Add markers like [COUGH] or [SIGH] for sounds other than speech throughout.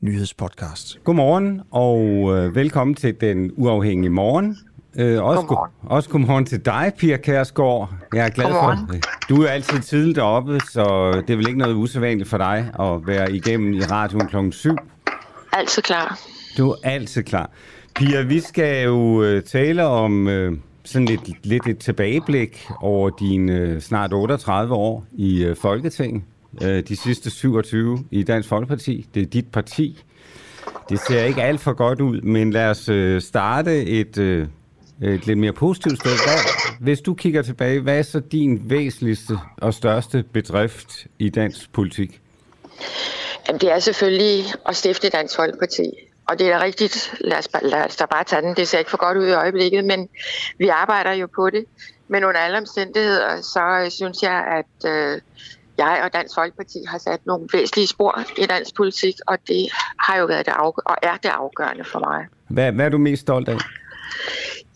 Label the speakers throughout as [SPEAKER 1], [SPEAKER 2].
[SPEAKER 1] nyhedspodcast.
[SPEAKER 2] Godmorgen og øh, velkommen til Den Uafhængige Morgen.
[SPEAKER 3] Øh, også, godmorgen.
[SPEAKER 2] Go- også godmorgen til dig, Pia Kærsgaard. Jeg er glad godmorgen. for, du er altid tidligt oppe, så det er vel ikke noget usædvanligt for dig at være igennem i radioen klokken 7.
[SPEAKER 3] Altid klar.
[SPEAKER 2] Du er altid klar. Pia, vi skal jo øh, tale om øh, sådan lidt, lidt et tilbageblik over dine øh, snart 38 år i øh, Folketinget. Øh, de sidste 27 i Dansk Folkeparti. Det er dit parti. Det ser ikke alt for godt ud, men lad os øh, starte et, øh, et lidt mere positivt sted. Hvad, hvis du kigger tilbage, hvad er så din væsentligste og største bedrift i dansk politik?
[SPEAKER 3] Jamen, det er selvfølgelig at stifte Dansk Folkeparti. Og det er da rigtigt, lad os, lad os da bare tage den. Det ser ikke for godt ud i øjeblikket, men vi arbejder jo på det. Men under alle omstændigheder, så øh, synes jeg, at øh, jeg og Dansk Folkeparti har sat nogle væsentlige spor i dansk politik, og det har jo været det afgør- og er det afgørende for mig.
[SPEAKER 2] Hvad, hvad er du mest stolt af?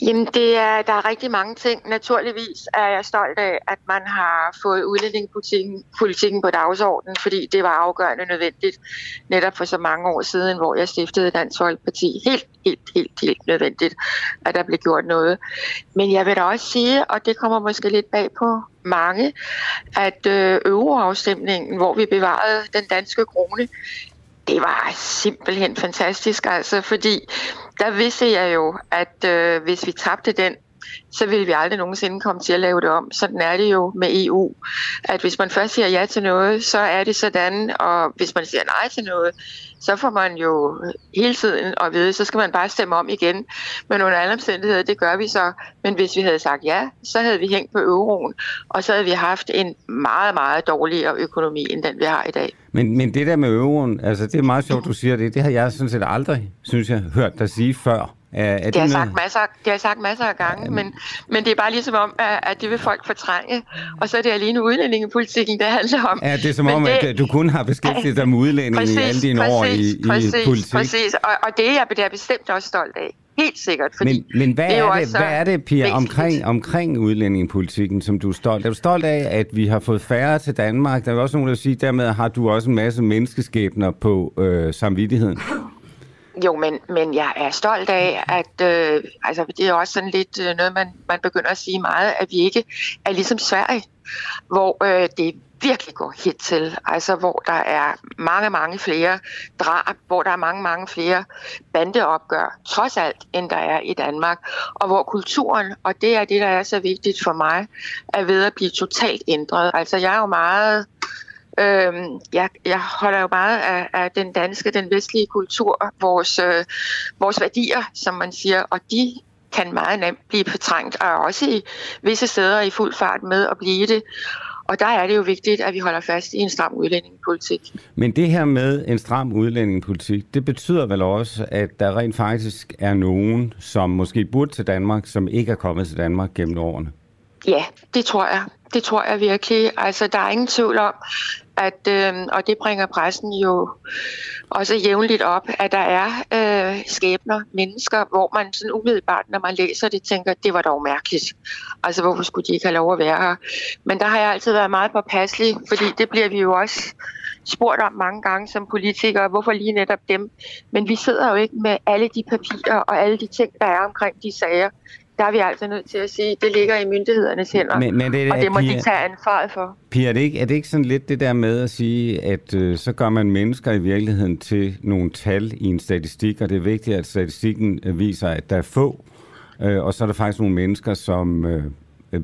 [SPEAKER 3] Jamen, det er, der er rigtig mange ting. Naturligvis er jeg stolt af, at man har fået udlændingepolitikken politikken på dagsordenen, fordi det var afgørende nødvendigt netop for så mange år siden, hvor jeg stiftede Dansk Folkeparti. Helt, helt, helt, helt nødvendigt, at der blev gjort noget. Men jeg vil da også sige, og det kommer måske lidt bag på mange, at øh, euroafstemningen, hvor vi bevarede den danske krone, det var simpelthen fantastisk, altså, fordi der vidste jeg jo, at øh, hvis vi tabte den, så vil vi aldrig nogensinde komme til at lave det om. Sådan er det jo med EU, at hvis man først siger ja til noget, så er det sådan, og hvis man siger nej til noget, så får man jo hele tiden at vide, så skal man bare stemme om igen. Men under alle omstændigheder, det gør vi så. Men hvis vi havde sagt ja, så havde vi hængt på euroen, og så havde vi haft en meget, meget dårligere økonomi, end den vi har i dag.
[SPEAKER 2] Men, men det der med euroen, altså det er meget sjovt, du siger det. Det har jeg sådan set aldrig, synes jeg, hørt dig sige før.
[SPEAKER 3] Er, er det, det, har jeg sagt masser, det har jeg sagt masser af gange, ja, men, men det er bare ligesom om, at, at det vil folk fortrænge. Og så er det alene udlændingepolitikken, det handler om.
[SPEAKER 2] Ja, det er som men om, det, at du kun har beskæftiget dig med udlænding præcis, i alle dine præcis, år i,
[SPEAKER 3] præcis,
[SPEAKER 2] i politik.
[SPEAKER 3] Præcis, og, og det er jeg, bestemt også stolt af. Helt sikkert, fordi
[SPEAKER 2] men, men hvad det er, er det, hvad er det, Pia, omkring, omkring udlændingepolitikken, som du er stolt? Er du stolt af, at vi har fået færre til Danmark? Der er også nogen, der siger, dermed har du også en masse menneskeskæbner på øh, samvittigheden.
[SPEAKER 3] Jo, men, men jeg er stolt af, at øh, altså, det er også sådan lidt øh, noget, man, man begynder at sige meget, at vi ikke er ligesom Sverige, hvor øh, det virkelig går helt til, altså hvor der er mange, mange flere drab, hvor der er mange, mange flere bandeopgør, trods alt, end der er i Danmark, og hvor kulturen, og det er det, der er så vigtigt for mig, er ved at blive totalt ændret. Altså jeg er jo meget Øhm, jeg, jeg holder jo meget af, af den danske, den vestlige kultur, vores, øh, vores værdier, som man siger, og de kan meget nemt blive fortrængt, og også i visse steder i fuld fart med at blive det. Og der er det jo vigtigt, at vi holder fast i en stram udlændingepolitik.
[SPEAKER 2] Men det her med en stram udlændingepolitik, det betyder vel også, at der rent faktisk er nogen, som måske burde til Danmark, som ikke er kommet til Danmark gennem årene?
[SPEAKER 3] Ja, det tror jeg. Det tror jeg virkelig. Altså, der er ingen tvivl om, at, øh, og det bringer pressen jo også jævnligt op, at der er øh, skæbner, mennesker, hvor man sådan umiddelbart, når man læser det, tænker, det var dog mærkeligt. Altså, hvorfor skulle de ikke have lov at være her? Men der har jeg altid været meget påpasselig, fordi det bliver vi jo også spurgt om mange gange som politikere, hvorfor lige netop dem. Men vi sidder jo ikke med alle de papirer og alle de ting, der er omkring de sager der er vi altså nødt til at sige, at det ligger i myndighedernes hænder, men, men det, og det må Pia, de tage ansvaret for.
[SPEAKER 2] Pia, er det, ikke, er det ikke sådan lidt det der med at sige, at øh, så gør man mennesker i virkeligheden til nogle tal i en statistik, og det er vigtigt, at statistikken øh, viser, at der er få, øh, og så er der faktisk nogle mennesker, som øh,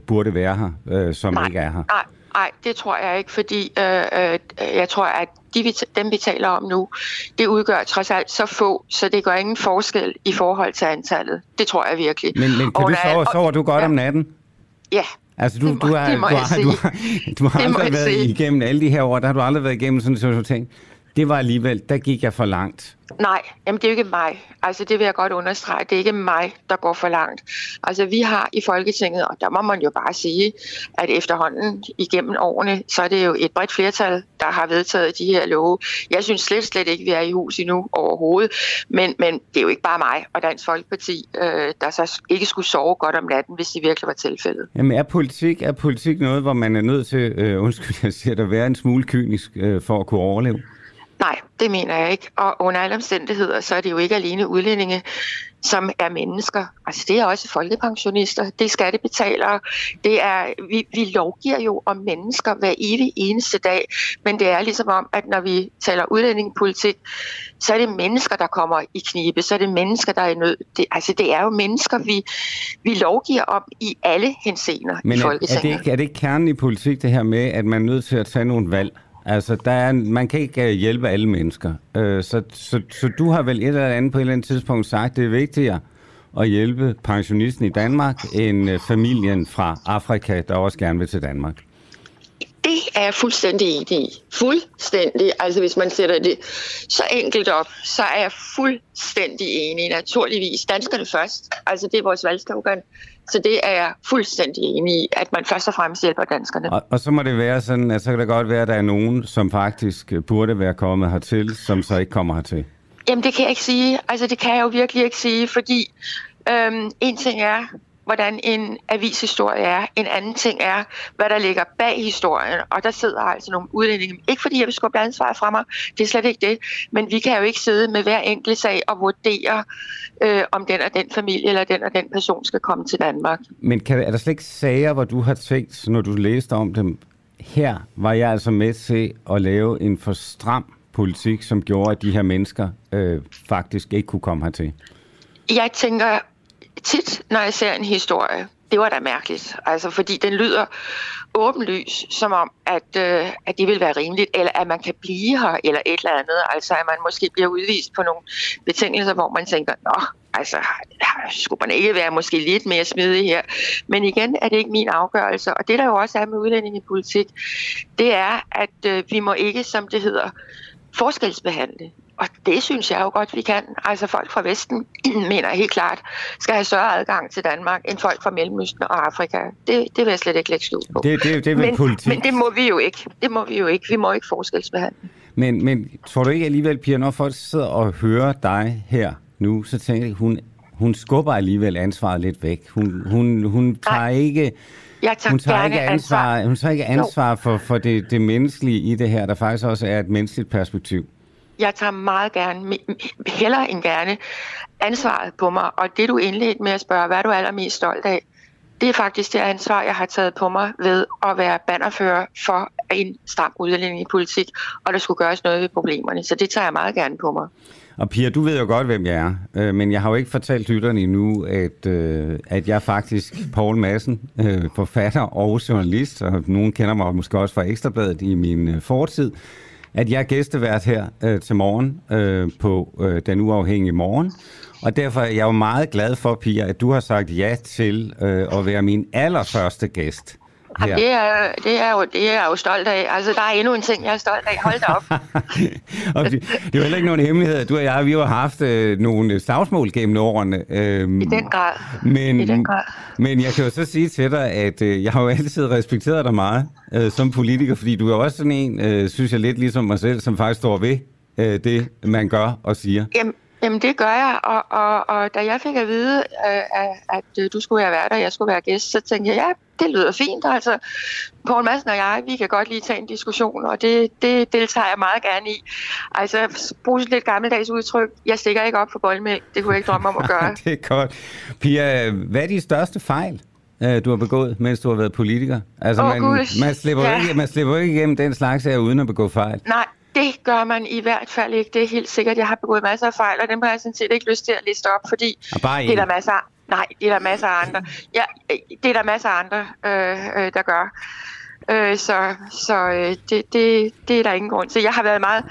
[SPEAKER 2] burde være her, øh, som
[SPEAKER 3] Nej,
[SPEAKER 2] ikke er her.
[SPEAKER 3] Nej, nej, det tror jeg ikke, fordi øh, øh, jeg tror, at de, vi- dem, vi taler om nu, det udgør trods alt så få, så det gør ingen forskel i forhold til antallet. Det tror jeg virkelig.
[SPEAKER 2] Men, men kan
[SPEAKER 3] Og
[SPEAKER 2] du sove,
[SPEAKER 3] og-
[SPEAKER 2] sover du godt
[SPEAKER 3] ja.
[SPEAKER 2] om natten?
[SPEAKER 3] Ja,
[SPEAKER 2] Altså, du,
[SPEAKER 3] Det må-
[SPEAKER 2] du, har,
[SPEAKER 3] det må
[SPEAKER 2] du, har, du, har, du har aldrig været
[SPEAKER 3] sige.
[SPEAKER 2] igennem alle de her år, der har du aldrig været igennem sådan en du tænkte, det var alligevel, der gik jeg for langt.
[SPEAKER 3] Nej, jamen det er jo ikke mig. Altså det vil jeg godt understrege. Det er ikke mig, der går for langt. Altså vi har i Folketinget, og der må man jo bare sige, at efterhånden igennem årene, så er det jo et bredt flertal, der har vedtaget de her love. Jeg synes slet, slet ikke, vi er i hus endnu overhovedet. Men, men det er jo ikke bare mig og Dansk Folkeparti, øh, der så ikke skulle sove godt om natten, hvis det virkelig var tilfældet.
[SPEAKER 2] Jamen, er politik, er politik noget, hvor man er nødt til, øh, undskyld, jeg siger, at være en smule kynisk øh, for at kunne overleve?
[SPEAKER 3] Det mener jeg ikke. Og under alle omstændigheder, så er det jo ikke alene udlændinge, som er mennesker. Altså det er også folkepensionister, det er skattebetalere. Det er, vi, vi lovgiver jo om mennesker hver evig eneste dag, men det er ligesom om, at når vi taler udlændingepolitik, så er det mennesker, der kommer i knibe, så er det mennesker, der er i nød. Det, altså det er jo mennesker, vi, vi lovgiver om i alle henseender
[SPEAKER 2] Men
[SPEAKER 3] i
[SPEAKER 2] er, er,
[SPEAKER 3] Folketinget.
[SPEAKER 2] det ikke, er det ikke kernen i politik, det her med, at man er nødt til at tage nogle valg? Altså, der er, man kan ikke øh, hjælpe alle mennesker. Øh, så, så, så du har vel et eller andet på et eller andet tidspunkt sagt, det er vigtigere at hjælpe pensionisten i Danmark, end øh, familien fra Afrika, der også gerne vil til Danmark.
[SPEAKER 3] Det er jeg fuldstændig enig i. Fuldstændig. Altså hvis man sætter det så enkelt op, så er jeg fuldstændig enig. Naturligvis. Danskerne først. Altså det er vores valgslogan. Så det er jeg fuldstændig enig i, at man først og fremmest hjælper danskerne.
[SPEAKER 2] Og, og så må det være sådan, at så kan det godt være, at der er nogen, som faktisk burde være kommet hertil, som så ikke kommer hertil.
[SPEAKER 3] Jamen det kan jeg ikke sige. Altså det kan jeg jo virkelig ikke sige, fordi øhm, en ting er, hvordan en avishistorie er. En anden ting er, hvad der ligger bag historien. Og der sidder altså nogle udlændinge. Ikke fordi jeg vil skubbe ansvaret fra mig, det er slet ikke det. Men vi kan jo ikke sidde med hver enkelt sag og vurdere, øh, om den og den familie eller den og den person skal komme til Danmark.
[SPEAKER 2] Men kan, er der slet ikke sager, hvor du har tænkt, når du læste om dem, her var jeg altså med til at lave en for stram politik, som gjorde, at de her mennesker øh, faktisk ikke kunne komme hertil?
[SPEAKER 3] Jeg tænker tit, når jeg ser en historie, det var da mærkeligt, altså fordi den lyder åbenlys, som om, at, øh, at det vil være rimeligt, eller at man kan blive her, eller et eller andet, altså at man måske bliver udvist på nogle betingelser, hvor man tænker, nå, altså, skulle man ikke være måske lidt mere smidig her. Men igen er det ikke min afgørelse, og det der jo også er med udlændingepolitik, det er, at øh, vi må ikke, som det hedder, forskelsbehandle. Og det synes jeg jo godt, vi kan. Altså folk fra Vesten, [CLEARS THROAT] mener jeg helt klart, skal have større adgang til Danmark, end folk fra Mellemøsten og Afrika. Det, det vil jeg slet ikke lægge skjul på.
[SPEAKER 2] Det, det, det er
[SPEAKER 3] men,
[SPEAKER 2] politik.
[SPEAKER 3] men det må vi jo ikke. Det må vi jo ikke. Vi må ikke forskelsbehandle.
[SPEAKER 2] Men, men tror du ikke alligevel, Pia, når folk sidder og hører dig her nu, så tænker jeg, hun, hun skubber alligevel ansvaret lidt væk. Hun, hun, hun tager ikke...
[SPEAKER 3] Jeg tager
[SPEAKER 2] Hun tager ikke ansvar, hun tager ikke ansvar for, for det, det menneskelige i det her, der faktisk også er et menneskeligt perspektiv.
[SPEAKER 3] Jeg tager meget gerne, hellere end gerne, ansvaret på mig. Og det du indledte med at spørge, hvad er du allermest stolt af? Det er faktisk det ansvar, jeg har taget på mig ved at være bannerfører for en stram udlændingepolitik, og der skulle gøres noget ved problemerne. Så det tager jeg meget gerne på mig.
[SPEAKER 2] Og Pia, du ved jo godt, hvem jeg er, øh, men jeg har jo ikke fortalt lytterne endnu, at, øh, at jeg faktisk Paul Madsen, øh, forfatter og journalist, og nogen kender mig måske også fra Ekstrabladet i min øh, fortid, at jeg er gæstevært her øh, til morgen øh, på øh, Den Uafhængige Morgen. Og derfor er jeg jo meget glad for, Pia, at du har sagt ja til øh, at være min allerførste gæst.
[SPEAKER 3] Jamen, det, er, det, er jo, det er jeg jo stolt af. Altså, der er endnu en ting, jeg er stolt af. Hold da op. [LAUGHS]
[SPEAKER 2] og det, det er jo heller ikke nogen hemmelighed. Du og jeg, vi har haft øh, nogle slagsmål gennem årene. Øh,
[SPEAKER 3] I den grad.
[SPEAKER 2] Men,
[SPEAKER 3] I den grad.
[SPEAKER 2] men jeg kan jo så sige til dig, at øh, jeg har jo altid respekteret dig meget øh, som politiker, fordi du er også sådan en, øh, synes jeg lidt ligesom mig selv, som faktisk står ved øh, det, man gør og siger.
[SPEAKER 3] Jamen, jamen det gør jeg, og, og, og da jeg fik at vide, øh, at, at øh, du skulle være der, og jeg skulle være gæst, så tænkte jeg, ja, det lyder fint. Altså, Poul Madsen og jeg, vi kan godt lige tage en diskussion, og det, det deltager jeg meget gerne i. Altså, bruge sådan lidt gammeldags udtryk, jeg stikker ikke op for boldmælk, det kunne jeg ikke drømme om at [LAUGHS] gøre.
[SPEAKER 2] det er godt. Pia, hvad er de største fejl, øh, du har begået, mens du har været politiker? Altså,
[SPEAKER 3] Åh,
[SPEAKER 2] man, man, slipper. Ja. ikke, man slipper ikke igennem den slags her, uden at begå fejl.
[SPEAKER 3] Nej, det gør man i hvert fald ikke. Det er helt sikkert. Jeg har begået masser af fejl, og dem har jeg sådan set ikke lyst til at liste op, fordi det er der masser af Nej, det er der masser af andre. Ja, det er der masser af andre, øh, øh, der gør. Øh, så så øh, det, det, det er der ingen grund til. Jeg har været meget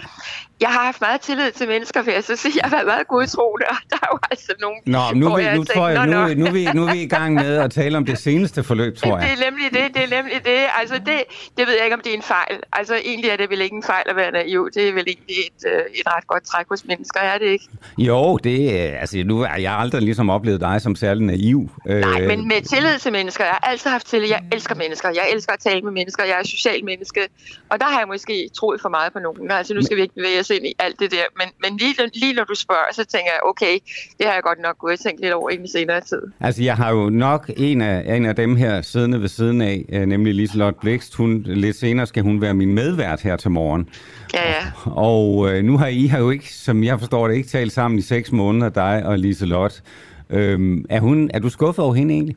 [SPEAKER 3] jeg har haft meget tillid til mennesker, for jeg så sige. Jeg har været meget godtroende, og der er jo altså nogen...
[SPEAKER 2] Nå, nu, vi, nu tror jeg, nu, nu, er vi, nu er vi i gang med at tale om det seneste forløb, [LAUGHS] tror jeg.
[SPEAKER 3] Det er nemlig det, det er nemlig det. Altså, det, det ved jeg ikke, om det er en fejl. Altså, egentlig er det vel ikke en fejl at være naiv. Det er vel egentlig et, øh, et ret godt træk hos mennesker, er det ikke?
[SPEAKER 2] Jo, det altså, nu er jeg aldrig ligesom oplevet dig som særlig naiv.
[SPEAKER 3] Nej, øh, men med tillid til mennesker. Jeg har altid haft tillid. Jeg elsker mennesker. Jeg elsker at tale med mennesker. Jeg er social menneske. Og der har jeg måske troet for meget på nogen. Altså, nu skal vi ikke bevæge os ind i alt det der men, men lige, lige når du spørger, så tænker jeg, okay, det har jeg godt nok gået og tænkt lidt over i den senere tid.
[SPEAKER 2] Altså, jeg har jo nok en af, en af dem her siddende ved siden af, øh, nemlig Liselotte Blikst. Hun, lidt senere skal hun være min medvært her til morgen.
[SPEAKER 3] Ja, ja.
[SPEAKER 2] Og øh, nu har I har jo ikke, som jeg forstår det, ikke talt sammen i seks måneder, dig og Liselotte. Øhm, er, hun, er du skuffet over hende egentlig?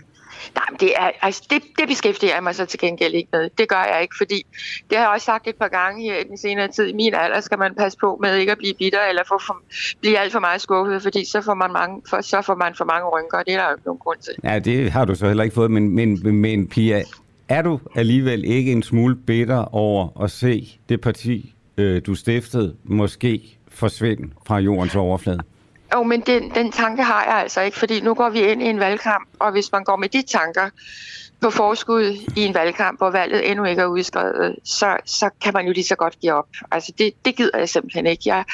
[SPEAKER 3] Nej, men det, er, altså det, det beskæftiger jeg mig så til gengæld ikke med. Det gør jeg ikke, fordi det har jeg også sagt et par gange her i den senere tid. I min alder skal man passe på med ikke at blive bitter eller få for, blive alt for meget skuffet, fordi så får man, mange, for, så får man for mange rynker, og det er der jo ikke nogen grund til.
[SPEAKER 2] Ja, det har du så heller ikke fået, men, men, men Pia, er du alligevel ikke en smule bitter over at se det parti, øh, du stiftede, måske forsvinde fra jordens overflade?
[SPEAKER 3] Jo, men den, den tanke har jeg altså ikke, fordi nu går vi ind i en valgkamp, og hvis man går med de tanker på forskud i en valgkamp, hvor valget endnu ikke er udskrevet, så, så kan man jo lige så godt give op. Altså det, det gider jeg simpelthen ikke. Jeg,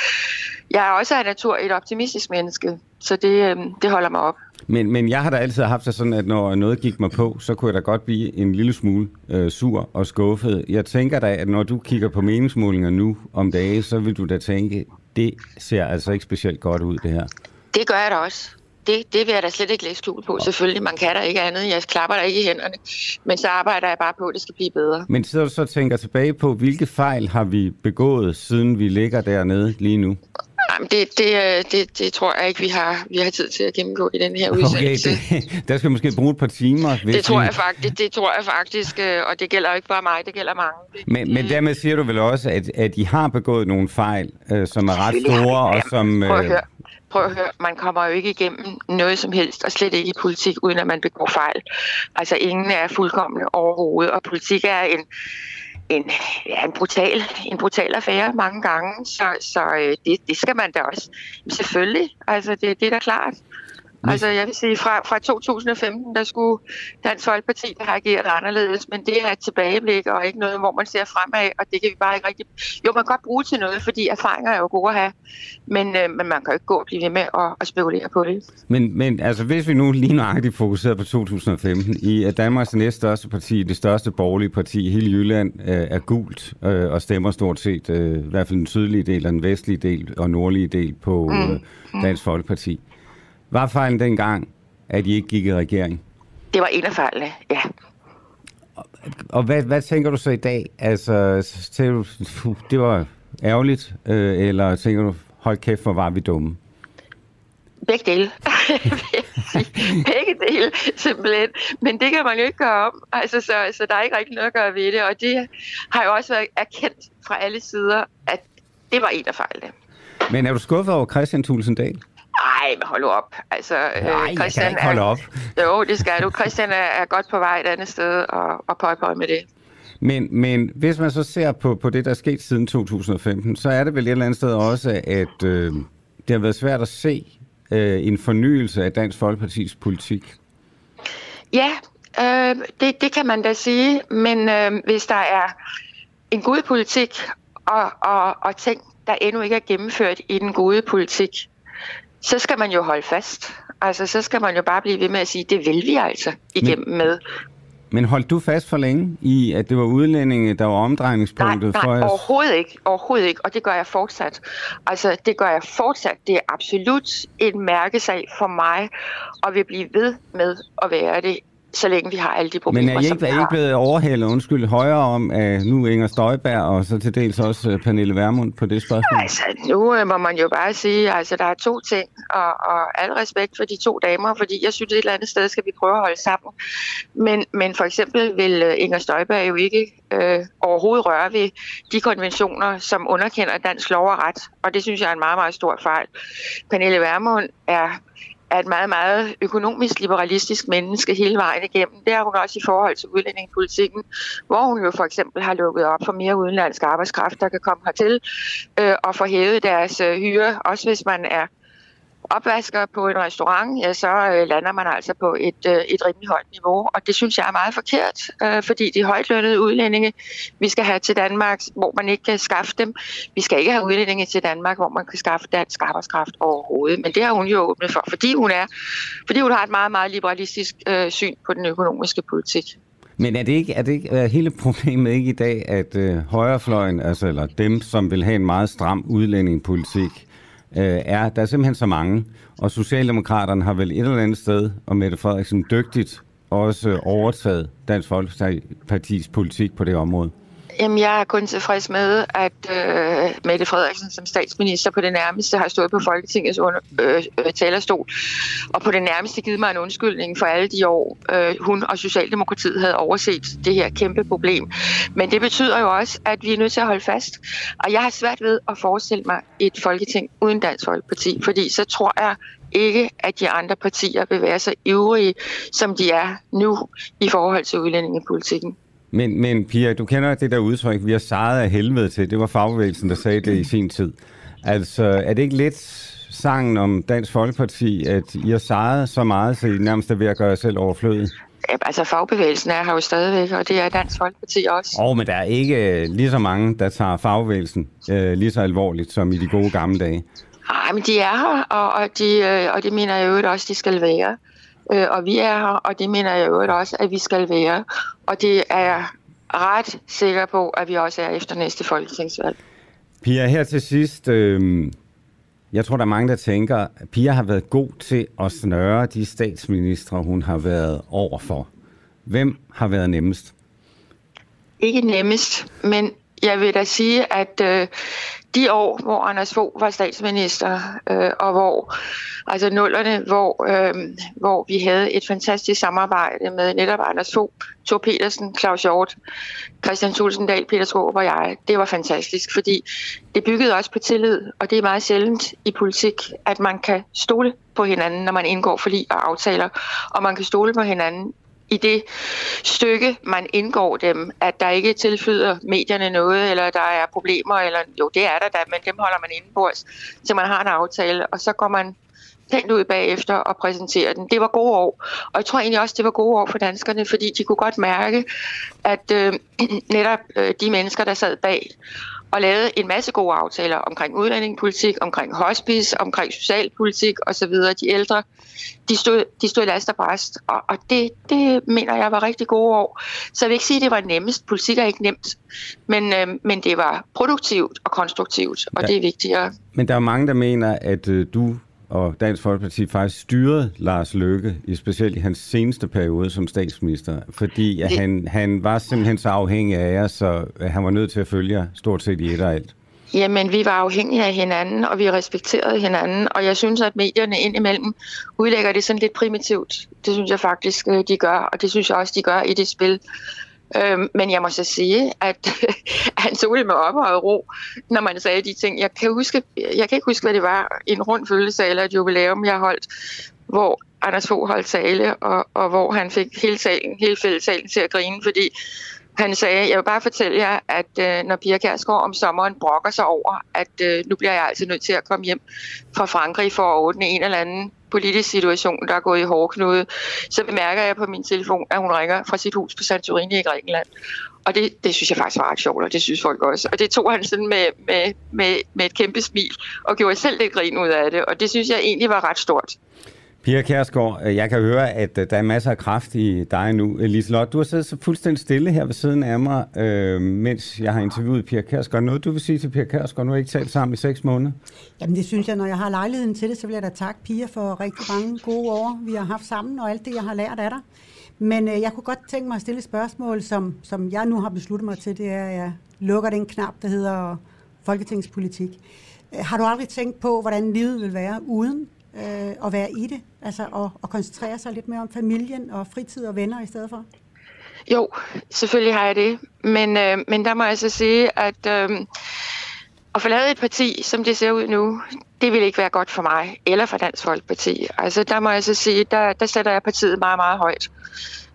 [SPEAKER 3] jeg er også af natur et optimistisk menneske, så det, øhm, det holder mig op.
[SPEAKER 2] Men, men jeg har da altid haft det sådan, at når noget gik mig på, så kunne jeg da godt blive en lille smule øh, sur og skuffet. Jeg tænker da, at når du kigger på meningsmålinger nu om dage, så vil du da tænke, det ser altså ikke specielt godt ud, det her.
[SPEAKER 3] Det gør jeg da også. Det, det vil jeg da slet ikke læse skjul på. Selvfølgelig, man kan da ikke andet. Jeg klapper der ikke i hænderne. Men så arbejder jeg bare på, at det skal blive bedre.
[SPEAKER 2] Men så så tænker tilbage på, hvilke fejl har vi begået, siden vi ligger dernede lige nu?
[SPEAKER 3] Jamen, det, det, øh, det, det tror jeg ikke, vi har, vi har tid til at gennemgå i den her udsendelse.
[SPEAKER 2] Okay, det, [LAUGHS] der skal måske bruge et par timer.
[SPEAKER 3] Hvis det tror jeg faktisk, det tror jeg faktisk, øh, og det gælder ikke bare mig, det gælder mange. Det,
[SPEAKER 2] men, men dermed siger du vel også, at, at I har begået nogle fejl, øh, som er ret store, og som...
[SPEAKER 3] Prøv at høre. Prøv at høre, man kommer jo ikke igennem noget som helst, og slet ikke i politik, uden at man begår fejl. Altså ingen er fuldkommende overhovedet, og politik er en, en, ja, en, brutal, en brutal affære mange gange, så, så øh, det, det skal man da også. Selvfølgelig, altså det, det er da klart. Altså jeg vil sige, fra, fra 2015, der skulle Dansk Folkeparti have ageret anderledes, men det er et tilbageblik og ikke noget, hvor man ser fremad, og det kan vi bare ikke rigtig... Jo, man kan godt bruge til noget, fordi erfaringer er jo gode at have, men, øh, men man kan jo ikke gå og blive ved med at, at spekulere på det.
[SPEAKER 2] Men, men altså, hvis vi nu lige nøjagtigt fokuserer på 2015, i at Danmarks næststørste parti, det største borgerlige parti i hele Jylland, øh, er gult øh, og stemmer stort set, øh, i hvert fald den sydlige del, den vestlige del og nordlige del på mm. øh, Dansk Folkeparti. Var fejlen dengang, at I ikke gik i regering?
[SPEAKER 3] Det var en af fejlene, ja.
[SPEAKER 2] Og, og hvad, hvad tænker du så i dag? Altså, tænker du, det var ærgerligt, øh, eller tænker du, hold kæft, hvor var vi dumme?
[SPEAKER 3] Begge dele. [LAUGHS] Begge dele, simpelthen. Men det kan man jo ikke gøre om. Altså, så, så der er ikke rigtig noget at gøre ved det. Og det har jo også været erkendt fra alle sider, at det var en af fejlene.
[SPEAKER 2] Men er du skuffet over Christian Thulesen
[SPEAKER 3] Nej, men hold nu op. Altså,
[SPEAKER 2] Nej, øh, Christian jeg kan ikke holde op.
[SPEAKER 3] Er, jo, det skal du. Christian er, er godt på vej et andet sted og, og pøj pøj med det.
[SPEAKER 2] Men, men hvis man så ser på, på det, der er sket siden 2015, så er det vel et eller andet sted også, at øh, det har været svært at se øh, en fornyelse af Dansk Folkepartis politik.
[SPEAKER 3] Ja, øh, det, det kan man da sige. Men øh, hvis der er en god politik og, og, og ting, der endnu ikke er gennemført i den gode politik, så skal man jo holde fast. Altså, så skal man jo bare blive ved med at sige, det vil vi altså igennem men, med.
[SPEAKER 2] Men holdt du fast for længe i, at det var udlændinge, der var omdrejningspunktet
[SPEAKER 3] nej,
[SPEAKER 2] nej,
[SPEAKER 3] for Nej, overhovedet ikke. Overhovedet ikke, og det gør jeg fortsat. Altså, det gør jeg fortsat. Det er absolut en mærkesag for mig, og vil blive ved med at være det så længe vi har alle de problemer,
[SPEAKER 2] Men er I ikke, er I ikke blevet overhældet, undskyld, højere om at nu Inger Støjberg og så til dels også øh, Pernille Vermund på det spørgsmål?
[SPEAKER 3] Altså, nu øh, må man jo bare sige, altså der er to ting, og, og al respekt for de to damer, fordi jeg synes, et eller andet sted skal vi prøve at holde sammen. Men, men for eksempel vil øh, Inger Støjberg jo ikke øh, overhovedet røre ved de konventioner, som underkender dansk lov og ret, og det synes jeg er en meget, meget stor fejl. Pernille Vermund er er et meget, meget økonomisk liberalistisk menneske hele vejen igennem. Det er hun også i forhold til udlændingepolitikken, hvor hun jo for eksempel har lukket op for mere udenlandsk arbejdskraft, der kan komme hertil øh, og få hævet deres øh, hyre, også hvis man er opvasker på en restaurant, ja, så øh, lander man altså på et, øh, et rimelig højt niveau, og det synes jeg er meget forkert, øh, fordi de højtlønnede udlændinge, vi skal have til Danmark, hvor man ikke kan skaffe dem. Vi skal ikke have udlændinge til Danmark, hvor man kan skaffe dansk arbejdskraft overhovedet, men det har hun jo åbnet for, fordi hun er, fordi hun har et meget, meget liberalistisk øh, syn på den økonomiske politik.
[SPEAKER 2] Men er det ikke, er det ikke er hele problemet ikke i dag, at øh, højrefløjen, altså eller dem, som vil have en meget stram udlændingepolitik, øh, er, der er simpelthen så mange, og Socialdemokraterne har vel et eller andet sted, og Mette Frederiksen dygtigt også overtaget Dansk Folkepartis politik på det område.
[SPEAKER 3] Jamen, jeg er kun tilfreds med, at øh, Mette Frederiksen som statsminister på det nærmeste har stået på Folketingets under, øh, øh, talerstol, og på det nærmeste givet mig en undskyldning for alle de år, øh, hun og Socialdemokratiet havde overset det her kæmpe problem. Men det betyder jo også, at vi er nødt til at holde fast. Og jeg har svært ved at forestille mig et Folketing uden Dansk Folkeparti, fordi så tror jeg ikke, at de andre partier vil være så ivrige, som de er nu i forhold til udlændingepolitikken.
[SPEAKER 2] Men, men Pia, du kender det der udtryk, vi har sejret af helvede til. Det var fagbevægelsen, der sagde det i sin tid. Altså, er det ikke lidt sangen om Dansk Folkeparti, at I har sejret så meget, så I nærmest er ved at gøre jer selv overflødig?
[SPEAKER 3] Altså, fagbevægelsen er her jo stadigvæk, og det er Dansk Folkeparti også.
[SPEAKER 2] Åh, oh, men der er ikke øh, lige så mange, der tager fagbevægelsen øh, lige så alvorligt som i de gode gamle dage.
[SPEAKER 3] Nej, men de er her, og, og, de, øh, og det mener jeg jo også, de skal være. Øh, og vi er her, og det mener jeg jo også, at vi skal være. Og det er jeg ret sikker på, at vi også er efter næste folketingsvalg.
[SPEAKER 2] Pia, her til sidst, øh, jeg tror, der er mange, der tænker, at Pia har været god til at snøre de statsministre, hun har været overfor. Hvem har været nemmest?
[SPEAKER 3] Ikke nemmest, men jeg vil da sige, at øh, de år, hvor Anders Fogh var statsminister, øh, og hvor, altså nullerne, hvor, øh, hvor vi havde et fantastisk samarbejde med netop Anders Fogh, Thor Petersen, Claus Hjort, Christian Tulsendal, Peter Skåb og jeg, det var fantastisk, fordi det byggede også på tillid, og det er meget sjældent i politik, at man kan stole på hinanden, når man indgår forlig og aftaler, og man kan stole på hinanden i det stykke, man indgår dem, at der ikke tilflyder medierne noget, eller der er problemer, eller jo, det er der da, men dem holder man indenbords, så man har en aftale, og så går man pænt ud bagefter og præsenterer den. Det var gode år, og jeg tror egentlig også, det var gode år for danskerne, fordi de kunne godt mærke, at øh, [CLEARS THROAT] netop øh, de mennesker, der sad bag og lavede en masse gode aftaler omkring udlændingepolitik, omkring hospice, omkring socialpolitik osv. De ældre, de stod, de stod last og bræst, og, og det, det mener jeg var rigtig gode år. Så jeg vil ikke sige, at det var nemmest. Politik er ikke nemt, men, øh, men det var produktivt og konstruktivt, og ja. det er vigtigere.
[SPEAKER 2] Men der er mange, der mener, at øh, du og Dansk Folkeparti faktisk styrede Lars Løkke, i specielt i hans seneste periode som statsminister, fordi at han, han var simpelthen så afhængig af jer, så han var nødt til at følge jer stort set i et og alt.
[SPEAKER 3] Jamen, vi var afhængige af hinanden, og vi respekterede hinanden, og jeg synes, at medierne indimellem udlægger det sådan lidt primitivt. Det synes jeg faktisk, øh, de gør, og det synes jeg også, de gør i det spil. Øh, men jeg må så sige, at han tog det med op og ro, når man sagde de ting. Jeg kan, huske, jeg kan ikke huske, hvad det var, en rund følelse eller et jubilæum, jeg holdt, hvor Anders Fogh holdt tale, og, og hvor han fik hele, salen, hele fællesalen til at grine, fordi han sagde, jeg vil bare fortælle jer, at øh, når Pia Kærsgaard om sommeren brokker sig over, at øh, nu bliver jeg altså nødt til at komme hjem fra Frankrig for at ordne en eller anden politisk situation, der er gået i hårdknude, så bemærker jeg på min telefon, at hun ringer fra sit hus på Santorini i Grækenland. Og det, det synes jeg faktisk var ret sjovt, og det synes folk også. Og det tog han sådan med, med, med, med et kæmpe smil, og gjorde selv lidt grin ud af det. Og det synes jeg egentlig var ret stort.
[SPEAKER 2] Pia Kærsgaard, øh, jeg kan høre, at øh, der er masser af kraft i dig nu. Øh, Liselotte, du har siddet så fuldstændig stille her ved siden af mig, øh, mens jeg har interviewet Pia Kærsgaard. Noget, du vil sige til Pia Kærsgaard? Nu har I ikke talt sammen i seks måneder.
[SPEAKER 4] Jamen det synes jeg, når jeg har lejligheden til det, så vil jeg da takke Pia for rigtig mange gode år, vi har haft sammen, og alt det, jeg har lært af dig. Men øh, jeg kunne godt tænke mig at stille et spørgsmål, som, som jeg nu har besluttet mig til, det er, at jeg lukker den knap, der hedder folketingspolitik. Har du aldrig tænkt på, hvordan livet vil være uden øh, at være i det? Altså at, at koncentrere sig lidt mere om familien og fritid og venner i stedet for?
[SPEAKER 3] Jo, selvfølgelig har jeg det. Men, øh, men der må jeg så sige, at øh, at forlade et parti, som det ser ud nu, det vil ikke være godt for mig, eller for Dansk Folkeparti. Altså, der må jeg så sige, der, der sætter jeg partiet meget, meget højt.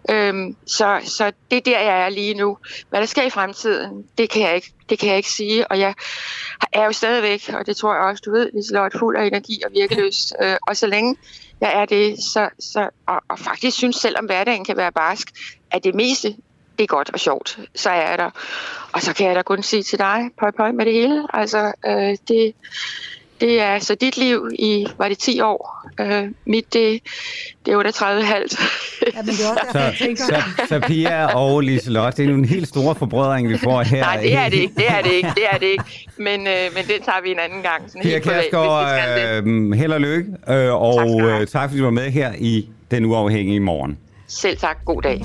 [SPEAKER 3] Øhm, så, så det er der, jeg er lige nu. Hvad der sker i fremtiden, det kan jeg ikke, det kan jeg ikke sige. Og jeg er jo stadigvæk, og det tror jeg også, du ved, Liselotte, fuld af energi og virkeløs. Øh, og så længe jeg er det, så, så, og, og faktisk synes, selvom hverdagen kan være barsk, at det meste, det er godt og sjovt, så er jeg der. Og så kan jeg da kun sige til dig, pøj pøj med det hele. Altså, øh, det, det er så dit liv i, var det 10 år? Øh, mit, det, det er 38 halvt.
[SPEAKER 4] Ja, men det er også derfor, jeg
[SPEAKER 2] Så,
[SPEAKER 4] tænker...
[SPEAKER 2] så, så Pia og Liselotte, det er jo en helt store forbrødring, vi får her.
[SPEAKER 3] Nej, det er det ikke, det er det ikke, det er det ikke. Men, øh, men den tager vi en anden gang. Sådan
[SPEAKER 2] Pia. Kærsgaard, øh, held og lykke, øh, og
[SPEAKER 3] Tak
[SPEAKER 2] øh, tak fordi du var med her i Den Uafhængige Morgen.
[SPEAKER 3] Selv tak. God dag.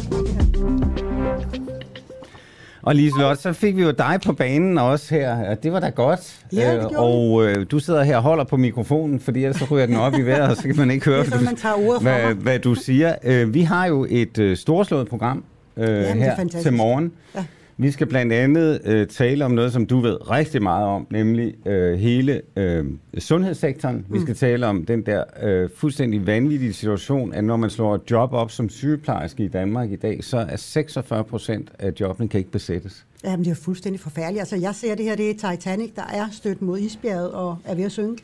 [SPEAKER 2] Og Liselotte, så fik vi jo dig på banen også her. og Det var da godt.
[SPEAKER 4] Ja, det
[SPEAKER 2] Øh, Og øh, du sidder her og holder på mikrofonen, fordi ellers så ryger den op i vejret, og så kan man ikke [LAUGHS] høre,
[SPEAKER 4] sådan,
[SPEAKER 2] hvad,
[SPEAKER 4] man tager ordet
[SPEAKER 2] hvad, hvad du siger. Øh, vi har jo et øh, storslået program øh,
[SPEAKER 4] er
[SPEAKER 2] her til morgen.
[SPEAKER 4] Ja.
[SPEAKER 2] Vi skal blandt andet øh, tale om noget, som du ved rigtig meget om, nemlig øh, hele øh, sundhedssektoren. Mm. Vi skal tale om den der øh, fuldstændig vanvittige situation, at når man slår et job op som sygeplejerske i Danmark i dag, så er 46 procent af jobbene kan ikke besættes.
[SPEAKER 4] Jamen, det er fuldstændig forfærdeligt. Altså, jeg ser det her, det er Titanic, der er stødt mod isbjerget og er ved at synke.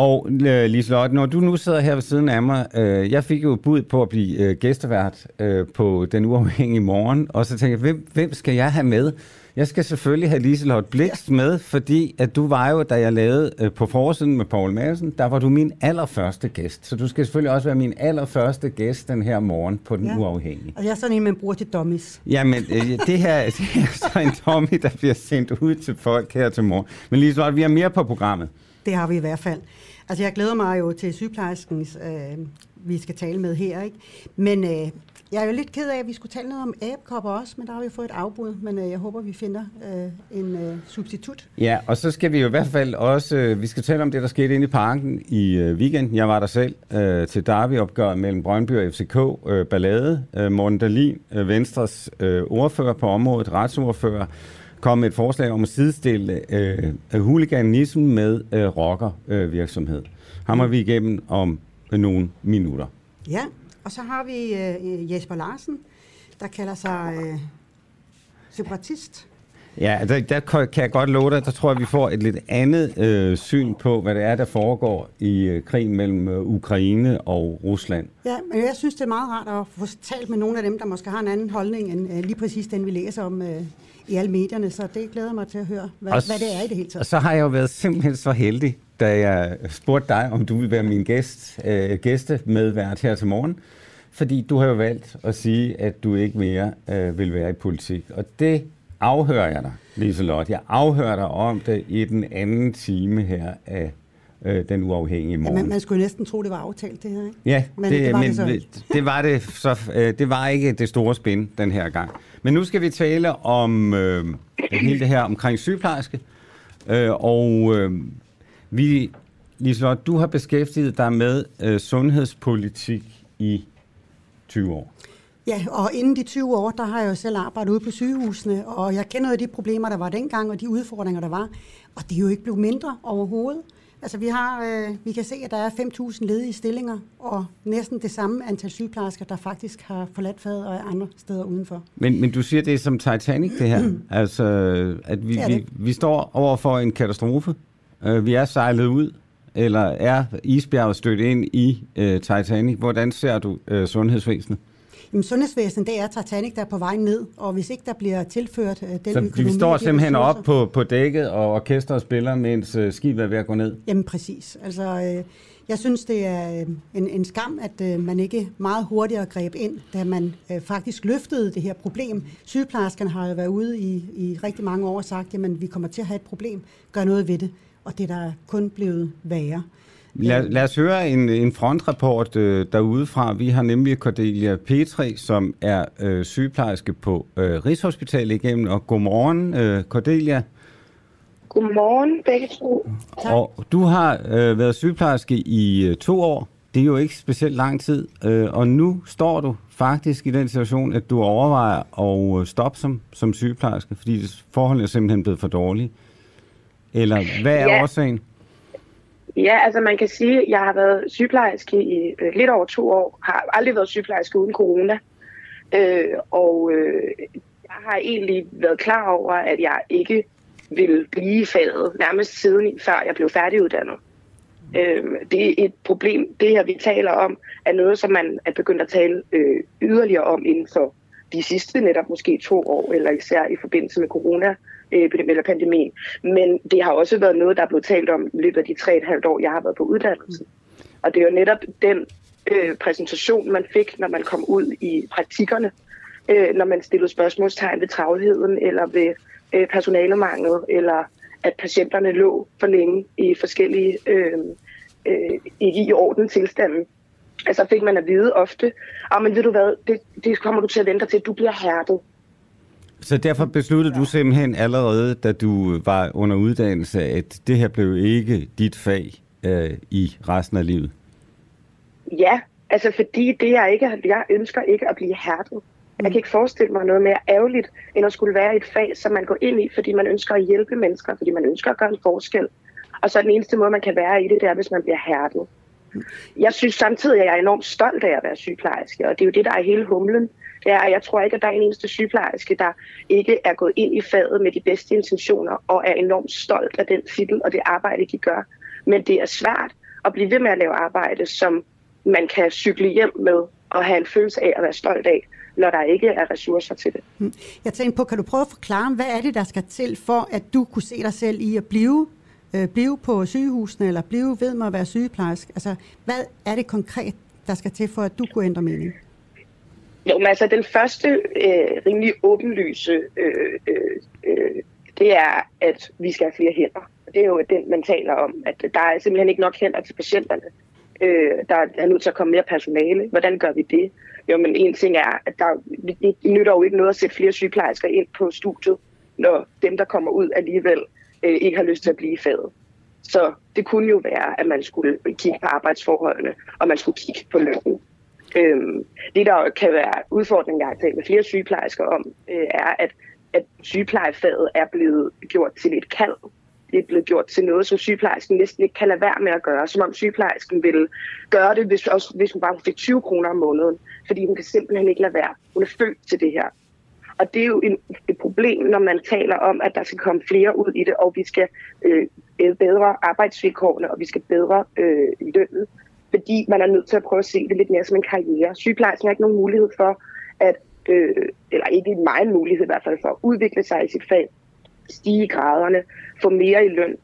[SPEAKER 2] Og øh, Liselotte, når du nu sidder her ved siden af mig, øh, jeg fik jo bud på at blive øh, gæstevært øh, på Den Uafhængige Morgen, og så tænkte jeg, hvem, hvem skal jeg have med? Jeg skal selvfølgelig have Liselotte Blikst med, fordi at du var jo, da jeg lavede øh, på forsiden med Paul Madsen, der var du min allerførste gæst. Så du skal selvfølgelig også være min allerførste gæst den her morgen på Den
[SPEAKER 4] Ja.
[SPEAKER 2] Uafhængige.
[SPEAKER 4] Og jeg er sådan en, man bruger til dummies.
[SPEAKER 2] Jamen, øh, det, her, [LAUGHS] det er så en tommy, der bliver sendt ud til folk her til morgen. Men Liselotte, vi har mere på programmet.
[SPEAKER 4] Det har vi i hvert fald. Altså, jeg glæder mig jo til sygeplejerskens, øh, vi skal tale med her, ikke? Men øh, jeg er jo lidt ked af, at vi skulle tale noget om abekopper også, men der har vi fået et afbud. Men øh, jeg håber, vi finder øh, en øh, substitut.
[SPEAKER 2] Ja, og så skal vi jo i hvert fald også, øh, vi skal tale om det, der skete inde i parken i øh, weekenden. Jeg var der selv øh, til derbyopgøret mellem Brøndby og FCK, øh, ballade. Øh, Morten Dahlin, øh, Venstres øh, ordfører på området, retsordfører, kom med et forslag om at sidestille øh, huliganism med øh, rockervirksomhed. Ham har vi igennem om øh, nogle minutter.
[SPEAKER 4] Ja, og så har vi øh, Jesper Larsen, der kalder sig øh, separatist.
[SPEAKER 2] Ja, der, der kan jeg godt love dig, der tror jeg, vi får et lidt andet øh, syn på, hvad det er, der foregår i øh, krigen mellem øh, Ukraine og Rusland.
[SPEAKER 4] Ja, men jeg synes, det er meget rart at få talt med nogle af dem, der måske har en anden holdning end øh, lige præcis den, vi læser om øh, i alle medierne. Så det glæder mig til at høre, hvad,
[SPEAKER 2] Og
[SPEAKER 4] hvad det er i det hele
[SPEAKER 2] Og
[SPEAKER 4] taget.
[SPEAKER 2] så har jeg jo været simpelthen så heldig, da jeg spurgte dig, om du vil være min gæst, øh, gæstemedvært her til morgen. Fordi du har jo valgt at sige, at du ikke mere øh, vil være i politik. Og det afhører jeg dig, Liselotte. Jeg afhører dig om det i den anden time her af øh, Den Uafhængige
[SPEAKER 4] Ja,
[SPEAKER 2] Morgen.
[SPEAKER 4] man, man skulle næsten tro, det var aftalt, det her. Ikke?
[SPEAKER 2] Ja,
[SPEAKER 4] Men det var det så
[SPEAKER 2] men
[SPEAKER 4] ikke.
[SPEAKER 2] det var det så øh, det var ikke det store spin den her gang. Men nu skal vi tale om øh, hele det her omkring sygeplejerske. Øh, og øh, vi Liselotte, du har beskæftiget dig med øh, sundhedspolitik i 20 år.
[SPEAKER 4] Ja, og inden de 20 år, der har jeg jo selv arbejdet ude på sygehusene, og jeg kender jo de problemer, der var dengang, og de udfordringer, der var. Og det er jo ikke blevet mindre overhovedet. Altså, vi, har, øh, vi kan se, at der er 5.000 ledige stillinger, og næsten det samme antal sygeplejersker, der faktisk har forladt faget og er andre steder udenfor.
[SPEAKER 2] Men, men du siger, det er som Titanic, det her. [CLEARS THROAT] altså, at vi,
[SPEAKER 4] Det
[SPEAKER 2] vi, vi står over for en katastrofe. Uh, vi er sejlet ud, eller er isbjerget stødt ind i uh, Titanic. Hvordan ser du uh, sundhedsvæsenet?
[SPEAKER 4] Jamen, sundhedsvæsenet, det er Titanic, der er på vej ned, og hvis ikke der bliver tilført øh, den
[SPEAKER 2] Så
[SPEAKER 4] økonomi...
[SPEAKER 2] vi står simpelthen op på, på dækket, og orkestret spiller, mens uh, skibet er ved at gå ned.
[SPEAKER 4] Jamen præcis. Altså, øh, jeg synes, det er øh, en, en skam, at øh, man ikke meget hurtigere greb ind, da man øh, faktisk løftede det her problem. Sygeplejerskerne har jo været ude i, i rigtig mange år og sagt, at vi kommer til at have et problem. Gør noget ved det. Og det er der kun blevet værre.
[SPEAKER 2] Lad, lad os høre en, en frontrapport øh, derude fra. Vi har nemlig Cordelia Petri, som er øh, sygeplejerske på øh, Rigshospitalet igennem. Og godmorgen, øh, Cordelia.
[SPEAKER 5] Godmorgen begge to.
[SPEAKER 4] Tak.
[SPEAKER 2] Og du har øh, været sygeplejerske i øh, to år. Det er jo ikke specielt lang tid. Øh, og nu står du faktisk i den situation, at du overvejer at øh, stoppe som, som sygeplejerske, fordi forholdene er simpelthen blevet for dårlige. Eller hvad er
[SPEAKER 5] Ja.
[SPEAKER 2] årsagen?
[SPEAKER 5] Ja, altså man kan sige, at jeg har været sygeplejerske i øh, lidt over to år. Har aldrig været sygeplejerske uden corona. Øh, og øh, jeg har egentlig været klar over, at jeg ikke ville blive faldet nærmest siden før jeg blev færdiguddannet. Øh, det er et problem, det her vi taler om, er noget, som man er begyndt at tale øh, yderligere om inden for de sidste netop måske to år, eller især i forbindelse med corona øh, eller pandemien. Men det har også været noget, der er blevet talt om i løbet af de tre et halvt år, jeg har været på uddannelsen. Og det er jo netop den øh, præsentation, man fik, når man kom ud i praktikkerne, øh, når man stillede spørgsmålstegn ved travlheden, eller ved øh, personalemangel, eller at patienterne lå for længe i forskellige øh, øh, ikke i orden tilstande. Altså fik man at vide ofte, ah, men ved du hvad, det, det kommer du til at vente til, du bliver hærdet.
[SPEAKER 2] Så derfor besluttede du simpelthen allerede, da du var under uddannelse, at det her blev ikke dit fag øh, i resten af livet?
[SPEAKER 5] Ja, altså fordi det jeg ikke, jeg ønsker ikke at blive hærdet. Jeg kan ikke forestille mig noget mere ærgerligt, end at skulle være i et fag, som man går ind i, fordi man ønsker at hjælpe mennesker, fordi man ønsker at gøre en forskel. Og så er den eneste måde, man kan være i det, det er, hvis man bliver hærdet. Jeg synes samtidig, at jeg er enormt stolt af at være sygeplejerske, og det er jo det, der er hele humlen. Det er, at jeg tror ikke, at der er en eneste sygeplejerske, der ikke er gået ind i faget med de bedste intentioner, og er enormt stolt af den titel og det arbejde, de gør. Men det er svært at blive ved med at lave arbejde, som man kan cykle hjem med og have en følelse af at være stolt af, når der ikke er ressourcer til det. Mm.
[SPEAKER 4] Jeg tænkte på, kan du prøve at forklare, hvad er det, der skal til for, at du kunne se dig selv i at blive, øh, blive på sygehusene, eller blive ved med at være sygeplejerske? Altså, hvad er det konkret, der skal til for, at du kunne ændre mening?
[SPEAKER 5] Jo, men altså den første øh, rimelig åbenlyse, øh, øh, øh, det er, at vi skal have flere hænder. Det er jo den, man taler om, at der er simpelthen ikke nok hænder til patienterne. Øh, der er nødt til at komme mere personale. Hvordan gør vi det? Jo, men en ting er, at der det nytter jo ikke noget at sætte flere sygeplejersker ind på studiet, når dem, der kommer ud alligevel, øh, ikke har lyst til at blive i faget. Så det kunne jo være, at man skulle kigge på arbejdsforholdene, og man skulle kigge på lønnen. Øhm, det, der kan være udfordringen, jeg har talt med flere sygeplejersker om, øh, er, at, at sygeplejefaget er blevet gjort til et kald. Det er blevet gjort til noget, som sygeplejersken næsten ikke kan lade være med at gøre, som om sygeplejersken ville gøre det, hvis, også, hvis hun bare fik 20 kroner om måneden, fordi hun kan simpelthen ikke lade være. Hun er født til det her. Og det er jo en, et problem, når man taler om, at der skal komme flere ud i det, og vi skal øh, bedre arbejdsvilkårene, og vi skal bedre øh, lønnen fordi man er nødt til at prøve at se det lidt mere som en karriere. Sygeplejersken har ikke nogen mulighed for at, øh, eller ikke en meget mulighed i hvert fald for at udvikle sig i sit fag, stige i graderne, få mere i løn,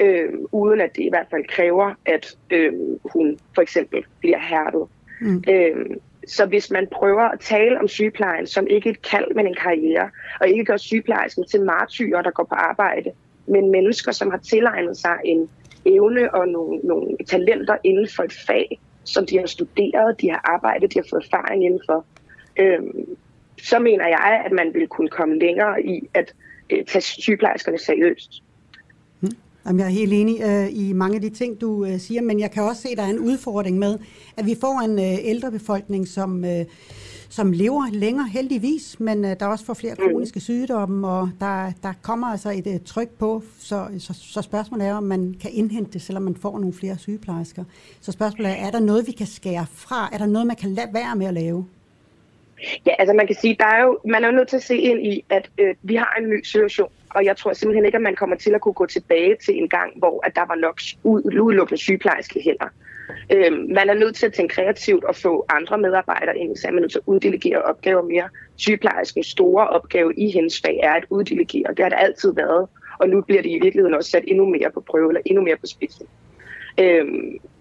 [SPEAKER 5] øh, uden at det i hvert fald kræver, at øh, hun for eksempel bliver hærdet. Mm. Øh, så hvis man prøver at tale om sygeplejen som ikke et kald, men en karriere, og ikke gør sygeplejersken til martyrer, der går på arbejde, men mennesker, som har tilegnet sig en evne og nogle, nogle talenter inden for et fag, som de har studeret, de har arbejdet, de har fået erfaring inden for, øhm, så mener jeg, at man vil kunne komme længere i at øh, tage sygeplejerskerne seriøst. Hmm.
[SPEAKER 4] Jamen, jeg er helt enig øh, i mange af de ting, du øh, siger, men jeg kan også se, at der er en udfordring med, at vi får en øh, ældre befolkning, som, øh, som lever længere heldigvis, men øh, der er også for flere kroniske sygdomme, og der, der kommer altså et øh, tryk på, så, så, så spørgsmålet er, om man kan indhente det, selvom man får nogle flere sygeplejersker. Så spørgsmålet er, er der noget, vi kan skære fra? Er der noget, man kan lade være med at lave?
[SPEAKER 5] Ja, altså man kan sige, der er jo, man er jo nødt til at se ind i, at øh, vi har en ny situation, og jeg tror simpelthen ikke, at man kommer til at kunne gå tilbage til en gang, hvor at der var nok udelukkende sygeplejerske hænder. Øh, Øh, man er nødt til at tænke kreativt og få andre medarbejdere ind, så er man nødt til at uddelegere opgaver mere. Sygeplejerskens store opgave i hendes fag er at uddelegere, det har det altid været, og nu bliver det i virkeligheden også sat endnu mere på prøve, eller endnu mere på spidsen. Øh,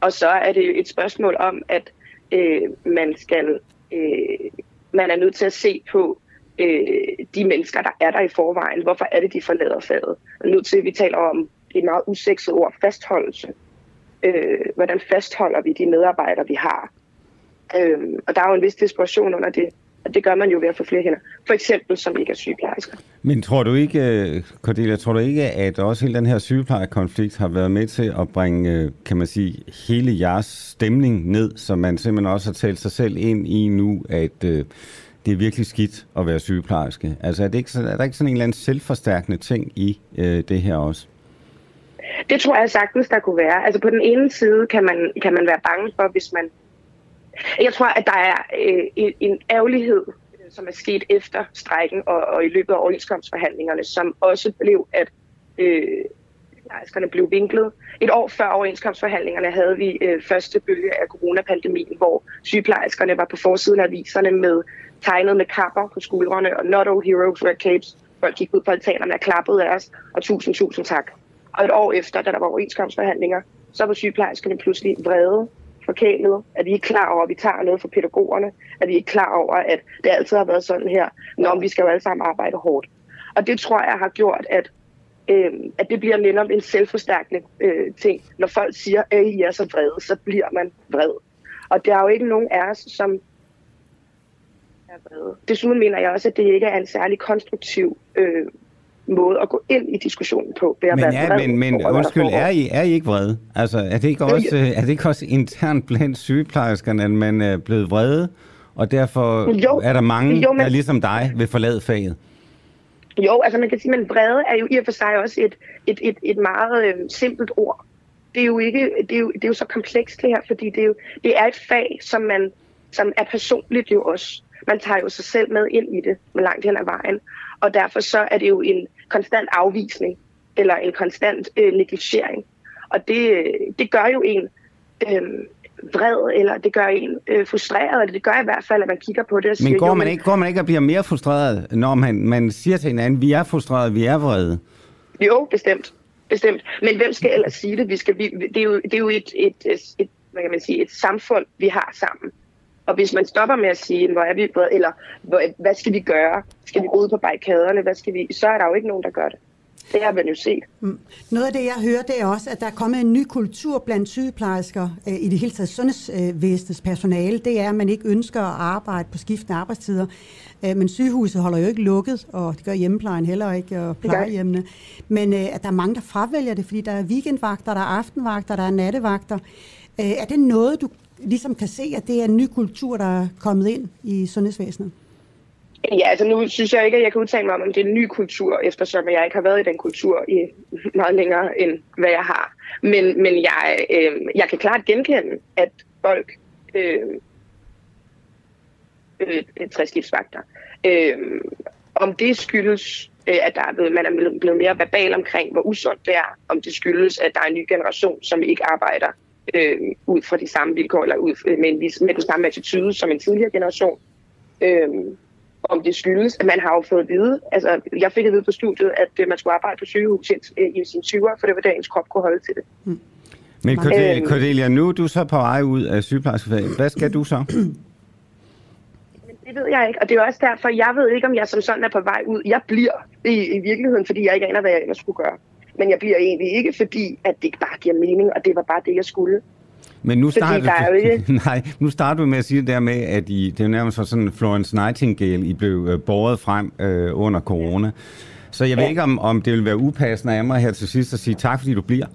[SPEAKER 5] og så er det et spørgsmål om, at øh, man skal... Øh, man er nødt til at se på øh, de mennesker, der er der i forvejen. Hvorfor er det, de forlader faget? Nu til, at vi taler om et meget usekset ord, fastholdelse. Øh, hvordan fastholder vi de medarbejdere, vi har? Øh, og der er jo en vis desperation under det. Og det gør man jo ved at få flere hænder. For eksempel som ikke er sygeplejersker.
[SPEAKER 2] Men tror du ikke, øh, Cordelia, tror du ikke, at også hele den her sygeplejekonflikt har været med til at bringe, øh, kan man sige, hele jeres stemning ned, så man simpelthen også har talt sig selv ind i nu, at øh, det er virkelig skidt at være sygeplejerske? Altså er, det ikke, er der ikke sådan en eller anden selvforstærkende ting i øh, det her også?
[SPEAKER 5] Det tror jeg sagtens, der kunne være. Altså på den ene side kan man, kan man være bange for, hvis man... Jeg tror, at der er øh, en, en ærgerlighed, øh, som er sket efter strækken og, og i løbet af overenskomstforhandlingerne, som også blev, at øh, sygeplejerskerne blev vinklet. Et år før overenskomstforhandlingerne havde vi øh, første bølge af coronapandemien, hvor sygeplejerskerne var på forsiden af aviserne med tegnet med kapper på skuldrene og not all heroes wear capes. Folk gik ud på altanerne og klappede af os, og tusind, tusind tak. Og et år efter, da der var overenskomstforhandlinger, så var sygeplejerskerne pludselig vrede, forkælet, at vi ikke er klar over, at vi tager noget fra pædagogerne, at vi ikke er klar over, at det altid har været sådan her, når vi skal jo alle sammen arbejde hårdt. Og det tror jeg har gjort, at øh, at det bliver netop en selvforstærkende øh, ting. Når folk siger, at I er så vrede, så bliver man vred. Og der er jo ikke nogen af os, som er vrede. Desuden mener jeg også, at det ikke er en særlig konstruktiv øh, måde at gå ind i diskussionen på.
[SPEAKER 2] Ved at men, være ja, men, men undskyld, er I, er I ikke vrede? Altså, er det ikke også, er det ikke også internt blandt sygeplejerskerne, at man er blevet vrede, og derfor jo, er der mange, jo, men, der ligesom dig vil forlade faget?
[SPEAKER 5] Jo, altså man kan sige, at vrede er jo i og for sig også et, et, et, et meget øh, simpelt ord. Det er, jo ikke, det, er jo, det er jo så komplekst det her, fordi det er, jo, det er et fag, som, man, som er personligt jo også. Man tager jo sig selv med ind i det med langt hen ad vejen. Og derfor så er det jo en konstant afvisning, eller en konstant øh, negligering. Og det, det gør jo en øh, vred, eller det gør en øh, frustreret, eller det gør i hvert fald, at man kigger på det og
[SPEAKER 2] siger... Men går man, ikke, går man ikke og bliver mere frustreret, når man, man siger til hinanden, vi er frustrerede, vi er vrede?
[SPEAKER 5] Jo, bestemt. Bestemt. Men hvem skal ellers sige det? Vi skal, vi, det, er jo, det er jo et, et, et, et, hvad kan man sige, et samfund, vi har sammen. Og hvis man stopper med at sige, hvor er vi, eller hvor, hvad skal vi gøre? Skal vi gå ud på barrikaderne? Hvad skal vi? Så er der jo ikke nogen, der gør det. Det har man jo set. Mm.
[SPEAKER 4] Noget af det, jeg hører, det er også, at der er kommet en ny kultur blandt sygeplejersker øh, i det hele taget sundhedsvæsenets personale. Det er, at man ikke ønsker at arbejde på skiftende arbejdstider. Øh, men sygehuset holder jo ikke lukket, og det gør hjemmeplejen heller ikke, og plejehjemmene. Men øh, at der er mange, der fravælger det, fordi der er weekendvagter, der er aftenvagter, der er nattevagter. Øh, er det noget, du ligesom kan se, at det er en ny kultur, der er kommet ind i sundhedsvæsenet?
[SPEAKER 5] Ja, altså nu synes jeg ikke, at jeg kan udtale mig om, om det er en ny kultur, eftersom jeg ikke har været i den kultur i meget længere, end hvad jeg har. Men, men jeg, øh, jeg kan klart genkende, at folk, øh, øh, øh træskibsvagter, øh, om det skyldes, øh, at der er blevet, man er blevet mere verbal omkring, hvor usundt det er, om det skyldes, at der er en ny generation, som ikke arbejder øh, ud fra de samme vilkår, eller ud med, en, med den samme attitude som en tidligere generation. Øh, om det skyldes, at man har jo fået at vide, altså jeg fik at vide på studiet, at øh, man skulle arbejde på sygehus i, i sine 20'er, for det var der, ens krop kunne holde til det. Mm.
[SPEAKER 2] Men Cordelia, øhm, Cordelia, nu er du så på vej ud af sygeplejerskefaget. Hvad skal du så?
[SPEAKER 5] Det ved jeg ikke, og det er også derfor, jeg ved ikke, om jeg som sådan er på vej ud. Jeg bliver i, i virkeligheden, fordi jeg ikke aner, hvad jeg ellers skulle gøre. Men jeg bliver egentlig ikke, fordi at det bare giver mening, og det var bare det, jeg skulle.
[SPEAKER 2] Men nu starter, du, ikke... [LAUGHS] nej, nu starter du med at sige det der med, at I, det er nærmest for sådan Florence Nightingale, I blev øh, båret frem øh, under corona. Så jeg ja. ved ikke, om, om det vil være upassende af mig her til sidst at sige tak, fordi du bliver.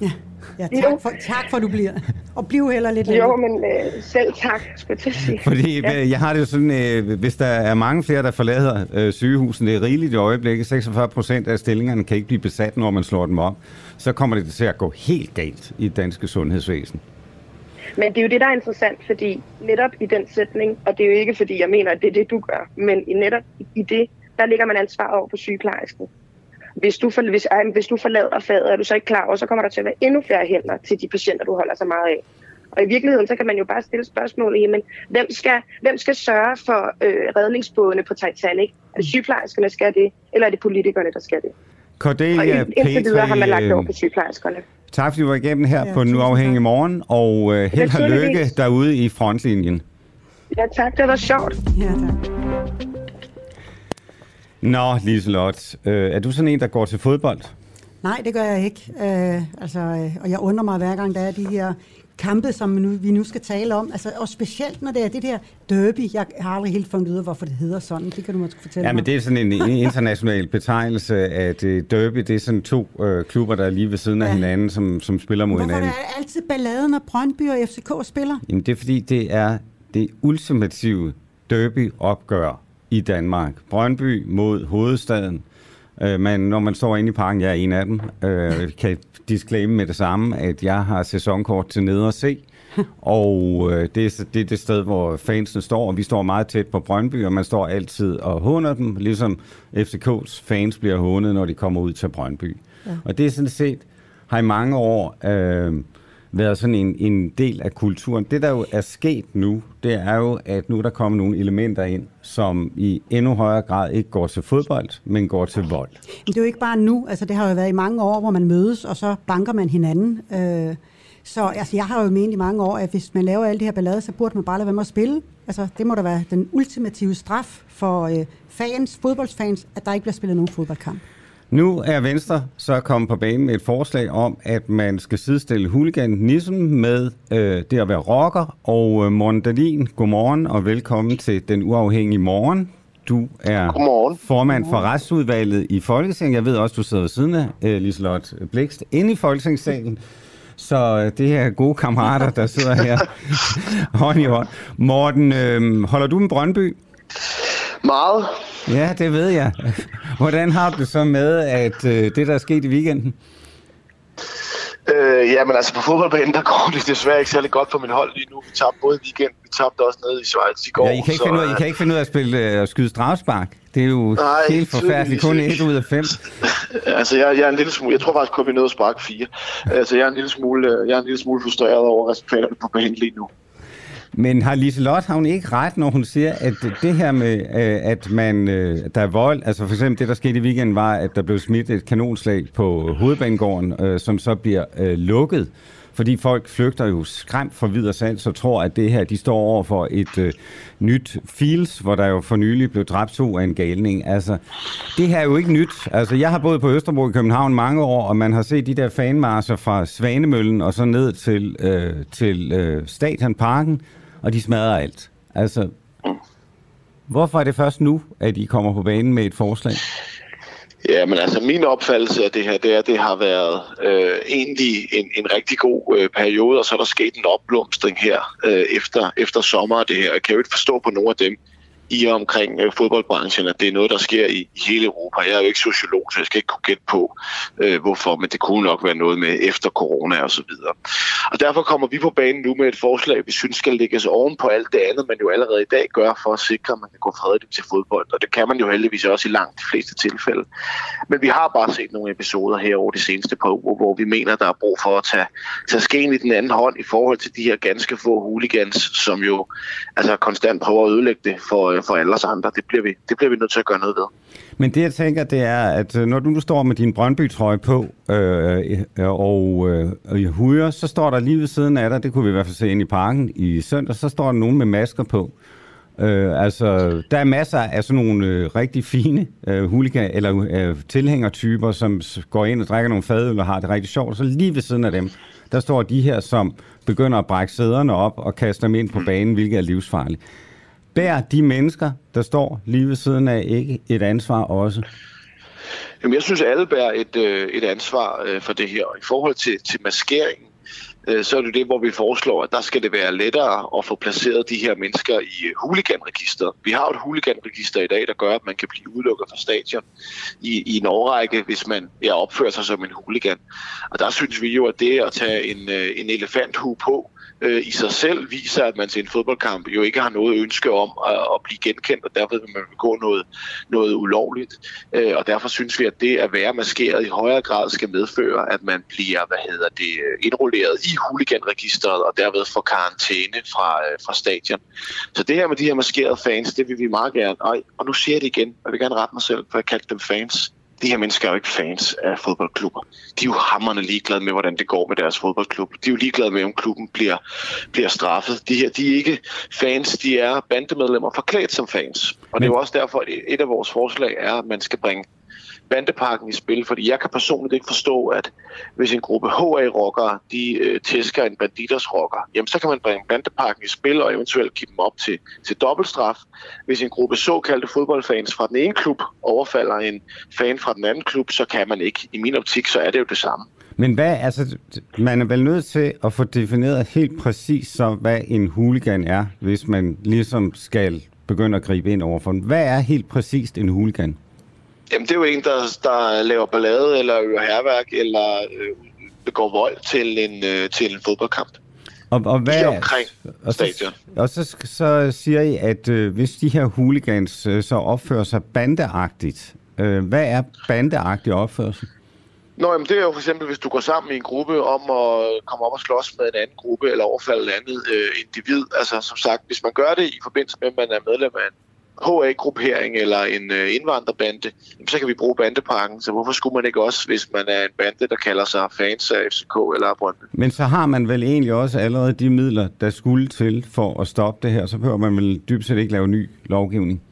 [SPEAKER 4] Ja. Ja, tak for, tak for, at du bliver. Og bliv heller lidt
[SPEAKER 5] længere. Jo, men øh, selv tak, skulle jeg sige.
[SPEAKER 2] Fordi ja. Øh, jeg har det jo sådan, øh, hvis der er mange flere, der forlader øh, sygehusen, det er rigeligt i øjeblikket, 46 procent af stillingerne kan ikke blive besat, når man slår dem op, så kommer det til at gå helt galt i det danske sundhedsvæsen.
[SPEAKER 5] Men det er jo det, der er interessant, fordi netop i den sætning, og det er jo ikke fordi, jeg mener, at det er det, du gør, men netop i det, der ligger man ansvar over på sygeplejersken. Hvis du, for, hvis, hvis du forlader faget, er du så ikke klar over, så kommer der til at være endnu flere hænder til de patienter, du holder så meget af. Og i virkeligheden, så kan man jo bare stille spørgsmålet, jamen, hvem skal, hvem skal sørge for øh, redningsbådene på Titanic? Er det sygeplejerskerne, der skal det, eller er det politikerne, der skal det?
[SPEAKER 2] Cordelia
[SPEAKER 5] og indtil videre har man lagt over på sygeplejerskerne.
[SPEAKER 2] Tak fordi du var igennem her ja, på Den Uafhængige Morgen, og øh, held og lykke derude i frontlinjen.
[SPEAKER 5] Ja tak, det var sjovt. Ja tak.
[SPEAKER 2] Nå, Liselot, øh, er du sådan en, der går til fodbold?
[SPEAKER 4] Nej, det gør jeg ikke. Øh, altså, øh, og jeg undrer mig hver gang, der er de her kampe, som nu, vi nu skal tale om. Altså, og specielt når det er det der derby. Jeg har aldrig helt fundet ud af, hvorfor det hedder sådan. Det kan du måske fortælle
[SPEAKER 2] Ja,
[SPEAKER 4] mig.
[SPEAKER 2] men det er sådan en international betegnelse, at uh, derby, det er sådan to uh, klubber, der er lige ved siden af ja. hinanden, som, som spiller mod
[SPEAKER 4] hvorfor
[SPEAKER 2] hinanden.
[SPEAKER 4] Hvorfor er det altid balladen, når Brøndby og FCK spiller?
[SPEAKER 2] Jamen, det er fordi, det er det ultimative derby-opgør i Danmark. Brøndby mod hovedstaden. Øh, men når man står inde i parken, jeg er en af dem, øh, [LAUGHS] kan disclaim med det samme, at jeg har sæsonkort til nede og se. og øh, det, er, det er det sted, hvor fansene står, og vi står meget tæt på Brøndby, og man står altid og håner dem, ligesom FCK's fans bliver hånet, når de kommer ud til Brøndby. Ja. Og det er sådan set, har i mange år øh, været sådan en, en del af kulturen. Det, der jo er sket nu, det er jo, at nu er der kommet nogle elementer ind, som i endnu højere grad ikke går til fodbold, men går til vold.
[SPEAKER 4] Men det er jo ikke bare nu, altså det har jo været i mange år, hvor man mødes, og så banker man hinanden. Øh, så altså, jeg har jo ment i mange år, at hvis man laver alle det her ballade, så burde man bare lade være med at spille. Altså, det må da være den ultimative straf for øh, fans, fodboldsfans, at der ikke bliver spillet nogen fodboldkamp.
[SPEAKER 2] Nu er Venstre så kommet på banen med et forslag om, at man skal sidestille huliganism med øh, det at være rocker. Og øh, Morten Dahlin, godmorgen og velkommen til Den Uafhængige Morgen. Du er
[SPEAKER 6] Godmorgen.
[SPEAKER 2] formand for retsudvalget i Folketinget. Jeg ved også, du sidder ved siden af øh, Liselot Blikst inde i Folketingssalen. Så øh, det er gode kammerater, der sidder her [LAUGHS] hånd i hånd. Morten, øh, holder du med Brøndby?
[SPEAKER 6] Meget.
[SPEAKER 2] Ja, det ved jeg. Hvordan har du så med, at øh, det, der er sket i weekenden?
[SPEAKER 6] Øh, ja, men altså på fodboldbanen, der går det desværre ikke særlig godt for min hold lige nu. Vi tabte både i weekend, vi tabte også nede i Schweiz i går.
[SPEAKER 2] Ja, I kan ikke, så, finde, ud af, I kan ikke finde ud af at spille øh, skyde strafspark. Det er jo nej, helt forfærdeligt. Kun et ud af fem. [LAUGHS]
[SPEAKER 6] altså, jeg, jeg, er en lille smule, jeg tror faktisk kun, vi nåede at sparke fire. Altså, jeg er en lille smule, øh, jeg er en lille smule frustreret over resultaterne på banen lige nu.
[SPEAKER 2] Men har Liselotte, har hun ikke ret, når hun siger, at det her med, øh, at man, øh, der er vold, altså for eksempel det, der skete i weekenden, var, at der blev smidt et kanonslag på hovedbanegården, øh, som så bliver lukket, fordi folk flygter jo skræmt for videre sand, så tror, at det her, de står over for et øh, nyt Fields, hvor der jo for nylig blev dræbt to af en galning. Altså, det her er jo ikke nyt. Altså, jeg har boet på Østerbro i København mange år, og man har set de der fanmarser fra Svanemøllen og så ned til, øh, til øh, Stadionparken, og de smadrer alt. Altså, hvorfor er det først nu, at I kommer på banen med et forslag?
[SPEAKER 6] Ja, men altså min opfattelse af det her, det er, at det har været øh, egentlig en, en rigtig god øh, periode, og så er der sket en opblomstring her øh, efter, efter sommer det her. Jeg kan jo ikke forstå på nogle af dem, i og omkring øh, fodboldbranchen, at det er noget, der sker i, i hele Europa. Jeg er jo ikke sociolog, så jeg skal ikke kunne gætte på, øh, hvorfor, men det kunne nok være noget med efter corona og så videre. Og derfor kommer vi på banen nu med et forslag, vi synes skal lægges oven på alt det andet, man jo allerede i dag gør for at sikre, at man kan gå fredeligt til fodbold. Og det kan man jo heldigvis også i langt de fleste tilfælde. Men vi har bare set nogle episoder her over de seneste par uger, hvor vi mener, der er brug for at tage, tage skeen i den anden hånd i forhold til de her ganske få hooligans, som jo altså konstant prøver at ødelægge det for, øh, øh, for alle os andre. Det bliver, vi, det bliver vi nødt til at gøre noget ved.
[SPEAKER 2] Men det jeg tænker, det er, at øh, når du nu står med din Brøndby-trøje på øh, og øh, i hujer, så står der lige ved siden af dig, det kunne vi i hvert fald se ind i parken i søndag, så står der nogen med masker på. Øh, altså, der er masser af sådan nogle øh, rigtig fine øh, huliga, eller øh, tilhængertyper, som går ind og drikker nogle fadøl og har det rigtig sjovt. Så lige ved siden af dem, der står de her, som begynder at brække sæderne op og kaste dem ind på banen, hvilket er livsfarligt. Bær de mennesker, der står lige ved siden af, ikke et ansvar også?
[SPEAKER 6] Jamen, jeg synes, alle bærer et, øh, et ansvar øh, for det her. Og i forhold til, til maskeringen, øh, så er det det, hvor vi foreslår, at der skal det være lettere at få placeret de her mennesker i øh, huliganregisteret. Vi har jo et huliganregister i dag, der gør, at man kan blive udelukket fra stadion i, i en årrække, hvis man ja, opfører sig som en huligan. Og der synes vi jo, at det at tage en, øh, en elefanthue på, øh, i sig selv viser, at man til en fodboldkamp jo ikke har noget ønske om at, at blive genkendt, og derfor vil man begå noget, noget ulovligt. Øh, og derfor synes vi, at det at være maskeret i højere grad skal medføre, at man bliver hvad hedder det, indrulleret i huliganregisteret og derved får karantæne fra, øh, fra stadion. Så det her med de her maskerede fans, det vil vi meget gerne. Ej, og nu siger jeg det igen, og jeg vil gerne rette mig selv, for jeg kaldte dem fans de her mennesker er jo ikke fans af fodboldklubber. De er jo hammerne ligeglade med, hvordan det går med deres fodboldklub. De er jo ligeglade med, om klubben bliver, bliver straffet. De her, de er ikke fans, de er bandemedlemmer forklædt som fans. Og det er jo også derfor, at et af vores forslag er, at man skal bringe bandeparken i spil, fordi jeg kan personligt ikke forstå, at hvis en gruppe HA-rockere, de øh, tæsker en banditers rocker, jamen så kan man bringe bandeparken i spil og eventuelt give dem op til, til dobbeltstraf. Hvis en gruppe såkaldte fodboldfans fra den ene klub overfalder en fan fra den anden klub, så kan man ikke. I min optik, så er det jo det samme.
[SPEAKER 2] Men hvad, altså, man er vel nødt til at få defineret helt præcis så, hvad en hooligan er, hvis man ligesom skal begynde at gribe ind overfor den. Hvad er helt præcist en hooligan?
[SPEAKER 6] Jamen, det er jo en, der, der laver ballade, eller øger herværk, eller øh, begår vold til en, øh, til en fodboldkamp.
[SPEAKER 2] Og, og hvad,
[SPEAKER 6] Lige omkring
[SPEAKER 2] og så,
[SPEAKER 6] stadion.
[SPEAKER 2] og så, så siger I, at øh, hvis de her hooligans øh, så opfører sig bandeagtigt, øh, hvad er bandeagtig opførsel?
[SPEAKER 6] Nå, jamen, det er jo for eksempel, hvis du går sammen i en gruppe om at komme op og slås med en anden gruppe, eller overfalde et andet øh, individ. Altså, som sagt, hvis man gør det i forbindelse med, at man er medlem af en HA-gruppering eller en øh, indvandrerbande, jamen, så kan vi bruge bandepakken. Så hvorfor skulle man ikke også, hvis man er en bande, der kalder sig fans af FCK eller Brøndby?
[SPEAKER 2] Men så har man vel egentlig også allerede de midler, der skulle til for at stoppe det her. Så behøver man vel dybest set ikke lave ny lovgivning.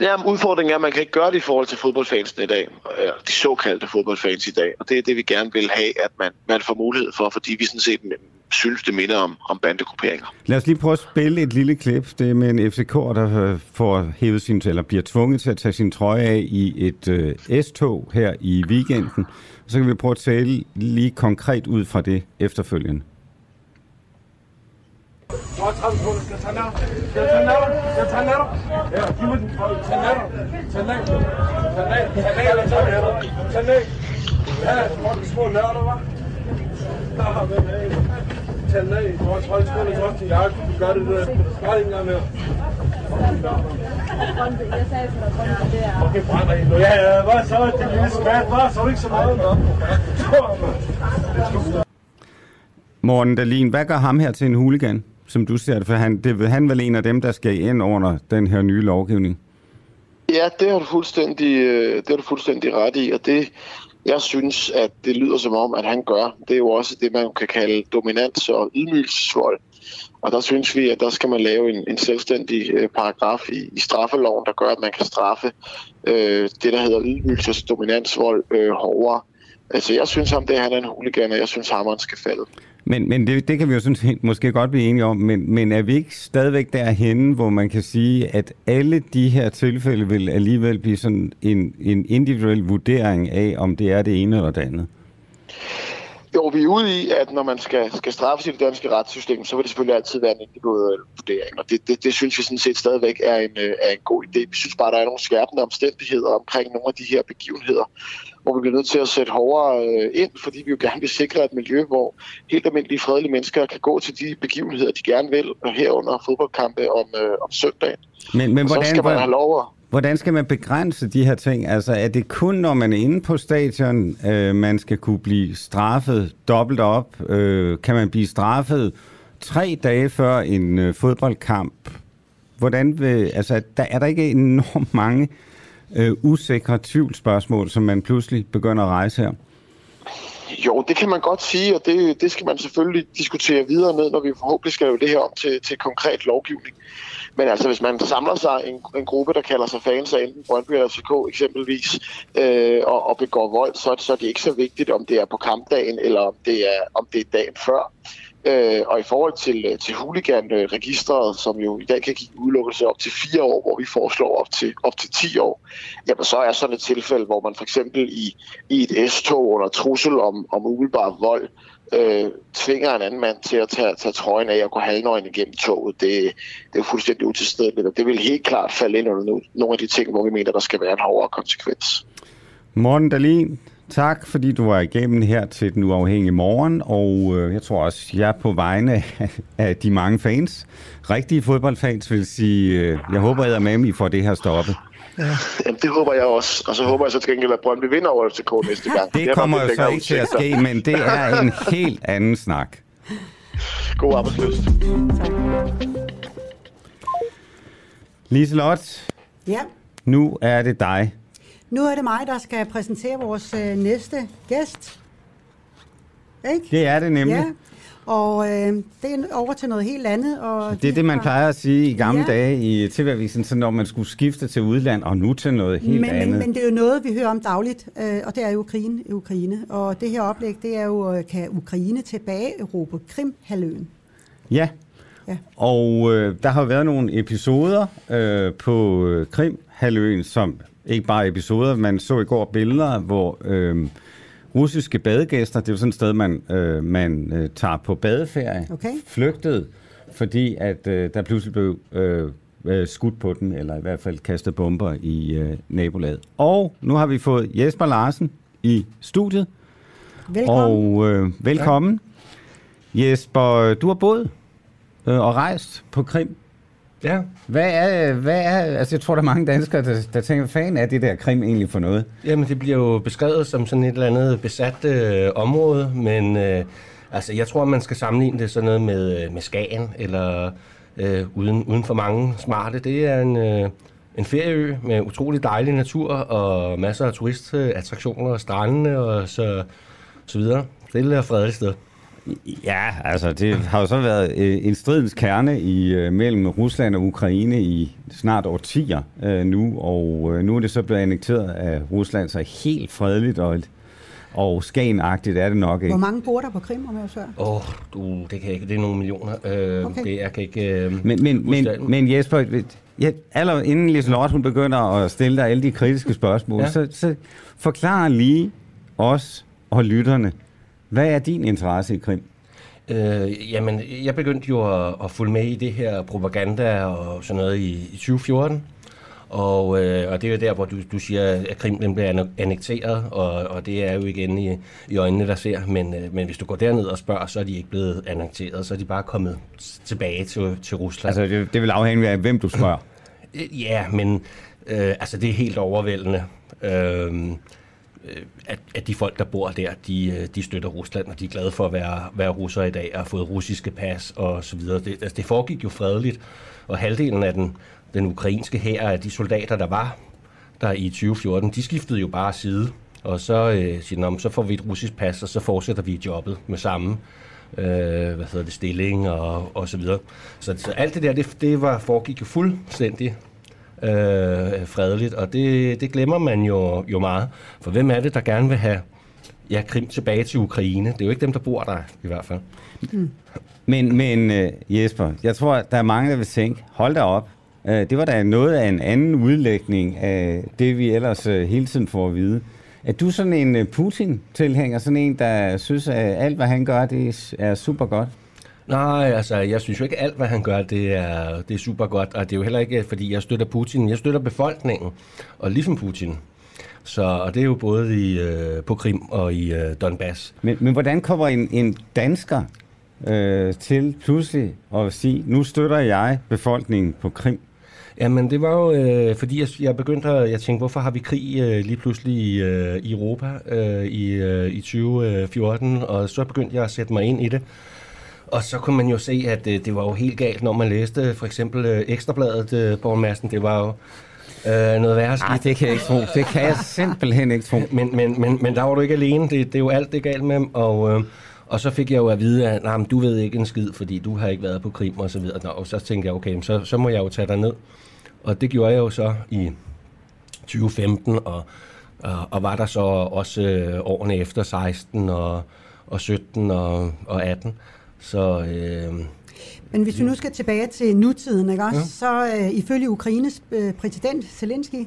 [SPEAKER 6] Jamen, udfordringen er, at man kan ikke gøre det i forhold til fodboldfansene i dag. øh, De såkaldte fodboldfans i dag. Og det er det, vi gerne vil have, at man, man får mulighed for, fordi vi sådan set synes, det minder om, om bandegrupperinger.
[SPEAKER 2] Lad os lige prøve at spille et lille klip. Det er med en FCK, der øh, får hævet sin, eller bliver tvunget til at tage sin trøje af i et øh, S-tog her i weekenden. Så kan vi prøve at tale lige konkret ud fra det efterfølgende.
[SPEAKER 7] 32 sekunder. Skal jeg tage den af? Skal jeg tage den af? Skal jeg tage den af? Ja, små nørder, hva'? Vi den af. Du har 30 sekunder til din jakke. Du gør det det
[SPEAKER 8] det er...
[SPEAKER 7] Okay, brænder ind nu. Ja, ja, hvad så? Det lille skat, hva'? Så er du ikke så meget?
[SPEAKER 2] Morten Dahlin, hvad gør ham her til en hooligan, som du ser det? For han, det, han er vel en af dem, der skal ind under den her nye lovgivning.
[SPEAKER 6] Ja, det har du fuldstændig, øh, det har du fuldstændig ret i, og det, jeg synes, at det lyder som om, at han gør, det er jo også det, man kan kalde dominans og ydmygelsesvold. Og der synes vi, at der skal man lave en, en selvstændig øh, paragraf i, i straffeloven, der gør, at man kan straffe øh, det, der hedder ydmygelses dominansvold øh, hårdere. Altså, jeg synes ham, det er, han er en hooligan, og jeg synes, hammeren skal falde.
[SPEAKER 2] Men, men det, det kan vi jo sådan set måske godt blive enige om, men, men er vi ikke stadigvæk derhenne, hvor man kan sige, at alle de her tilfælde vil alligevel blive sådan en, en individuel vurdering af, om det er det ene eller det andet?
[SPEAKER 6] Jo, vi er ude i, at når man skal, skal straffes i det danske retssystem, så vil det selvfølgelig altid være en individuel vurdering. Og det, det, det synes vi sådan set stadigvæk er en, øh, er en god idé. Vi synes bare, der er nogle skærpende omstændigheder omkring nogle af de her begivenheder, hvor vi bliver nødt til at sætte hårdere øh, ind, fordi vi jo gerne vil sikre et miljø, hvor helt almindelige fredelige mennesker kan gå til de begivenheder, de gerne vil, og herunder fodboldkampe om, øh, om søndagen.
[SPEAKER 2] Men, men
[SPEAKER 6] så
[SPEAKER 2] hvordan,
[SPEAKER 6] skal man have lov at
[SPEAKER 2] hvordan skal man begrænse de her ting? Altså er det kun, når man er inde på stadion, øh, man skal kunne blive straffet dobbelt op? Øh, kan man blive straffet tre dage før en øh, fodboldkamp? Hvordan vil, altså, der, er der ikke enormt mange øh, usikre tvivlsspørgsmål, som man pludselig begynder at rejse her?
[SPEAKER 6] Jo, det kan man godt sige, og det, det skal man selvfølgelig diskutere videre ned, når vi forhåbentlig skal lave det her om til, til konkret lovgivning. Men altså, hvis man samler sig en, en gruppe, der kalder sig fans af enten Brøndby eller FCK eksempelvis, øh, og, og begår vold, så, så er det ikke så vigtigt, om det er på kampdagen, eller om det er, om det er dagen før. Øh, og i forhold til, øh, til huliganregistret, som jo i dag kan give udelukkelse op til fire år, hvor vi foreslår op til, op til 10 år, jamen så er sådan et tilfælde, hvor man for eksempel i, i et S-tog under trussel om, om umiddelbar vold, øh, tvinger en anden mand til at tage, tage trøjen af og gå halvnøgen igennem toget, det, det er jo fuldstændig utilstedeligt, og det vil helt klart falde ind under nogle af de ting, hvor vi mener, der skal være en hårdere konsekvens.
[SPEAKER 2] Morten Dahlin, tak fordi du var igennem her til Den Uafhængige Morgen, og øh, jeg tror også, jeg på vegne af, de mange fans, rigtige fodboldfans, vil sige, øh, jeg håber, at med, I får det her stoppet.
[SPEAKER 6] Jamen, det håber jeg også, og så håber jeg så til gengæld, at Brøndby vinder over FCK næste gang.
[SPEAKER 2] Det
[SPEAKER 6] er
[SPEAKER 2] kommer jo så ikke til at ske, men det er en helt anden snak.
[SPEAKER 6] God arbejdsløst.
[SPEAKER 2] Liselot,
[SPEAKER 4] Ja,
[SPEAKER 2] nu er det dig.
[SPEAKER 4] Nu er det mig, der skal præsentere vores øh, næste gæst. Ikke?
[SPEAKER 2] Det er det nemlig.
[SPEAKER 4] Ja, og øh, det er over til noget helt andet. Og
[SPEAKER 2] Det er det, man
[SPEAKER 4] har-
[SPEAKER 2] plejer at sige i gamle
[SPEAKER 4] Ja.
[SPEAKER 2] dage i TV-avisen, så når man skulle skifte til udland, og nu til noget helt
[SPEAKER 4] men,
[SPEAKER 2] andet.
[SPEAKER 4] men, men det er jo noget, vi hører om dagligt, øh, og det er jo Ukraine, Ukraine. Og det her oplæg, det er jo, øh, kan Ukraine tilbage Europa Krim-halvøen.
[SPEAKER 2] Ja.
[SPEAKER 4] Ja.
[SPEAKER 2] Og øh, der har været nogle episoder øh, på øh, Krim-halvøen, som ikke bare episoder, man så i går billeder, hvor øh, russiske badegæster, det er jo sådan et sted, man, øh, man øh, tager på badeferie,
[SPEAKER 4] Okay.
[SPEAKER 2] flygtede, fordi at øh, der pludselig blev øh, øh, skudt på den, eller i hvert fald kastet bomber i øh, nabolaget. Og nu har vi fået Jesper Larsen i studiet.
[SPEAKER 4] Velkommen.
[SPEAKER 2] Og øh, velkommen. Jesper, du har boet øh, og rejst på Krim.
[SPEAKER 9] Ja,
[SPEAKER 2] Hvad er, hvad er, altså jeg tror, der er mange danskere, der, der tænker, fanden er det der Krim egentlig for noget?
[SPEAKER 9] jamen det bliver jo beskrevet som sådan et eller andet besat øh, område, men øh, altså jeg tror, man skal sammenligne det sådan noget med, øh, med Skagen, eller øh, uden, uden for mange smarte. Det er en, øh, en ferieø med utrolig dejlig natur og masser af turistattraktioner og strandene og så, så videre. Det er et fredeligt sted.
[SPEAKER 2] Ja, altså det har jo så været øh, en stridens kerne i øh, mellem Rusland og Ukraine i snart årtier øh, nu, og øh, nu er det så blevet annekteret af Rusland, så helt fredeligt og, og skagenagtigt er det nok ikke.
[SPEAKER 4] Hvor mange bor der på Krim, om jeg så?
[SPEAKER 9] Åh, oh, du, det kan jeg ikke. Det er nogle millioner. Øh,
[SPEAKER 4] Okay.
[SPEAKER 9] det, jeg kan ikke... Øh,
[SPEAKER 2] Men, men, men, men Jesper, ja, aller inden Liselotte hun begynder at stille dig alle de kritiske spørgsmål. Ja. så, så forklar lige os og lytterne, hvad er din interesse i Krim?
[SPEAKER 9] Øh, jamen, jeg begyndte jo at, at følge med i det her propaganda og sådan noget i, i 2014. Og, øh, og det er jo der, hvor du, du siger, at Krim den bliver anne- annekteret, og, og det er jo igen i, i øjnene, der ser. Men, øh, men hvis du går derned og spørger, så er de ikke blevet annekteret, så er de bare kommet tilbage til, til Rusland.
[SPEAKER 2] Altså, det, det vil afhænge af, hvem du spørger.
[SPEAKER 9] Øh, Ja, men øh, altså det er helt overvældende, øh, Øh, at, at de folk, der bor der, de, øh, de støtter Rusland, og de er glade for at være, være russere i dag, og har fået russiske pas og så videre. Det, altså, det foregik jo fredeligt, og halvdelen af den, den ukrainske hær af de soldater, der var der i 2014, de skiftede jo bare side, og så øh, siger de, så får vi et russisk pas, og så fortsætter vi jobbet med samme øh, hvad hedder det, stilling og, og så videre. Så, så alt det der, det, det var, foregik jo fuldstændig øh, fredeligt, og det, det glemmer man jo, jo meget. For hvem er det, der gerne vil have ja, Krim tilbage til Ukraine? Det er jo ikke dem, der bor der i hvert fald. Mm.
[SPEAKER 2] Men, men øh, Jesper, jeg tror, der er mange, der vil tænke, hold da op. Øh, Det var da noget af en anden udlægning af det, vi ellers øh, hele tiden får at vide. Er du sådan en øh, Putin-tilhænger, sådan en, der synes, at alt, hvad han gør, det er super godt?
[SPEAKER 9] Nej, altså, jeg synes jo ikke, alt, hvad han gør, det er, det er super godt. Og det er jo heller ikke, fordi jeg støtter Putin. Jeg støtter befolkningen, og ligesom Putin. Så, og det er jo både i, øh, på Krim og i øh, Donbass.
[SPEAKER 2] Men, men hvordan kommer en, en dansker øh, til pludselig at sige, nu støtter jeg befolkningen på Krim?
[SPEAKER 9] Jamen, det var jo, øh, fordi jeg, jeg begyndte at jeg tænkte, hvorfor har vi krig øh, lige pludselig i, øh, i Europa øh, i, øh, i 2014, og så begyndte jeg at sætte mig ind i det. Og så kunne man jo se, at øh, det var jo helt galt, når man læste for eksempel øh, Ekstrabladet, øh, Borgen Madsen, det var jo øh, noget værre skidt.
[SPEAKER 2] Nej, det kan jeg ikke tro. Det kan jeg simpelthen ikke tro.
[SPEAKER 9] Men, men, men, men der var du ikke alene. Det, det er jo alt, det galt med dem. Og, øh, og så fik jeg jo at vide, at nej, men du ved ikke en skid, fordi du har ikke været på Krim og så videre. Nå, og så tænkte jeg, okay, så, så må jeg jo tage dig ned. Og det gjorde jeg jo så i 2015, og, og, og var der så også øh, årene efter 16 og, og 17 og, og 18. Så øh,
[SPEAKER 4] Men hvis vi nu skal tilbage til nutiden, ikke også? Ja. så øh, ifølge Ukraines øh, præsident Zelensky,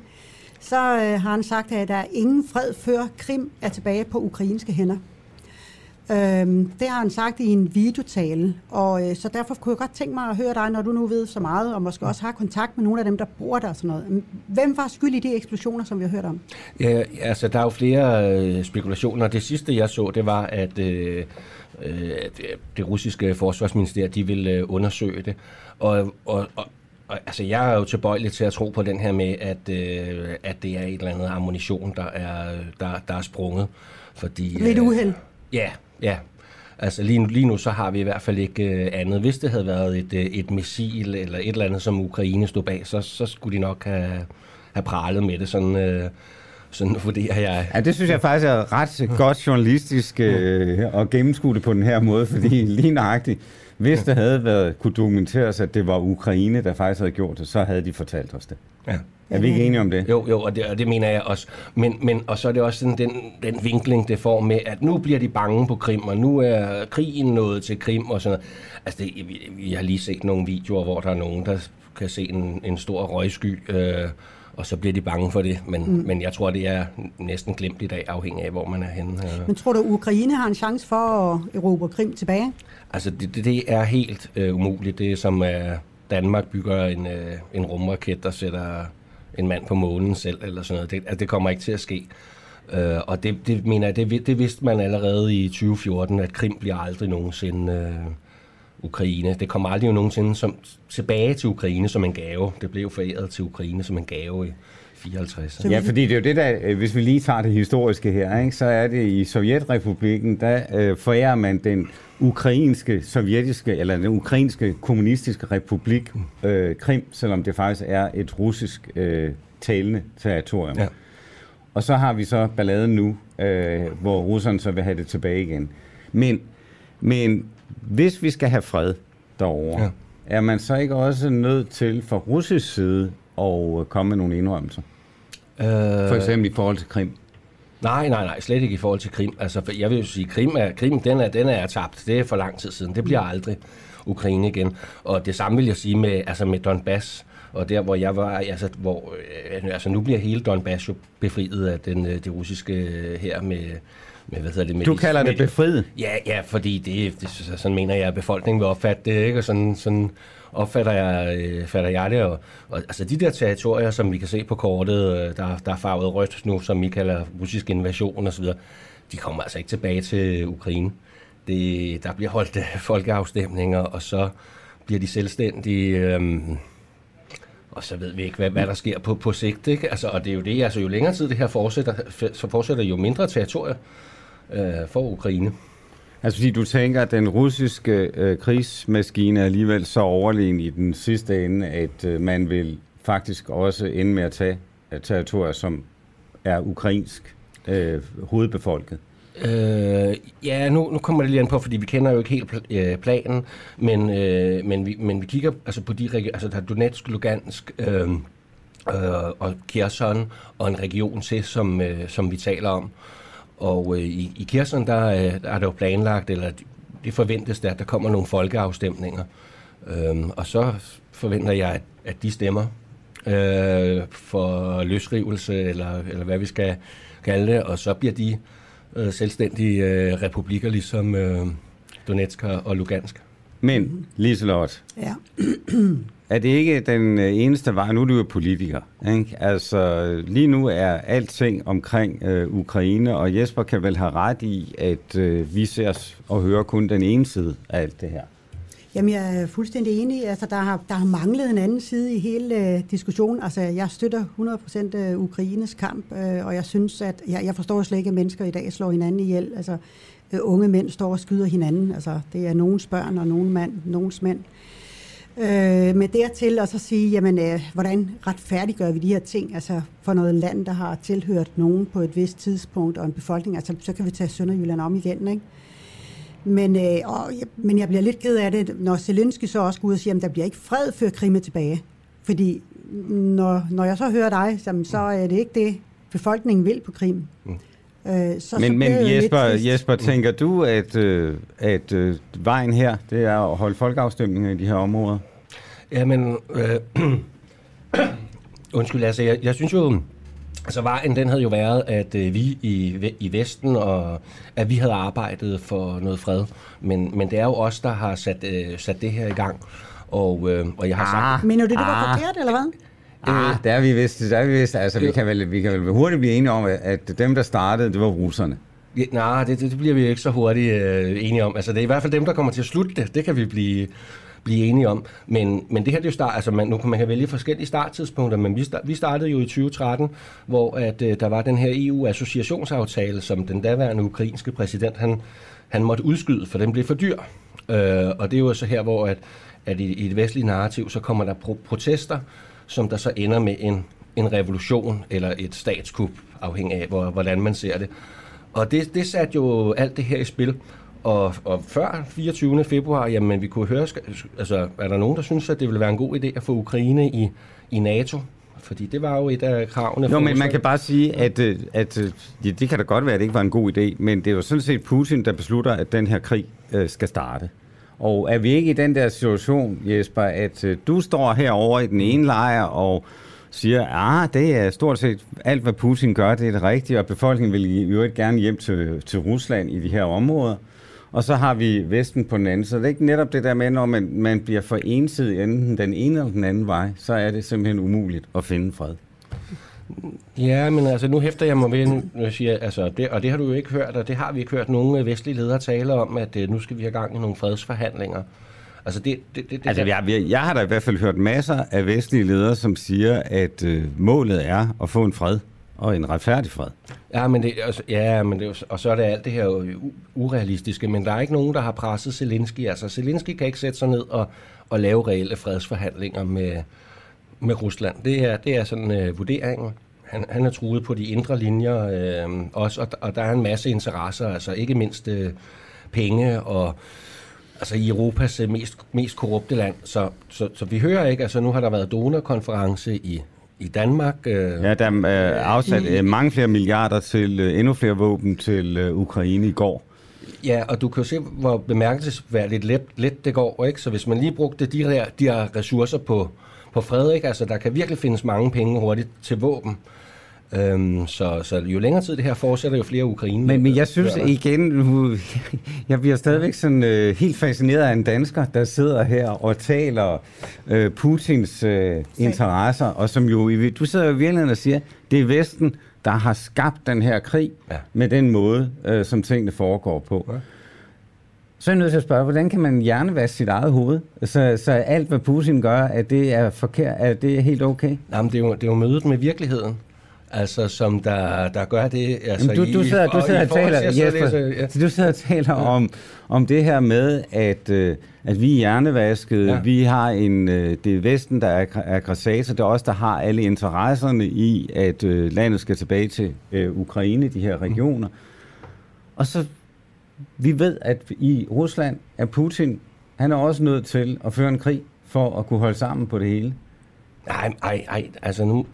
[SPEAKER 4] så øh, har han sagt, at der er ingen fred før Krim er tilbage på ukrainske hænder. Øhm, det har han sagt i en videotale, og øh, så derfor kunne jeg godt tænke mig at høre dig, når du nu ved så meget, og måske også har kontakt med nogle af dem, der bor der og sådan noget. Hvem var skyld i de eksplosioner, som vi har hørt om?
[SPEAKER 9] Ja, altså der er jo flere øh, spekulationer. Det sidste jeg så, det var, at øh, det russiske forsvarsministerium, de ville øh, undersøge det. Og, og, og, altså, jeg er jo tilbøjelig til at tro på den her med, at, øh, at det er et eller andet ammunition, der er, der, der er sprunget. Fordi,
[SPEAKER 4] Lidt
[SPEAKER 9] øh,
[SPEAKER 4] uheld.
[SPEAKER 9] Ja, ja. Altså lige nu, lige nu så har vi i hvert fald ikke øh, andet. Hvis det havde været et, øh, et missil eller et eller andet, som Ukraine stod bag, så, så skulle de nok have, have pralet med det. Sådan, øh, sådan vurderer jeg.
[SPEAKER 2] Ja, det synes jeg faktisk er ret godt journalistisk øh, at gennemskue det på den her måde, fordi [LAUGHS] lige nøjagtigt, hvis det havde været, kunne dokumenteres, at det var Ukraine, der faktisk havde gjort det, så havde de fortalt os det.
[SPEAKER 9] Ja.
[SPEAKER 2] Er vi ikke enige om det?
[SPEAKER 9] Jo, jo, og det, og det mener jeg også. Men, men, og så er det også sådan den, den vinkling, det får med, at nu bliver de bange på Krim, og nu er krigen nået til Krim og sådan noget. Altså, det, vi, vi har lige set nogle videoer, hvor der er nogen, der kan se en, en stor røgsky, øh, og så bliver de bange for det. Men, mm. men jeg tror, det er næsten glemt i dag, afhængig af, hvor man er henne. Øh.
[SPEAKER 4] Men tror du, Ukraine har en chance for at erobre Krim tilbage?
[SPEAKER 9] Altså, det, det, er helt øh, umuligt. Det er som er Danmark bygger en, øh, en rumraket, der sætter en mand på månen selv, eller sådan noget. Det, altså, det kommer ikke til at ske. Øh, og det, det mener jeg, det, det vidste man allerede i 2014, at Krim bliver aldrig nogensinde øh, Ukraine. Det kommer aldrig nogensinde som, tilbage til Ukraine som en gave. Det blev foræret til Ukraine som en gave i 54.
[SPEAKER 2] Ja, fordi det er jo det, der, øh, hvis vi lige tager det historiske her, ikke, så er det i Sovjetrepublikken, der øh, forærer man den ukrainske, sovjetiske, eller den ukrainske kommunistiske republik øh, Krim, selvom det faktisk er et russisk øh, talende territorium. Ja. Og så har vi så balladen nu, øh, hvor russerne så vil have det tilbage igen. Men, men hvis vi skal have fred derovre, ja. er man så ikke også nødt til fra russisk side at komme med nogle indrømmelser? Øh... For eksempel i forhold til Krim.
[SPEAKER 9] Nej, nej, nej, slet ikke i forhold til Krim. Altså, for jeg vil jo sige, Krim er, Krim, den er, den er tabt. Det er for lang tid siden. Det bliver aldrig Ukraine igen. Og det samme vil jeg sige med, altså med Donbass. Og der, hvor jeg var, altså, hvor, øh, altså nu bliver hele Donbass jo befriet af den, øh, det russiske øh, her med, med, hvad hedder det? Med
[SPEAKER 2] du kalder det befriet?
[SPEAKER 9] Ja, ja, fordi det, det, sådan mener jeg, at befolkningen vil opfatte det, ikke? Og sådan, sådan opfatter jeg, øh, fatter jeg det. Og, og, altså de der territorier, som vi kan se på kortet, øh, der, der er farvet rødt nu, som vi kalder russisk invasion osv., de kommer altså ikke tilbage til Ukraine. Det, der bliver holdt øh, folkeafstemninger, og så bliver de selvstændige... Øh, og så ved vi ikke, hvad, hvad der sker på, på sigt. Ikke? Altså, og det er jo det, altså jo længere tid det her fortsætter, så fortsætter jo mindre territorier øh, for Ukraine.
[SPEAKER 2] Altså fordi du tænker, at den russiske øh, krigsmaskine er alligevel så overlegen i den sidste ende, at øh, man vil faktisk også ende med at tage øh, territorier, som er ukrainsk øh, hovedbefolket.
[SPEAKER 9] Øh, ja, nu, nu kommer det lige an på, fordi vi kender jo ikke helt øh, planen, men, øh, men, vi, men vi kigger altså på de regioner, altså der er Donetsk, Lugansk øh, øh, og Kherson og en region til, som, øh, som vi taler om. Og øh, i, i Kherson, der, øh, der er det jo planlagt, eller det forventes, at der kommer nogle folkeafstemninger. Øhm, og så forventer jeg, at, at de stemmer øh, for løsrivelse, eller, eller hvad vi skal kalde det, og så bliver de øh, selvstændige øh, republikker, ligesom øh, Donetsk og Lugansk.
[SPEAKER 2] Men, Liselot,
[SPEAKER 4] ja. [CLEARS THROAT]
[SPEAKER 2] er det ikke den øh, eneste vej? Nu er du jo politiker. Ikke? Altså, lige nu er alting omkring øh, Ukraine, og Jesper kan vel have ret i, at øh, vi ser og hører kun den ene side af alt det her.
[SPEAKER 4] Jamen, jeg er fuldstændig enig. Altså, der, har, der har manglet en anden side i hele øh, diskussionen. Altså, jeg støtter 100% øh, Ukraines kamp, øh, og jeg synes, at jeg, jeg forstår slet ikke, at mennesker i dag slår hinanden ihjel. Altså, øh, unge mænd står og skyder hinanden. Altså, det er nogens børn og nogen mand, nogens mænd. Øh, Øh, med dertil og så sige, jamen, øh, hvordan retfærdiggør vi de her ting, altså for noget land, der har tilhørt nogen på et vist tidspunkt, og en befolkning, altså så kan vi tage Sønderjylland om igen, ikke? Men, øh, og, men jeg bliver lidt ked af det, når Zelensky så også går ud og siger, at der bliver ikke fred før Krim er tilbage. Fordi når, når jeg så hører dig, så er det ikke det, befolkningen vil på Krim. Mm.
[SPEAKER 2] Øh, så, men så men Jesper, Jesper, tænker du, at, øh, at øh, vejen her, det er at holde folkeafstemninger i de her områder?
[SPEAKER 9] Jamen, øh, [CLEARS THROAT] undskyld, altså, jeg, jeg synes jo, altså vejen, den havde jo været, at øh, vi i, i Vesten, og at vi havde arbejdet for noget fred. Men, men det er jo os, der har sat, øh, sat det her i gang. Og, øh, og jeg har sagt...
[SPEAKER 4] Ah, Mener du, det var ah, forkert, eller hvad?
[SPEAKER 2] Ah, der er vi vist, der er vi vist, altså vi kan, vel, vi kan vel hurtigt blive enige om, at dem, der startede, det var russerne.
[SPEAKER 9] Ja, nej, det, det, det bliver vi ikke så hurtigt øh, enige om. Altså, det er i hvert fald dem, der kommer til at slutte det. Det kan vi blive, blive enige om. Men, men det her det er jo start, altså man, nu kan man kan vælge forskellige starttidspunkter, men vi, start, vi startede jo i 2013, hvor at, øh, der var den her EU-associationsaftale, som den daværende ukrainske præsident, han, han måtte udskyde, for den blev for dyr. Øh, og det er jo så her, hvor at, at i, i det vestlige narrativ, så kommer der pro- protester, som der så ender med en, en revolution eller et statskup, afhængig af, hvor, hvordan man ser det. Og det, det satte jo alt det her i spil. Og, og før 24. februar, jamen vi kunne høre, altså er der nogen, der synes, at det ville være en god idé at få Ukraine i, i NATO? Fordi det var jo et af kravene.
[SPEAKER 2] Nå, men man kan bare sige, at, øh, at, at ja, det kan da godt være, at det ikke var en god idé, men det er jo sådan set Putin, der beslutter, at den her krig øh, skal starte. Og er vi ikke i den der situation, Jesper, at øh, du står herovre i den ene lejr og siger, at ah, det er stort set alt, hvad Putin gør, det er det rigtige, og befolkningen vil i øvrigt gerne hjem til, til Rusland i de her områder. og så har vi Vesten på den anden. Så det er ikke netop det der med, når man, man bliver for ensidig enten den ene eller den anden vej, så er det simpelthen umuligt at finde fred.
[SPEAKER 9] Ja, men altså nu hæfter jeg mig ved, nu jeg siger, altså, det, og det har du jo ikke hørt, og det har vi ikke hørt nogen øh, vestlige ledere tale om, at uh, nu skal vi have gang i nogle fredsforhandlinger. Altså det, det, det, det
[SPEAKER 2] Altså, jeg, jeg, jeg har da i hvert fald hørt masser af vestlige ledere, som siger, at øh, målet er at få en fred og en retfærdig fred.
[SPEAKER 9] Ja, men det, altså, ja, men det, og så er det alt det her u- urealistiske, men der er ikke nogen, der har presset Zelensky. Altså, Zelensky kan ikke sætte sig ned og, og lave reelle fredsforhandlinger med, med Rusland. Det er, det er sådan øh, vurderingen. Han, han er truet på de indre linjer øh, også, og, og der er en masse interesser, altså ikke mindst øh, penge og altså i Europas øh, mest, mest korrupte land. Så, så, så vi hører ikke, altså nu har der været donorkonference i, i Danmark. Øh,
[SPEAKER 2] Ja, der er øh, afsat øh, mange flere milliarder til øh, endnu flere våben til øh, Ukraine i går.
[SPEAKER 9] Ja, og du kan jo se, hvor bemærkelsesværdigt let, let det går, ikke? Så hvis man lige brugte de her, de her ressourcer på, på fred, ikke? Altså, der kan virkelig findes mange penge hurtigt til våben. Øhm, så, så jo længere tid det her fortsætter, jo flere Ukraine.
[SPEAKER 2] Men, men jeg synes
[SPEAKER 9] der.
[SPEAKER 2] igen, [LAUGHS] jeg bliver stadigvæk sådan øh, helt fascineret af en dansker, der sidder her og taler øh, Putins øh, interesser, og som jo, du sidder jo i virkeligheden og siger, det er Vesten, der har skabt den her krig
[SPEAKER 9] Ja.
[SPEAKER 2] med den måde, øh, som tingene foregår på.
[SPEAKER 9] Ja.
[SPEAKER 2] Så er jeg nødt til at spørge, hvordan kan man hjernevaske sit eget hoved? Så, så alt, hvad Putin gør, at det er forkert, at det er helt okay?
[SPEAKER 9] Jamen, det er, jo, det er jo mødet med virkeligheden. Altså, som der, der gør det. Altså,
[SPEAKER 2] Jamen, du, du
[SPEAKER 9] i-
[SPEAKER 2] sidder, du sidder
[SPEAKER 9] i
[SPEAKER 2] og
[SPEAKER 9] forhold
[SPEAKER 2] taler, Jesper,
[SPEAKER 9] læse- ja.
[SPEAKER 2] så du sidder og taler om, om det her med, at, øh, at vi er hjernevasket,
[SPEAKER 9] Ja.
[SPEAKER 2] vi har en, øh, det er Vesten, der er aggr- aggressator, det er os, der har alle interesserne i, at øh, landet skal tilbage til øh, Ukraine, de her regioner. Og så, vi ved, at i Rusland er Putin, han er også nødt til at føre en krig for at kunne holde sammen på det hele.
[SPEAKER 9] Nej, nej, nej, altså nu...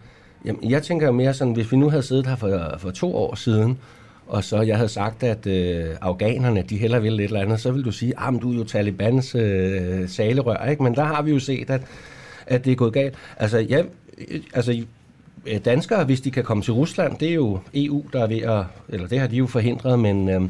[SPEAKER 9] Jamen, jeg tænker mere sådan, hvis vi nu havde siddet her for, for to år siden, og så jeg havde sagt, at øh, afghanerne, de heller vil et eller andet, så vil du sige, ah, at du er jo Talibans øh, salerør, ikke? Men der har vi jo set, at, at det er gået galt. Altså, ja, altså, øh, danskere, hvis de kan komme til Rusland, det er jo EU, der er ved at, eller det har de jo forhindret, men, øh,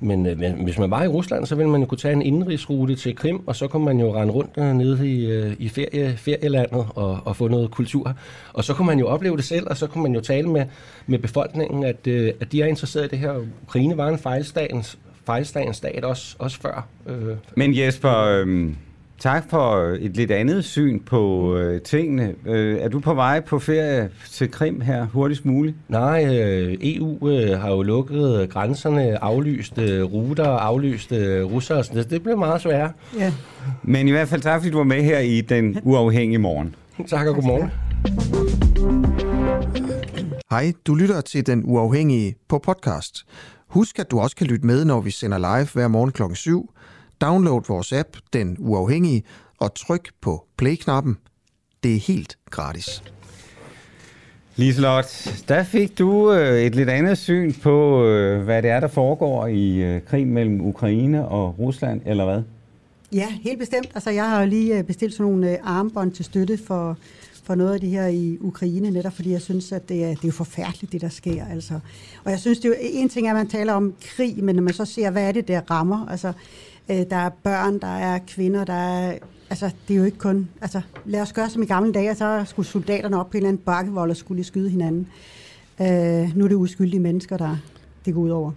[SPEAKER 9] men, øh, hvis man var i Rusland, så ville man jo kunne tage en indrigsrute til Krim, og så kunne man jo rende rundt øh, nede i, øh, i ferie, ferielandet og, og få noget kultur. Og så kunne man jo opleve det selv, og så kunne man jo tale med, med befolkningen, at, øh, at de er interesseret i det her. Ukraine var en fejlstagens, fejlstagens stat også, også før. Øh,
[SPEAKER 2] Men Jesper, øh, tak for et lidt andet syn på øh, tingene. Øh, er du på vej på ferie til Krim her hurtigst muligt?
[SPEAKER 9] Nej, øh, EU øh, har jo lukket grænserne, aflyst øh, ruter, aflyst øh, russere, så det, det bliver meget sværere.
[SPEAKER 4] Ja.
[SPEAKER 2] Men i hvert fald tak, fordi du var med her i Den Uafhængige Morgen.
[SPEAKER 9] Tak og godmorgen.
[SPEAKER 1] Hej, du lytter til Den Uafhængige på podcast. Husk, at du også kan lytte med, når vi sender live hver morgen kl. 7. Download vores app, Den Uafhængige, og tryk på play-knappen. Det er helt gratis.
[SPEAKER 2] Liselot, der fik du øh, et lidt andet syn på, øh, hvad det er, der foregår i øh, krigen mellem Ukraine og Rusland, eller hvad?
[SPEAKER 4] Ja, helt bestemt. Altså, jeg har jo lige bestilt sådan nogle øh, armbånd til støtte for, for noget af det her i Ukraine, netop fordi jeg synes, at det er, det er jo forfærdeligt, det der sker. Altså. Og jeg synes, det er jo, en ting er, at man taler om krig, men når man så ser, hvad er det, der rammer? Altså, øh, Øh, der er børn, der er kvinder, der er... Altså, det er jo ikke kun... Altså, lad os gøre som i gamle dage, så skulle soldaterne op på en eller anden bakkevold og skulle skyde hinanden. Øh, nu er det uskyldige mennesker, der det går ud over.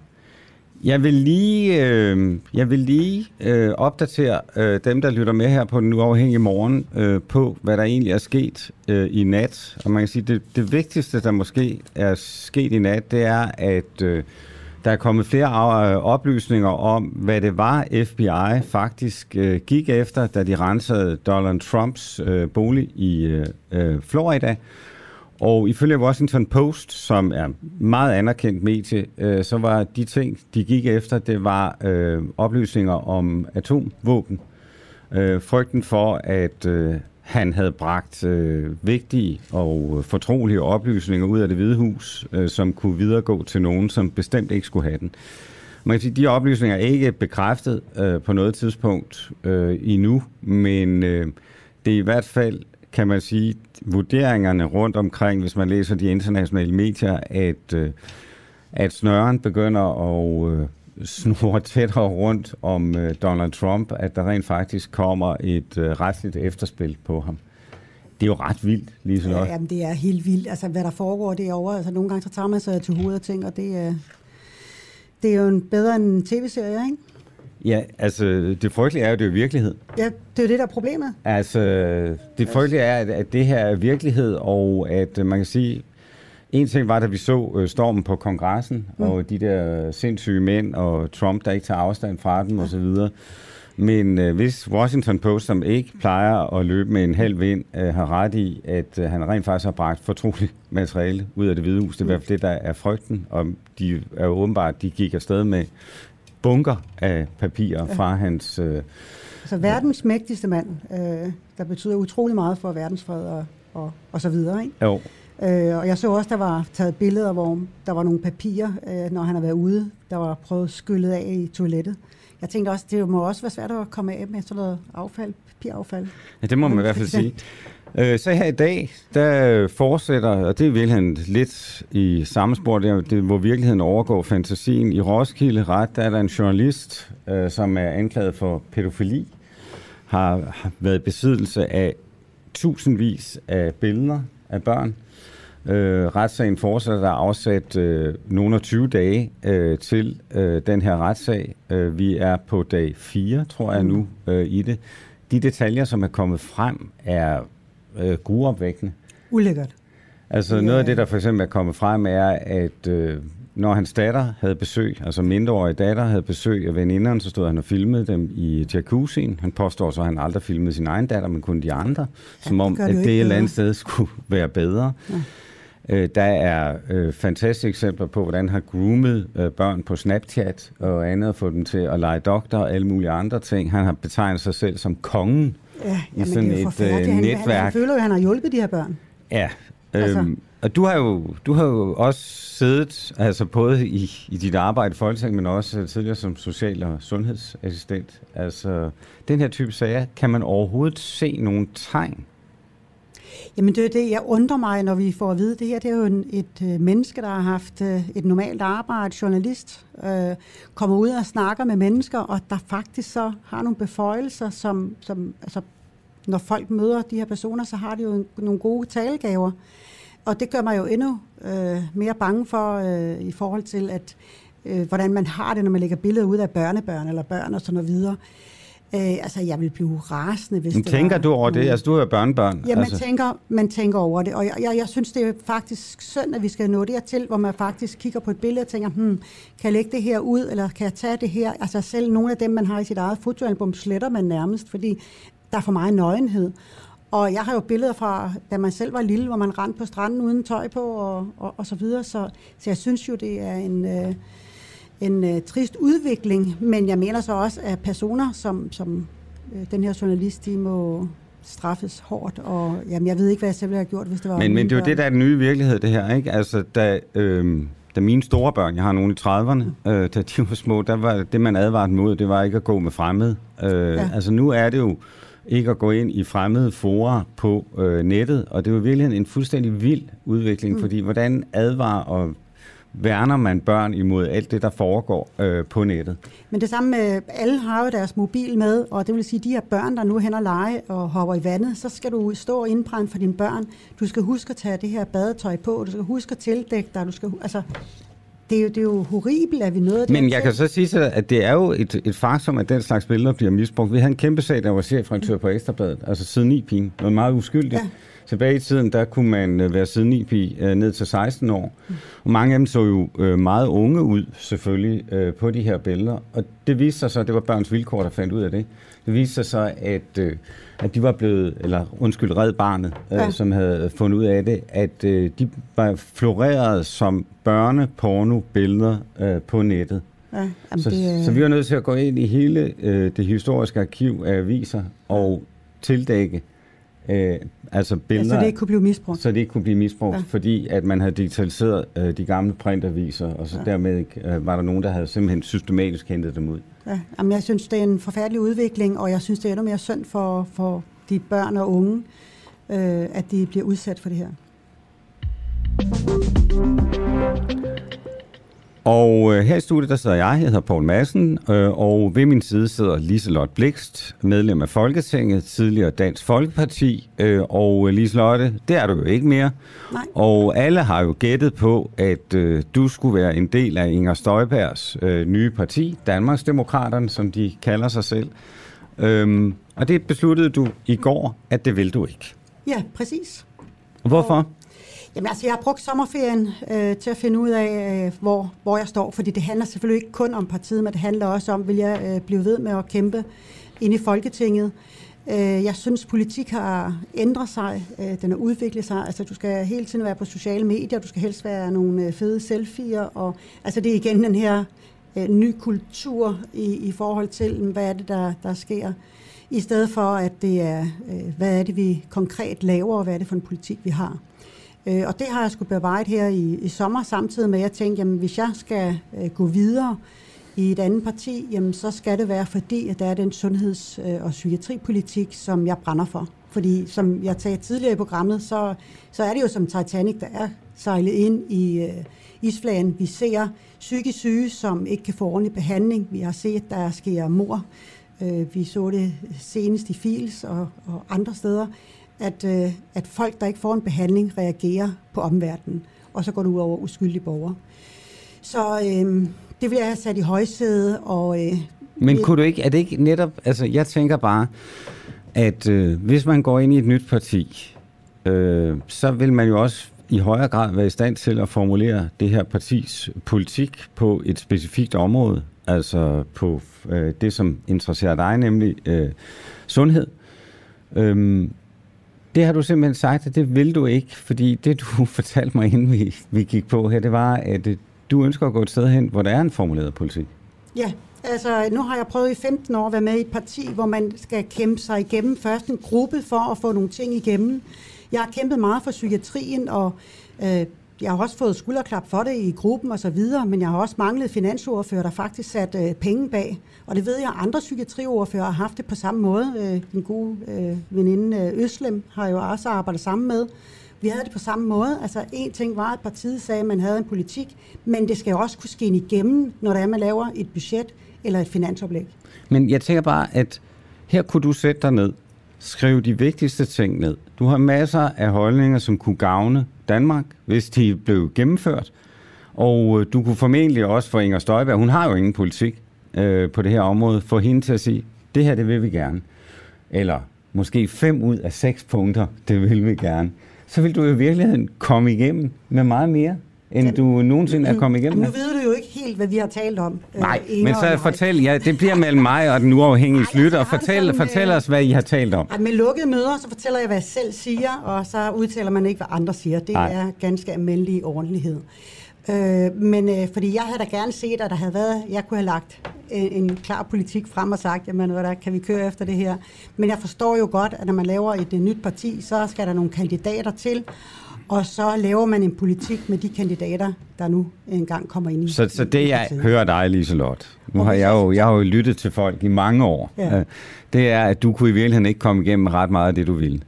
[SPEAKER 2] Jeg vil lige, øh, jeg vil lige øh, opdatere øh, dem, der lytter med her på den uafhængige morgen, øh, på, hvad der egentlig er sket øh, i nat. Og man kan sige, det, det vigtigste, der måske er sket i nat, det er, at øh, der er kommet flere øh, oplysninger om, hvad det var, FBI faktisk øh, gik efter, da de rensede Donald Trumps øh, bolig i øh, øh, Florida. Og ifølge Washington Post, som er meget anerkendt medie, øh, så var de ting, de gik efter, det var øh, oplysninger om atomvåben. Øh, frygten for, at øh, han havde bragt øh, vigtige og øh, fortrolige oplysninger ud af det hvide hus, øh, som kunne videregå til nogen, som bestemt ikke skulle have den. Man kan sige, at de oplysninger er ikke bekræftet øh, på noget tidspunkt øh, endnu, men øh, det er i hvert fald, kan man sige, vurderingerne rundt omkring, hvis man læser de internationale medier, at, øh, at snøren begynder at, øh, snurrer [LAUGHS] tættere rundt om øh, Donald Trump, at der rent faktisk kommer et øh, retsligt efterspil på ham. Det er jo ret vildt, lige så
[SPEAKER 4] Ja, jamen, det er helt vildt. Altså, hvad der foregår derovre. Altså, nogle gange så tager man sig til hovedet og tænker, det er, det er jo en bedre end en tv-serie, ikke?
[SPEAKER 2] Ja, altså det frygtelige er jo, det er virkelighed.
[SPEAKER 4] Ja, det er jo det, der er problemet.
[SPEAKER 2] Altså, det frygtelige er, at, at det her er virkelighed, og at øh, man kan sige, en ting var, da vi så øh, stormen på kongressen, mm. og de der sindssyge mænd, og Trump, der ikke tager afstand fra dem, osv. Men øh, hvis Washington Post, som ikke plejer at løbe med en halv vind, øh, har ret i, at øh, han rent faktisk har bragt fortroligt [LAUGHS] materiale ud af det hvide hus, det er i hvert fald det, der er frygten, og de er jo åbenbart, de gik afsted med bunker af papirer ja. fra hans... Øh,
[SPEAKER 4] Altså verdens mægtigste mand, øh, der betyder utrolig meget for verdensfred og, og, og så videre, ikke?
[SPEAKER 2] jo,
[SPEAKER 4] Øh, og jeg så også, der var taget billeder, hvor der var nogle papirer, øh, når han har været ude, der var prøvet skyllet af i toilettet. Jeg tænkte også, det må også være svært at komme af med sådan noget affald, papiraffald.
[SPEAKER 2] Ja, det må man i hvert fald sige. Øh, Så her i dag, der fortsætter, og det er virkelig lidt i samme spor, der, det, hvor virkeligheden overgår fantasien. I Roskilde Ret, der er der en journalist, øh, som er anklaget for pædofili, har, har været i besiddelse af tusindvis af billeder af børn. Øh, retssagen fortsætter, der er afsat øh, nogle og 20 dage øh, til øh, den her retssag. Øh, vi er på dag 4, tror jeg nu, øh, i det. De detaljer, som er kommet frem, er øh, gruopvækkende.
[SPEAKER 4] Ulækkert.
[SPEAKER 2] Altså noget af det, der for eksempel er kommet frem, er, at øh, når hans datter havde besøg, altså mindreårige datter havde besøg af veninderne, så stod han og filmede dem i jacuzzien. Han påstår så, at han aldrig filmede sin egen datter, men kun de andre. Som
[SPEAKER 4] det
[SPEAKER 2] om,
[SPEAKER 4] gør
[SPEAKER 2] at
[SPEAKER 4] det
[SPEAKER 2] det et eller andet sted skulle være bedre. Ja. Øh, der er øh, fantastiske eksempler på, hvordan han har groomet øh, børn på Snapchat og andet, og fået dem til at lege doktor og alle mulige andre ting. Han har betegnet sig selv som kongen
[SPEAKER 4] Ja,
[SPEAKER 2] i sådan
[SPEAKER 4] det er
[SPEAKER 2] et øh,
[SPEAKER 4] Han, han,
[SPEAKER 2] netværk.
[SPEAKER 4] han føler jo, at han har hjulpet de her børn.
[SPEAKER 2] Ja,
[SPEAKER 4] Altså-
[SPEAKER 2] øhm, og du har, jo, du har jo også siddet, altså både i, i dit arbejde i Folketinget, men også tidligere som social- og sundhedsassistent. Altså, den her type sager, kan man overhovedet se nogle tegn?
[SPEAKER 4] Jamen det er det, jeg undrer mig, når vi får at vide, det her det er jo en, et øh, menneske, der har haft øh, et normalt arbejde, journalist, øh, kommer ud og snakker med mennesker, og der faktisk så har nogle beføjelser, som, som altså, når folk møder de her personer, så har de jo en, nogle gode talegaver. Og det gør mig jo endnu øh, mere bange for, øh, i forhold til, at øh, hvordan man har det, når man lægger billeder ud af børnebørn eller børn og sådan noget videre. Øh, altså, jeg vil blive rasende, hvis
[SPEAKER 2] Men
[SPEAKER 4] det
[SPEAKER 2] tænker
[SPEAKER 4] var
[SPEAKER 2] du over det? Altså, du har jo børnebørn.
[SPEAKER 4] Ja, man,
[SPEAKER 2] altså,
[SPEAKER 4] tænker, man tænker over det, og jeg, jeg, jeg synes, det er faktisk synd, at vi skal nå dertil, hvor man faktisk kigger på et billede og tænker, hmm, kan jeg lægge det her ud, eller kan jeg tage det her? Altså selv nogle af dem, man har i sit eget fotoalbum, sletter man nærmest, fordi der er for meget nøgenhed. Og jeg har jo billeder fra, da man selv var lille, hvor man rendte på stranden uden tøj på, og, og, og så videre. Så, så jeg synes jo, det er en, øh, en øh, trist udvikling, men jeg mener så også, at personer, som, som øh, den her journalist, de må straffes hårdt, og jamen, jeg ved ikke, hvad jeg selv ville have gjort, hvis det var
[SPEAKER 2] men, men det er jo det, der er den nye virkelighed, det her, ikke? Altså, da, øhm, da mine store børn, jeg har nogle i 30'erne, øh, da de var små, der var det, man advarede mod, det var ikke at gå med fremmede. Øh,
[SPEAKER 4] ja.
[SPEAKER 2] Altså, nu er det jo ikke at gå ind i fremmede fora på øh, nettet, og det er jo virkelig en fuldstændig vild udvikling, mm. fordi hvordan advarer og værner man børn imod alt det, der foregår øh, på nettet?
[SPEAKER 4] Men det samme med, alle har jo deres mobil med, og det vil sige, de her børn, der nu hen og lege og hopper i vandet, så skal du stå og indbrænde for dine børn. Du skal huske at tage det her badetøj på, du skal huske at tildække dig, du skal, altså, det er, jo, det er jo horribelt, at vi nåede
[SPEAKER 2] Men
[SPEAKER 4] dertil.
[SPEAKER 2] jeg kan så sige til dig, at det er jo et, et faktum, at den slags billeder bliver misbrugt. Vi havde en kæmpe sag, der var chefredaktør på Ekstrabladet, altså siden 9 pigen. Noget meget uskyldigt.
[SPEAKER 4] Ja.
[SPEAKER 2] Tilbage i tiden, der kunne man øh, være siden 9 pige øh, ned til 16 år. Og mange af dem så jo øh, meget unge ud, selvfølgelig, på de her billeder. Og det viste sig så, det var børns vilkår, der fandt ud af det. Det viste sig så, at, at de var blevet, eller undskyld, red barnet,
[SPEAKER 4] Ja.
[SPEAKER 2] som havde fundet ud af det, at de var floreret som børneporno-billeder på nettet.
[SPEAKER 4] Ja,
[SPEAKER 2] Så,
[SPEAKER 4] det,
[SPEAKER 2] så vi var nødt til at gå ind i hele øh, det historiske arkiv af aviser og tildække øh, altså
[SPEAKER 4] ja,
[SPEAKER 2] billeder,
[SPEAKER 4] så det ikke kunne blive misbrugt.
[SPEAKER 2] så det ikke kunne blive misbrugt,
[SPEAKER 4] Ja.
[SPEAKER 2] ja. fordi at man havde digitaliseret øh, de gamle printaviser, og så ja. dermed øh, var der nogen, der havde simpelthen systematisk hentet dem ud.
[SPEAKER 4] Ja, jamen, jeg synes, det er en forfærdelig udvikling, og jeg synes, det er endnu mere synd for, for de børn og unge, øh, at de bliver udsat for det her.
[SPEAKER 2] Og øh, her i studiet, der sidder jeg, jeg hedder Poul Madsen, øh, og ved min side sidder Liselotte Blikst, medlem af Folketinget, tidligere Dansk Folkeparti, øh, og øh, Liselotte, det er du jo ikke mere.
[SPEAKER 4] Nej.
[SPEAKER 2] Og alle har jo gættet på, at øh, du skulle være en del af Inger Støjbergs øh, nye parti, Danmarksdemokraterne, som de kalder sig selv. Øhm, og det besluttede du i går, at det vil du ikke.
[SPEAKER 4] Ja, præcis.
[SPEAKER 2] Hvorfor?
[SPEAKER 4] Jamen altså, jeg har brugt sommerferien øh, til at finde ud af, øh, hvor, hvor jeg står, fordi det handler selvfølgelig ikke kun om partiet, men det handler også om, vil jeg øh, blive ved med at kæmpe ind i Folketinget. Øh, jeg synes, politik har ændret sig, øh, den har udviklet sig. Altså, du skal hele tiden være på sociale medier, du skal helst være nogle øh, fede selfies, og altså, det er igen den her øh, ny kultur i, i forhold til, hvad er det, der, der sker, i stedet for, at det er, øh, hvad er det, vi konkret laver, og hvad er det for en politik, vi har. Øh, og det har jeg skulle bearbejde her i, i sommer, samtidig med, at jeg tænkte, jamen hvis jeg skal øh, gå videre i et andet parti, jamen så skal det være, fordi at der er den sundheds- øh, og psykiatripolitik, som jeg brænder for. Fordi som jeg sagde tidligere i programmet, så, så er det jo som Titanic, der er sejlet ind i øh, isflagen. Vi ser psykisk syge, som ikke kan få ordentlig behandling. Vi har set, der sker mor. Øh, vi så det senest i Fils og, og andre steder at, øh, at folk, der ikke får en behandling, reagerer på omverdenen, og så går det ud over uskyldige borgere. Så øh, det vil jeg have sat i højsæde, og... Øh,
[SPEAKER 2] Men kunne du ikke, er det ikke netop, altså jeg tænker bare, at øh, hvis man går ind i et nyt parti, øh, så vil man jo også i højere grad være i stand til at formulere det her partis politik på et specifikt område, altså på øh, det, som interesserer dig, nemlig øh, sundhed. Øhm, det har du simpelthen sagt, at det vil du ikke, fordi det, du [LAUGHS] fortalte mig, inden vi, vi gik på her, det var, at øh, du ønsker at gå et sted hen, hvor der er en formuleret politik.
[SPEAKER 4] Ja, altså nu har jeg prøvet i 15 år at være med i et parti, hvor man skal kæmpe sig igennem først en gruppe for at få nogle ting igennem. Jeg har kæmpet meget for psykiatrien, og øh, jeg har også fået skulderklap for det i gruppen og så videre, men jeg har også manglet finansordfører, der faktisk sat øh, penge bag. Og det ved jeg, at andre psykiatriordfører har haft det på samme måde. Øh, den gode øh, veninde øh, Øslem har jo også arbejdet sammen med. Vi havde det på samme måde. Altså en ting var, at partiet sagde, at man havde en politik, men det skal jo også kunne ske igennem, når det er, man laver et budget eller et finansoplæg.
[SPEAKER 2] Men jeg tænker bare, at her kunne du sætte dig ned, skrive de vigtigste ting ned. Du har masser af holdninger, som kunne gavne Danmark, hvis de blev gennemført. Og øh, du kunne formentlig også for Inger Støjberg, hun har jo ingen politik øh, på det her område, få hende til at sige, det her, det vil vi gerne. Eller måske fem ud af seks punkter, det vil vi gerne. Så vil du i virkeligheden komme igennem med meget mere, end du nogensinde er kommet igennem
[SPEAKER 4] Nu
[SPEAKER 2] med.
[SPEAKER 4] ved du jo ikke helt, hvad vi har talt om. øh,
[SPEAKER 2] Nej,
[SPEAKER 4] Inger
[SPEAKER 2] men så
[SPEAKER 4] mig.
[SPEAKER 2] fortæl, ja, det bliver mellem mig og den uafhængige
[SPEAKER 4] har det
[SPEAKER 2] Fortæl,
[SPEAKER 4] sådan,
[SPEAKER 2] fortæl
[SPEAKER 4] øh,
[SPEAKER 2] os, hvad I har talt om.
[SPEAKER 4] Ej, med lukkede møder, så fortæller jeg, hvad jeg selv siger, og så udtaler man ikke, hvad andre siger. Det
[SPEAKER 2] Nej.
[SPEAKER 4] er ganske almindelig ordentlighed. Øh, men øh, fordi jeg havde da gerne set, at der havde været, jeg kunne have lagt en, en klar politik frem og sagt, jamen hvad der, kan vi køre efter det her. Men jeg forstår jo godt, at når man laver et, et nyt parti, så skal der nogle kandidater til, og så laver man en politik med de kandidater, der nu engang kommer ind i
[SPEAKER 2] Så, så det, jeg hører dig, Liselot, nu har jeg jo, jeg har jo lyttet til folk i mange år,
[SPEAKER 4] Ja.
[SPEAKER 2] øh, det er, at du kunne i virkeligheden ikke komme igennem ret meget af det, du ville.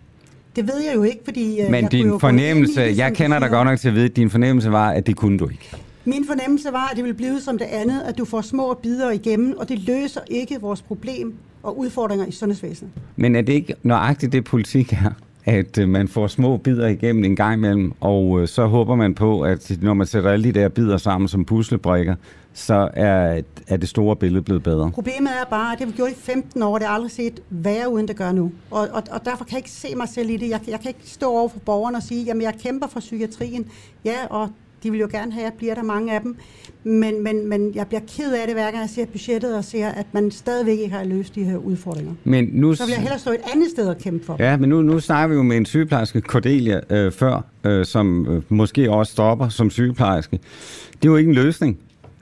[SPEAKER 4] Det ved jeg jo ikke, fordi... øh,
[SPEAKER 2] Men
[SPEAKER 4] jeg
[SPEAKER 2] din fornemmelse,
[SPEAKER 4] det,
[SPEAKER 2] jeg kender dig godt nok til at vide, at din fornemmelse var, at det kunne du ikke.
[SPEAKER 4] Min fornemmelse var, at det ville blive som det andet, at du får små bidder igennem, og det løser ikke vores problem og udfordringer i sundhedsvæsenet.
[SPEAKER 2] Men er det ikke nøjagtigt det, politik er? At øh, man får små bidder igennem en gang imellem, og øh, så håber man på, at når man sætter alle de der bidder sammen som puslebrikker, så er, er det store billede blevet bedre.
[SPEAKER 4] Problemet er bare, at det har vi gjort i 15 år, det har aldrig set værre, uden det gør nu. Og, og, og derfor kan jeg ikke se mig selv i det. Jeg, jeg kan ikke stå over for borgerne og sige, jamen jeg kæmper for psykiatrien. Ja, og de vil jo gerne have, at bliver der mange af dem. Men, men, men jeg bliver ked af det, hver gang jeg ser budgettet og ser, at man stadigvæk ikke har løst de her udfordringer.
[SPEAKER 2] Men nu,
[SPEAKER 4] Så vil jeg hellere stå et andet sted og kæmpe for.
[SPEAKER 2] Ja, men nu, nu snakker vi jo med en sygeplejerske, Cordelia, øh, før, øh, som øh, måske også stopper som sygeplejerske. Det er jo ikke en løsning.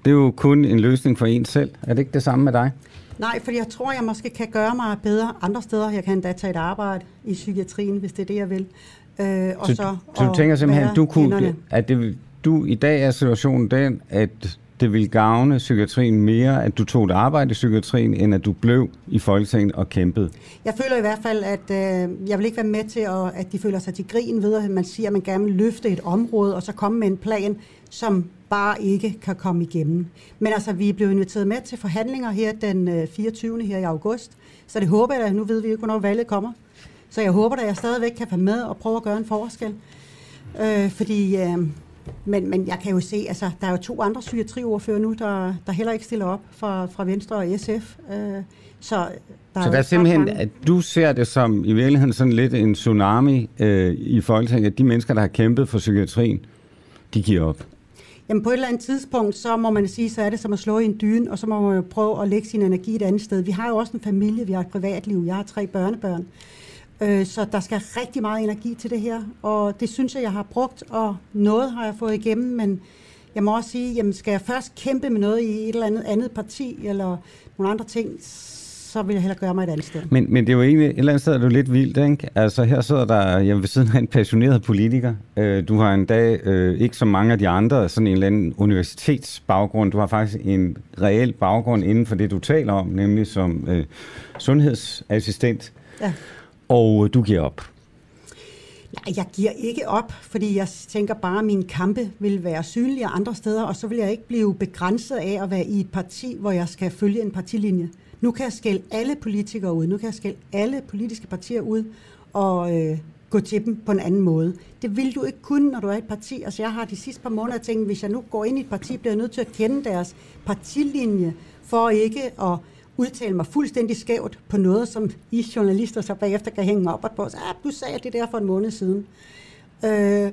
[SPEAKER 2] Det er jo kun en løsning for en selv. Er det ikke det samme med dig?
[SPEAKER 4] Nej, fordi jeg tror, jeg måske kan gøre mig bedre andre steder. Jeg kan endda tage et arbejde i psykiatrien, hvis det er det, jeg vil. Øh, og
[SPEAKER 2] så,
[SPEAKER 4] så,
[SPEAKER 2] så du tænker simpelthen, du kunne, at det, du i dag er situationen den, at det ville gavne psykiatrien mere, at du tog et arbejde i psykiatrien, end at du blev i Folketinget og kæmpede?
[SPEAKER 4] Jeg føler i hvert fald, at øh, jeg vil ikke være med til, at, at de føler sig til grin ved, at man siger, at man gerne vil løfte et område, og så komme med en plan, som bare ikke kan komme igennem. Men altså, vi er blevet inviteret med til forhandlinger her den øh, 24. her i august, så det håber jeg, at nu ved vi ikke, hvornår valget kommer. Så jeg håber, at jeg stadigvæk kan være med og prøve at gøre en forskel. Øh, fordi, øh, men, men jeg kan jo se, altså, der er jo to andre psykiatriordfører nu, der, der heller ikke stiller op fra, fra Venstre og SF. Øh, så der
[SPEAKER 2] Så der er
[SPEAKER 4] ret
[SPEAKER 2] simpelthen,
[SPEAKER 4] mange-
[SPEAKER 2] at du ser det som i virkeligheden sådan lidt en tsunami øh, i Folketinget, at de mennesker, der har kæmpet for psykiatrien, de giver op.
[SPEAKER 4] Jamen på et eller andet tidspunkt, så må man sige, så er det som at slå i en dyne, og så må man jo prøve at lægge sin energi et andet sted. Vi har jo også en familie, vi har et privatliv, jeg har tre børnebørn. Øh, Så der skal rigtig meget energi til det her, og det synes jeg, jeg har brugt, og noget har jeg fået igennem, men jeg må også sige, jamen skal jeg først kæmpe med noget i et eller andet andet parti, eller nogle andre ting, så vil jeg hellere gøre mig et andet sted.
[SPEAKER 2] Men, men det er jo egentlig, et eller andet sted er jo lidt vildt, ikke? Altså her sidder der jamen, ved siden af en passioneret politiker. Øh, du har en dag, øh, ikke som mange af de andre, sådan en eller anden universitetsbaggrund. Du har faktisk en reel baggrund inden for det, du taler om, nemlig som øh, sundhedsassistent.
[SPEAKER 4] Ja.
[SPEAKER 2] Og øh, du giver op.
[SPEAKER 4] Nej, jeg giver ikke op, fordi jeg tænker bare, at mine kampe vil være synlige andre steder, og så vil jeg ikke blive begrænset af at være i et parti, hvor jeg skal følge en partilinje. Nu kan jeg skælde alle politikere ud, nu kan jeg skælde alle politiske partier ud og øh, gå til dem på en anden måde. Det vil du ikke kunne, når du er i et parti. Altså jeg har de sidste par måneder tænkt, hvis jeg nu går ind i et parti, bliver jeg nødt til at kende deres partilinje, for ikke at udtale mig fuldstændig skævt på noget, som I journalister så bagefter kan hænge mig op på. Så, ah, du sagde det der for en måned siden. Øh,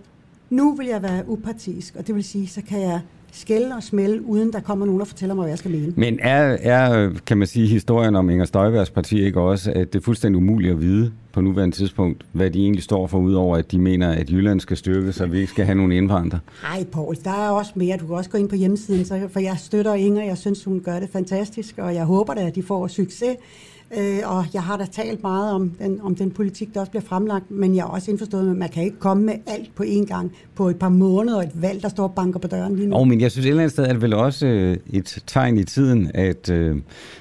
[SPEAKER 4] nu vil jeg være upartisk, og det vil sige, så kan jeg skælde og smælde, uden der kommer nogen og fortæller mig, hvad jeg skal mene.
[SPEAKER 2] Men er, er, kan man sige, historien om Inger Støjbergs parti ikke også, at det er fuldstændig umuligt at vide på nuværende tidspunkt, hvad de egentlig står for, udover at de mener, at Jylland skal styrke, så vi ikke skal have nogen indvandrere?
[SPEAKER 4] Hej Paul, der er også mere. Du kan også gå ind på hjemmesiden, så, for jeg støtter Inger. Jeg synes, hun gør det fantastisk, og jeg håber da, at de får succes. Øh, og jeg har da talt meget om den, om den politik, der også bliver fremlagt, men jeg er også indforstået med, at man kan ikke komme med alt på én gang på et par måneder, og et valg, der står og banker på døren lige nu.
[SPEAKER 2] Og men jeg synes et eller andet sted er det vel også øh, et tegn i tiden, at øh,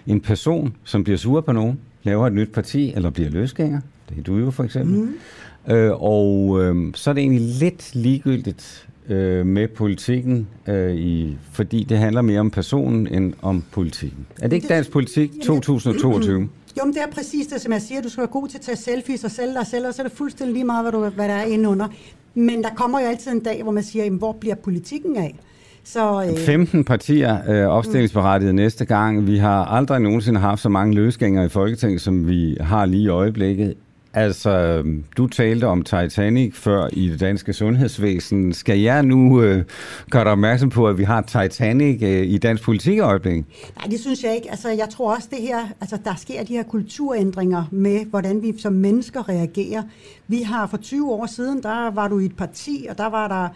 [SPEAKER 2] en person, som bliver sur på nogen, laver et nyt parti, eller bliver løsgænger, det er du jo for eksempel, mm. øh, og øh, så er det egentlig lidt ligegyldigt øh, med politikken, øh, i, fordi det handler mere om personen end om politikken. Er det ikke dansk politik 2022?
[SPEAKER 4] Jo, men det er præcis det, som jeg siger. Du skal være god til at tage selfies og sælge dig selv, og så er det fuldstændig lige meget, hvad, du, hvad der er inde under. Men der kommer jo altid en dag, hvor man siger, jamen, hvor bliver politikken af? Så, øh,
[SPEAKER 2] 15 partier øh, opstillingsberettiget næste gang. Vi har aldrig nogensinde haft så mange løsgængere i Folketinget, som vi har lige i øjeblikket. Altså, øhm, du talte om Titanic før i det danske sundhedsvæsen. Skal jeg nu øh, gøre dig opmærksom på, at vi har Titanic øh, i dansk politik i øjeblikket?
[SPEAKER 4] Nej, det synes jeg ikke. Altså, jeg tror også, det her, altså, der sker de her kulturændringer med, hvordan vi som mennesker reagerer. Vi har for 20 år siden, der var du i et parti, og der var der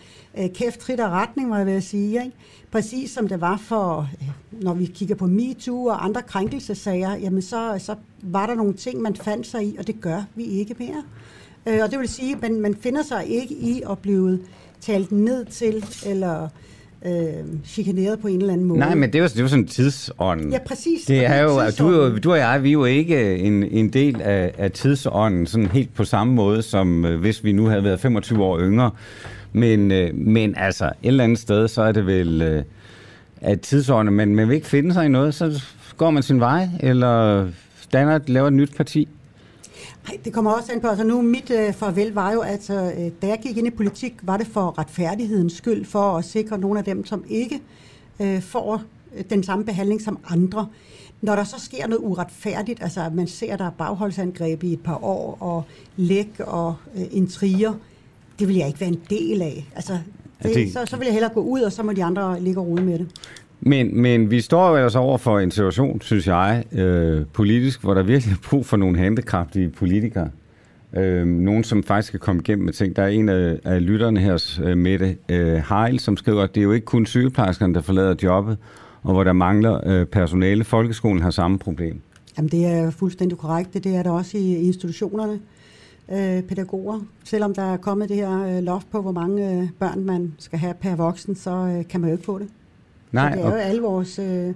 [SPEAKER 4] øh, kæft, trit og retning, må jeg vil sige. Ikke? Præcis som det var for, øh, når vi kigger på MeToo og andre krænkelsesager, jamen så, så var der nogle ting, man fandt sig i, og det gør vi ikke mere. Øh, og det vil sige, at man, man finder sig ikke i at blive talt ned til, eller øh, chikaneret på en eller anden måde.
[SPEAKER 2] Nej, men det jo, det jo sådan tidsånden.
[SPEAKER 4] Ja, præcis.
[SPEAKER 2] Det er jo, du, jo,
[SPEAKER 4] tidsånden.
[SPEAKER 2] du og jeg, vi er jo ikke en, en del af, af tidsånden sådan helt på samme måde, som øh, hvis vi nu havde været 25 år yngre. Men, øh, men altså, et eller andet sted, så er det vel øh, at tidsånden, men man vil ikke finde sig i noget, så går man sin vej, eller danner, laver et nyt parti.
[SPEAKER 4] Nej, det kommer også an på. Altså nu, mit øh, farvel var jo, at øh, da jeg gik ind i politik, var det for retfærdighedens skyld, for at sikre nogle af dem, som ikke øh, får den samme behandling som andre. Når der så sker noget uretfærdigt, altså at man ser, at der er bagholdsangreb i et par år, og læk og øh, intriger, det vil jeg ikke være en del af. Altså, det,
[SPEAKER 2] det-
[SPEAKER 4] Så, så vil jeg hellere gå ud, og så må de andre ligge og rode med det.
[SPEAKER 2] Men, men vi står jo altså over for en situation, synes jeg, øh, politisk, hvor der virkelig er brug for nogle handekraftige politikere. Øh, nogen, som faktisk kan komme igennem med ting. Der er en af, af lytterne her, øh, Mette øh, Heil, som skriver, at det er jo ikke kun sygeplejerskerne, der forlader jobbet, og hvor der mangler øh, personale. Folkeskolen har samme problem.
[SPEAKER 4] Jamen, det er fuldstændig korrekt. Det, det er der også i institutionerne, øh, pædagoger. Selvom der er kommet det her øh, loft på, hvor mange øh, børn man skal have per voksen, så øh, kan man jo ikke få det.
[SPEAKER 2] Nej,
[SPEAKER 4] så det er jo
[SPEAKER 2] og-
[SPEAKER 4] alle vores øh,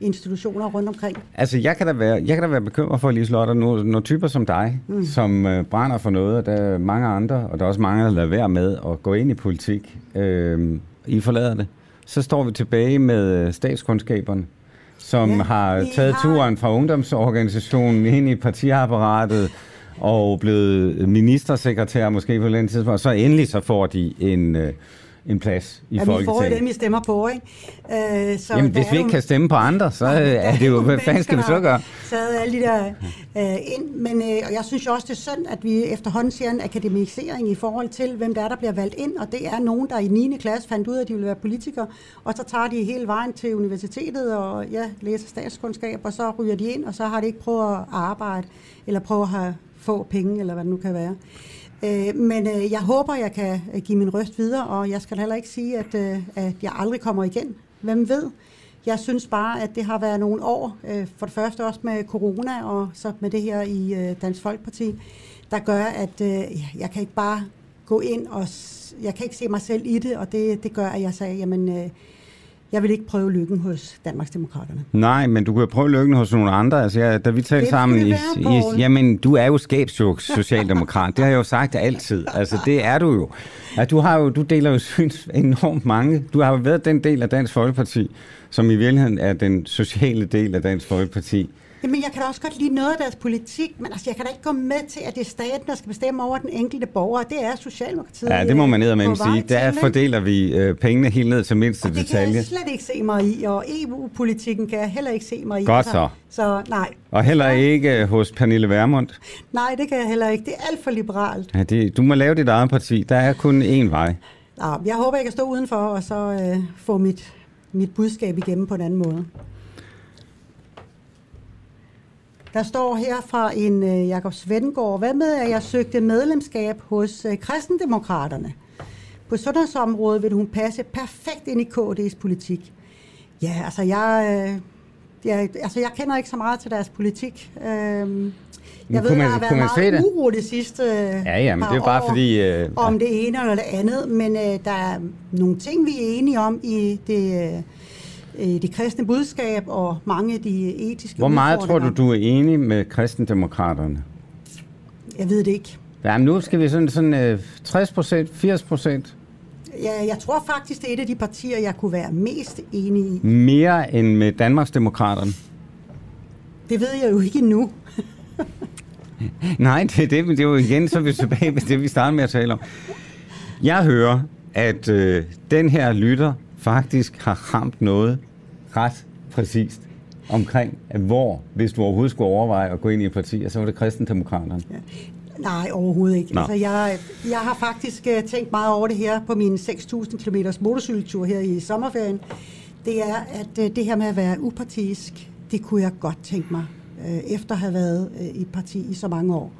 [SPEAKER 4] institutioner rundt omkring.
[SPEAKER 2] Altså, jeg kan da være, jeg kan da være bekymret for, Liselotte, når, når typer som dig, mm. som øh, brænder for noget, og der er mange andre, og der er også mange, der lader være med at gå ind i politik, øh, I forlader det, så står vi tilbage med statskundskaberne, som
[SPEAKER 4] Ja,
[SPEAKER 2] har taget
[SPEAKER 4] har-
[SPEAKER 2] turen fra ungdomsorganisationen ind i partiapparatet, og blevet ministersekretær måske på den tidspunkt, og så endelig så får de en, øh, en plads i
[SPEAKER 4] Ja, vi får jo
[SPEAKER 2] Folketinget.
[SPEAKER 4] dem, I stemmer på, ikke? Øh, så
[SPEAKER 2] Jamen, hvis vi ikke kan stemme på andre, så øh, er det jo, [LAUGHS] hvad fanden skal vi så gøre?
[SPEAKER 4] Taget alle de der øh, ind, men øh, og jeg synes jo også, det er synd, at vi efterhånden ser en akademisering i forhold til, hvem der er, der bliver valgt ind, og det er nogen, der i 9. klasse fandt ud af, at de ville være politikere, og så tager de hele vejen til universitetet og ja, læser statskundskab, og så ryger de ind, og så har de ikke prøvet at arbejde, eller prøve at have få penge, eller hvad det nu kan være. Øh, men øh, jeg håber, jeg kan øh, give min røst videre, og jeg skal heller ikke sige, at, øh, at jeg aldrig kommer igen. Hvem ved? Jeg synes bare, at det har været nogle år, øh, for det første også med corona, og så med det her i øh, Dansk Folkeparti, der gør, at øh, jeg kan ikke bare gå ind og... Jeg kan ikke se mig selv i det, og det, det gør, at jeg sagde, jamen, øh, jeg vil ikke prøve lykken hos Danmarksdemokraterne.
[SPEAKER 2] Nej, men du kan jo prøve lykken hos nogle andre. Altså, jeg, da vi talte
[SPEAKER 4] Det
[SPEAKER 2] sammen i, i... Jamen, du er jo skabsjuk socialdemokrat. det har jeg jo sagt altid. Altså, det er du jo. Ja, du, har jo du deler jo syns enormt mange. Du har jo været den del af Dansk Folkeparti, som i virkeligheden er den sociale del af Dansk Folkeparti.
[SPEAKER 4] Jamen, jeg kan da også godt lide noget af deres politik, men altså, jeg kan da ikke gå med til, at det er staten, der skal bestemme over den enkelte borger. Det er Socialdemokratiet.
[SPEAKER 2] Ja, det må man ned med sige. Der
[SPEAKER 4] til,
[SPEAKER 2] fordeler vi øh, pengene helt ned til mindste
[SPEAKER 4] Og det kan
[SPEAKER 2] detalje.
[SPEAKER 4] jeg slet ikke se mig i, og EU-politikken kan jeg heller ikke se mig i.
[SPEAKER 2] Godt så.
[SPEAKER 4] Så nej,
[SPEAKER 2] Og heller ikke øh, hos Pernille Vermund.
[SPEAKER 4] nej, det kan jeg heller ikke. Det er alt for liberalt.
[SPEAKER 2] Ja, det, du må lave dit eget parti. Der er kun én vej.
[SPEAKER 4] Jeg håber, jeg kan stå udenfor og så øh, få mit, mit budskab igennem på en anden måde. Der står her fra en øh, Jakob Svendgaard, hvad med, at jeg søgte medlemskab hos øh, kristendemokraterne? På sundhedsområdet vil hun passe perfekt ind i KD's politik. Ja, altså jeg, øh, jeg, altså jeg kender ikke så meget til deres politik. Øhm, jeg ved,
[SPEAKER 2] man-
[SPEAKER 4] der har været meget uro det sidste øh,
[SPEAKER 2] Ja, ja, men
[SPEAKER 4] par
[SPEAKER 2] det er bare
[SPEAKER 4] år
[SPEAKER 2] fordi... Øh,
[SPEAKER 4] om det ene eller det andet, men øh, der er nogle ting, vi er enige om i det, øh, det kristne budskab og mange af de etiske
[SPEAKER 2] hvor meget tror du, du er enig med kristendemokraterne?
[SPEAKER 4] Jeg ved det ikke.
[SPEAKER 2] Jamen, nu skal vi sådan, sådan øh, 60 procent, 80 procent
[SPEAKER 4] Jeg, jeg tror faktisk, det er et af de partier, jeg kunne være mest enig i.
[SPEAKER 2] mere end med Danmarksdemokraterne.
[SPEAKER 4] Det ved jeg jo ikke endnu. [LAUGHS]
[SPEAKER 2] Nej, det er, det, men det er jo igen, så er vi tilbage ved det, vi startede med at tale om. Jeg hører, at øh, den her lytter faktisk har ramt noget ret præcist omkring, at hvor, hvis du overhovedet skulle overveje at gå ind i et parti, så var det kristendemokraterne.
[SPEAKER 4] Nej, overhovedet ikke.
[SPEAKER 2] Nå.
[SPEAKER 4] Altså, jeg, jeg har faktisk uh, tænkt meget over det her på min 6.000 km motorcykeltur her i sommerferien. Det er, at uh, det her med at være upartisk, det kunne jeg godt tænke mig, uh, efter at have været uh, i et parti i så mange år.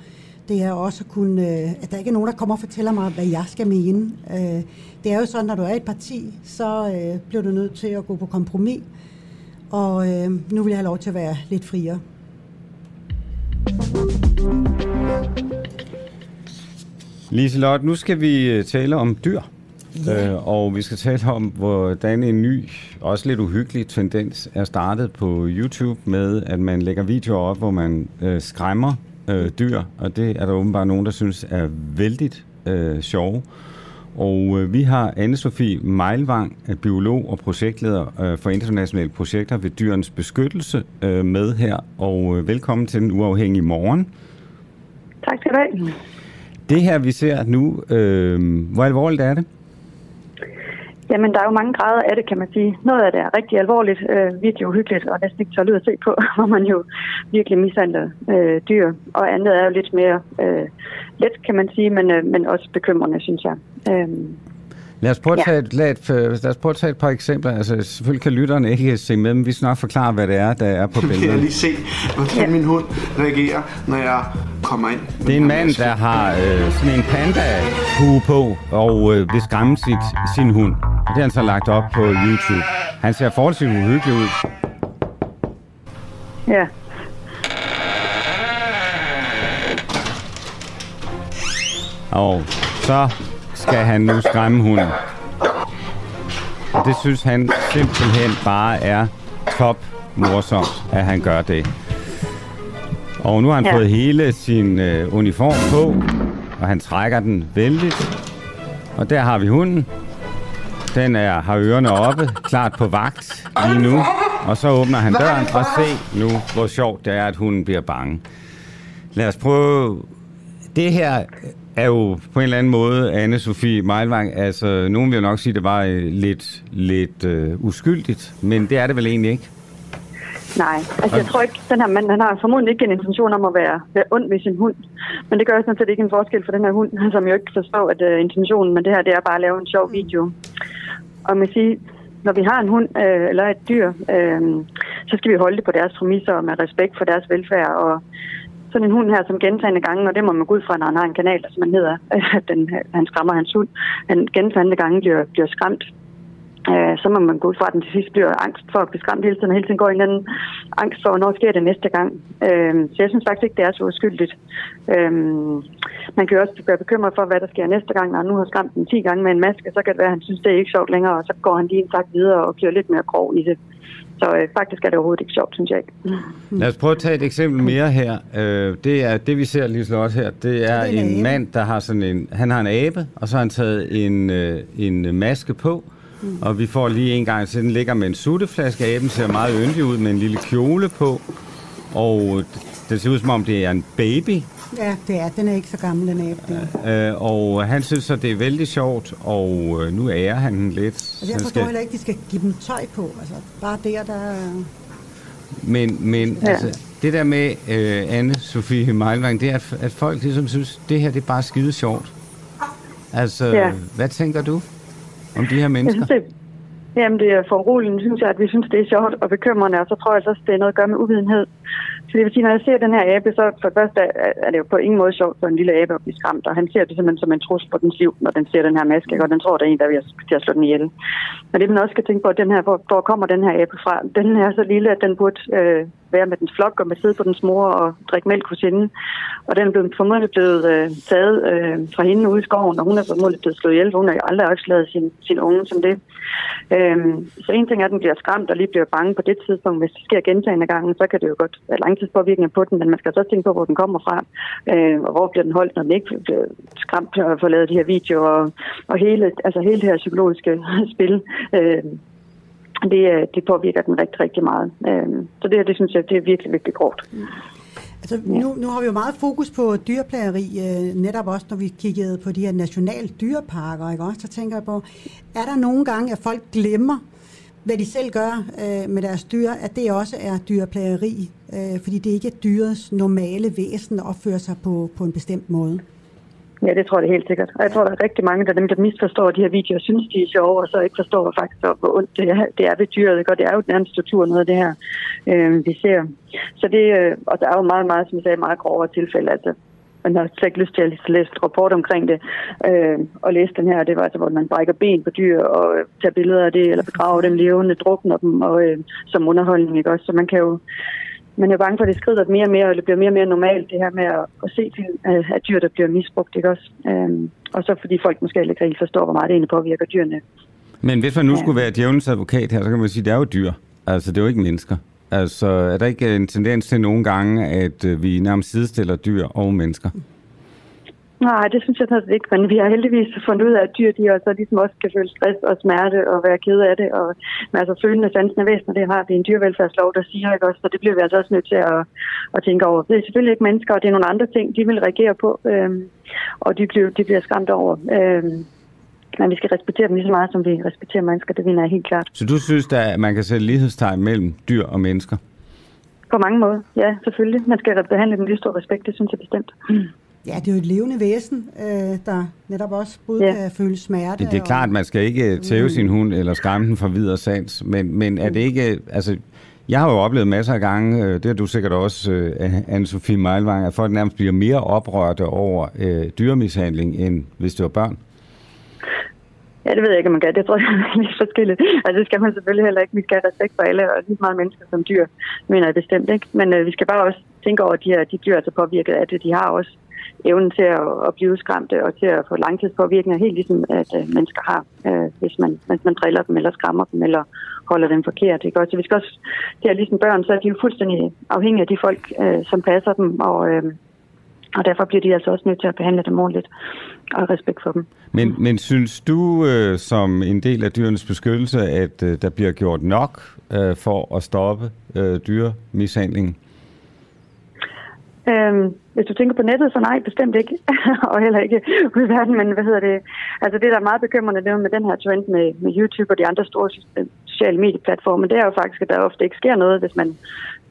[SPEAKER 4] Det er også at kunne, uh, at der ikke er nogen, der kommer og fortæller mig, hvad jeg skal mene. Uh, det er jo sådan, når du er i et parti, så uh, bliver du nødt til at gå på kompromis. Og nu vil jeg have lov til at være lidt friere.
[SPEAKER 2] Liselotte, nu skal vi øh, tale om dyr.
[SPEAKER 4] Ja.
[SPEAKER 2] Øh, og vi skal tale om, hvordan en ny, også lidt uhyggelig tendens er startet på YouTube med, at man lægger videoer op, hvor man øh, skræmmer øh, dyr. Og det er der åbenbart nogen, der synes er vældig øh, sjove. Og øh, vi har Anne-Sophie Meilvang, øh, biolog og projektleder øh, for internationale projekter ved Dyrens Beskyttelse øh, med her. Og øh, velkommen til den uafhængige morgen.
[SPEAKER 5] Tak skal du have.
[SPEAKER 2] Det her, vi ser nu, øh, hvor alvorligt er det?
[SPEAKER 10] Jamen, der er jo mange grader af det, kan man sige. Noget af det er rigtig alvorligt, øh, virkelig uhyggeligt og næsten ikke tålet at se på, [LAUGHS] hvor man jo virkelig mishandler øh, dyr. Og andet er jo lidt mere øh, let, kan man sige, men, øh, men også bekymrende, synes jeg. Øh,
[SPEAKER 2] Lad os, prøve at
[SPEAKER 10] Ja.
[SPEAKER 2] tage et, lad, øh, lad os prøve at tage et par eksempler. Altså, selvfølgelig kan lytterne ikke se med, men vi skal nok forklare, hvad det er, der er på [LAUGHS]
[SPEAKER 11] kan jeg
[SPEAKER 2] billedet.
[SPEAKER 11] lige se, hvordan min hund reagerer, når jeg kommer ind.
[SPEAKER 2] Det er en mand, der har øh, sådan en panda-hue på og øh, vil skræmme sit, sin hund. Og det har han så lagt op på YouTube. Han ser forholdsvis uhyggelig ud.
[SPEAKER 10] ja.
[SPEAKER 2] Og så skal han nu skræmme hunden. Og det synes han simpelthen bare er top morsomt, at han gør det. Og nu har han ja. Fået hele sin øh, uniform på, og han trækker den vældigt. Og der har vi hunden. Den er, har ørerne oppe, klart på vagt lige nu. Og så åbner han døren, og se nu, hvor sjovt det er, at hunden bliver bange. Lad os prøve... Det her er jo på en eller anden måde, Anne-Sophie Meilvang, altså nogen vil jo nok sige, at det var øh, lidt, lidt øh, uskyldigt, men det er det vel egentlig ikke?
[SPEAKER 10] Nej, altså jeg tror ikke, den her mand, han har formodentlig ikke en intention om at være, være ond ved sin hund. Men det gør sådan set ikke en forskel for den her hund, som jo ikke forstår, at uh, intentionen med det her, det er bare at lave en sjov video. Og man siger, når vi har en hund øh, eller et dyr, øh, så skal vi holde det på deres præmisser og med respekt for deres velfærd. Og sådan en hund her, som gentagende gange, og det må man gå ud fra, når han har en kanal, som man hedder, [LAUGHS] at den, han skræmmer hans hund, han gentagende gange bliver, bliver skræmt øh, så må man gå ud fra, at den til sidst bliver angst for at blive skræmt hele tiden, og hele tiden går i en anden angst for, hvornår sker det næste gang. Øh, så jeg synes faktisk ikke, det er så uskyldigt. Øh, man kan jo også være bekymret for, hvad der sker næste gang, når han nu har skræmt den 10 gange med en maske, så kan det være, at han synes, det er ikke sjovt længere, og så går han lige en tak videre og kører lidt mere grov i det. Så øh, faktisk er det overhovedet ikke sjovt, synes jeg ikke.
[SPEAKER 2] Lad os prøve at tage et eksempel mere her. Øh, det er det, vi ser lige så også her. Det er
[SPEAKER 4] Det er en
[SPEAKER 2] en mand, der har sådan en... Han har en abe, og så har han taget en, øh, en maske på. Mm. Og vi får lige en gang, så den ligger med en sutteflaske. Aben ser meget yndig ud med en lille kjole på. Og det ser ud som om, det er en baby.
[SPEAKER 4] Ja, det er. Den er ikke så gammel, den abe der.
[SPEAKER 2] Øh, og han synes så, det er vældig sjovt, og øh, nu ærer han den lidt.
[SPEAKER 4] Altså, jeg forstår heller ikke, at de skal give dem tøj på. Altså, bare der, der...
[SPEAKER 2] Men, men ja. Altså, det der med øh, Anne-Sophie Meilvang, det er, at- at folk ligesom synes, det her det er bare skide sjovt. Altså, ja. Hvad tænker du om de her
[SPEAKER 10] Jeg
[SPEAKER 2] mennesker?
[SPEAKER 10] synes, det, jamen, det er foruroligende, synes jeg, at vi synes, det er sjovt og bekymrende, og så tror jeg også, det er noget at gøre med uvidenhed. Så det vil sige, når jeg ser den her abe, så for det første er- det jo på ingen måde sjovt for en lille abe at blive skræmt, og han ser det simpelthen som en trussel på dens liv, når den ser den her maske, og den tror, der er en, der vil til at slå den ihjel. Men det man også skal tænke på, at den her, hvor, hvor kommer den her abe fra? Den er så lille, at den burde øh, være med dens flok og med sidde på dens mor og drikke mælk hos hende. Og den er blevet, formodentlig blevet øh, taget øh, fra hende ude i skoven, og hun er formodentlig blevet slået ihjel, for hun har jo aldrig lavet sin, sin unge som det. Øh, så en ting er, at den bliver skræmt og lige bliver bange på det tidspunkt. Hvis det sker gentagende gange, så kan det jo godt være langtidspåvirkning på den, men man skal så også tænke på, hvor den kommer fra, øh, og hvor bliver den holdt, når den ikke bliver skræmt og får lavet de her videoer, og, og hele, altså hele det her psykologiske [LAUGHS] spil. Øh, det, øh, det påvirker den rigtig, rigtig meget. Øh, så det her, det synes jeg, det er virkelig, virkelig grovt.
[SPEAKER 4] Altså, nu, nu har vi jo meget fokus på dyreplageri, øh, netop også når vi kiggede på de her nationale dyreparker, ikke også? Så tænker jeg på, er der nogle gange, at folk glemmer, hvad de selv gør øh, med deres dyr, at det også er dyreplageri, øh, fordi det ikke er dyrets normale væsen at opføre sig på, på en bestemt måde.
[SPEAKER 10] Ja, det tror jeg helt sikkert. Og jeg tror, der er rigtig mange af dem, der misforstår de her videoer, synes de er sjove, og så ikke forstår faktisk, hvor ondt det er, det er ved dyret. ikke? Og det er jo nærmest struktur noget af det her, øh, vi ser. Så det, øh, og der er jo meget, meget, som jeg sagde, meget grovere tilfælde. Altså, man har slet ikke lyst til at læse rapport omkring det, øh, og læse den her. Det var altså, hvor man brækker ben på dyr og øh, tager billeder af det, eller begraver dem levende, drukner dem og, øh, som underholdning. Ikke? Også, så man kan jo man er jo bange for, at det skrider mere og mere, og det bliver mere og mere normalt, det her med at, at se film af, af dyr, der bliver misbrugt, ikke også? Øhm, og så fordi folk måske ikke rigtig forstår, hvor meget det egentlig påvirker dyrene.
[SPEAKER 2] Men hvis man nu skulle være djævelens advokat her, så kan man sige, at det er jo dyr. Altså, det er jo ikke mennesker. Altså, er der ikke en tendens til nogle gange, at øh, vi nærmest sidestiller dyr og mennesker?
[SPEAKER 10] Nej, det synes jeg faktisk ikke, men vi har heldigvis fundet ud af, at dyr de også ligesom også kan føle stress og smerte og være ked af det. Og, men altså følende sansende væsener, det har vi en dyrevelfærdslov, der siger, ikke også? Så det bliver vi altså også nødt til at, at tænke over. Det er selvfølgelig ikke mennesker, og det er nogle andre ting, de vil reagere på, øhm, og de bliver, de bliver skræmt over. Øhm, men vi skal respektere dem lige så meget, som vi respekterer mennesker. Det mener jeg helt klart.
[SPEAKER 2] Så du synes, at man kan sætte lighedstegn mellem dyr og mennesker?
[SPEAKER 10] På mange måder, ja, selvfølgelig. Man skal behandle dem lige stor respekt, det synes jeg bestemt.
[SPEAKER 4] Ja, det er jo et levende væsen, øh, der netop også både
[SPEAKER 10] Ja.
[SPEAKER 4] kan føle smerte.
[SPEAKER 2] Det, det er klart, at man skal ikke tæve sin hund eller skræmme den for videre sans, men, men er det ikke... Altså, jeg har jo oplevet masser af gange, øh, det har du sikkert også, øh, Anne-Sophie Meilvang, at folk nærmest bliver mere oprørte over øh, dyremishandling, end hvis det var børn.
[SPEAKER 10] Ja, det ved jeg ikke, om man kan. Det tror jeg [LAUGHS] er lidt forskelligt. Altså, det skal man selvfølgelig heller ikke. Vi skal have respekt for alle, og lige meget mennesker som dyr, mener jeg bestemt ikke. Men øh, vi skal bare også tænke over, at de her de dyr er så påvirket af det. De har også evnen til at, at blive skræmte og til at få langtidspåvirkninger, helt ligesom at øh, mennesker har, øh, hvis, man, hvis man driller dem eller skræmmer dem eller holder dem forkert. Ikke? Også, vi skal også, det er ligesom børn, så er de jo fuldstændig afhængige af de folk, øh, som passer dem, og, øh, og derfor bliver de altså også nødt til at behandle dem ordentligt og respekt for dem.
[SPEAKER 2] Men, men synes du øh, som en del af dyrenes beskyttelse, at øh, der bliver gjort nok øh, for at stoppe øh, dyremishandling?
[SPEAKER 10] Øhm, hvis du tænker på nettet, så nej, bestemt ikke. [LAUGHS] og heller ikke ude i verden, men hvad hedder det? Altså det, der er meget bekymrende, det er med den her trend med, med YouTube og de andre store øh, sociale medieplatforme, det er jo faktisk, at der ofte ikke sker noget, hvis man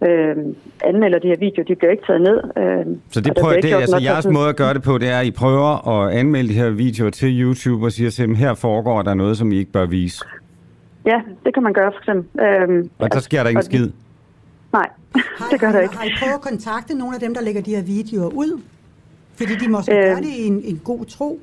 [SPEAKER 10] øh, anmelder de her videoer. De bliver ikke taget ned. Øh,
[SPEAKER 2] så det, prøver, det altså jeres måde at gøre det på, det er, at I prøver at anmelde de her videoer til YouTube og siger at her foregår der noget, som I ikke bør vise.
[SPEAKER 10] Ja, det kan man gøre for eksempel.
[SPEAKER 2] Øh, og der sker der ingen skid?
[SPEAKER 10] Nej, [LAUGHS] det gør der ikke.
[SPEAKER 4] Har I prøvet at kontakte nogle af dem, der lægger de her videoer ud? Fordi de måske øh, gør det i en, en god tro.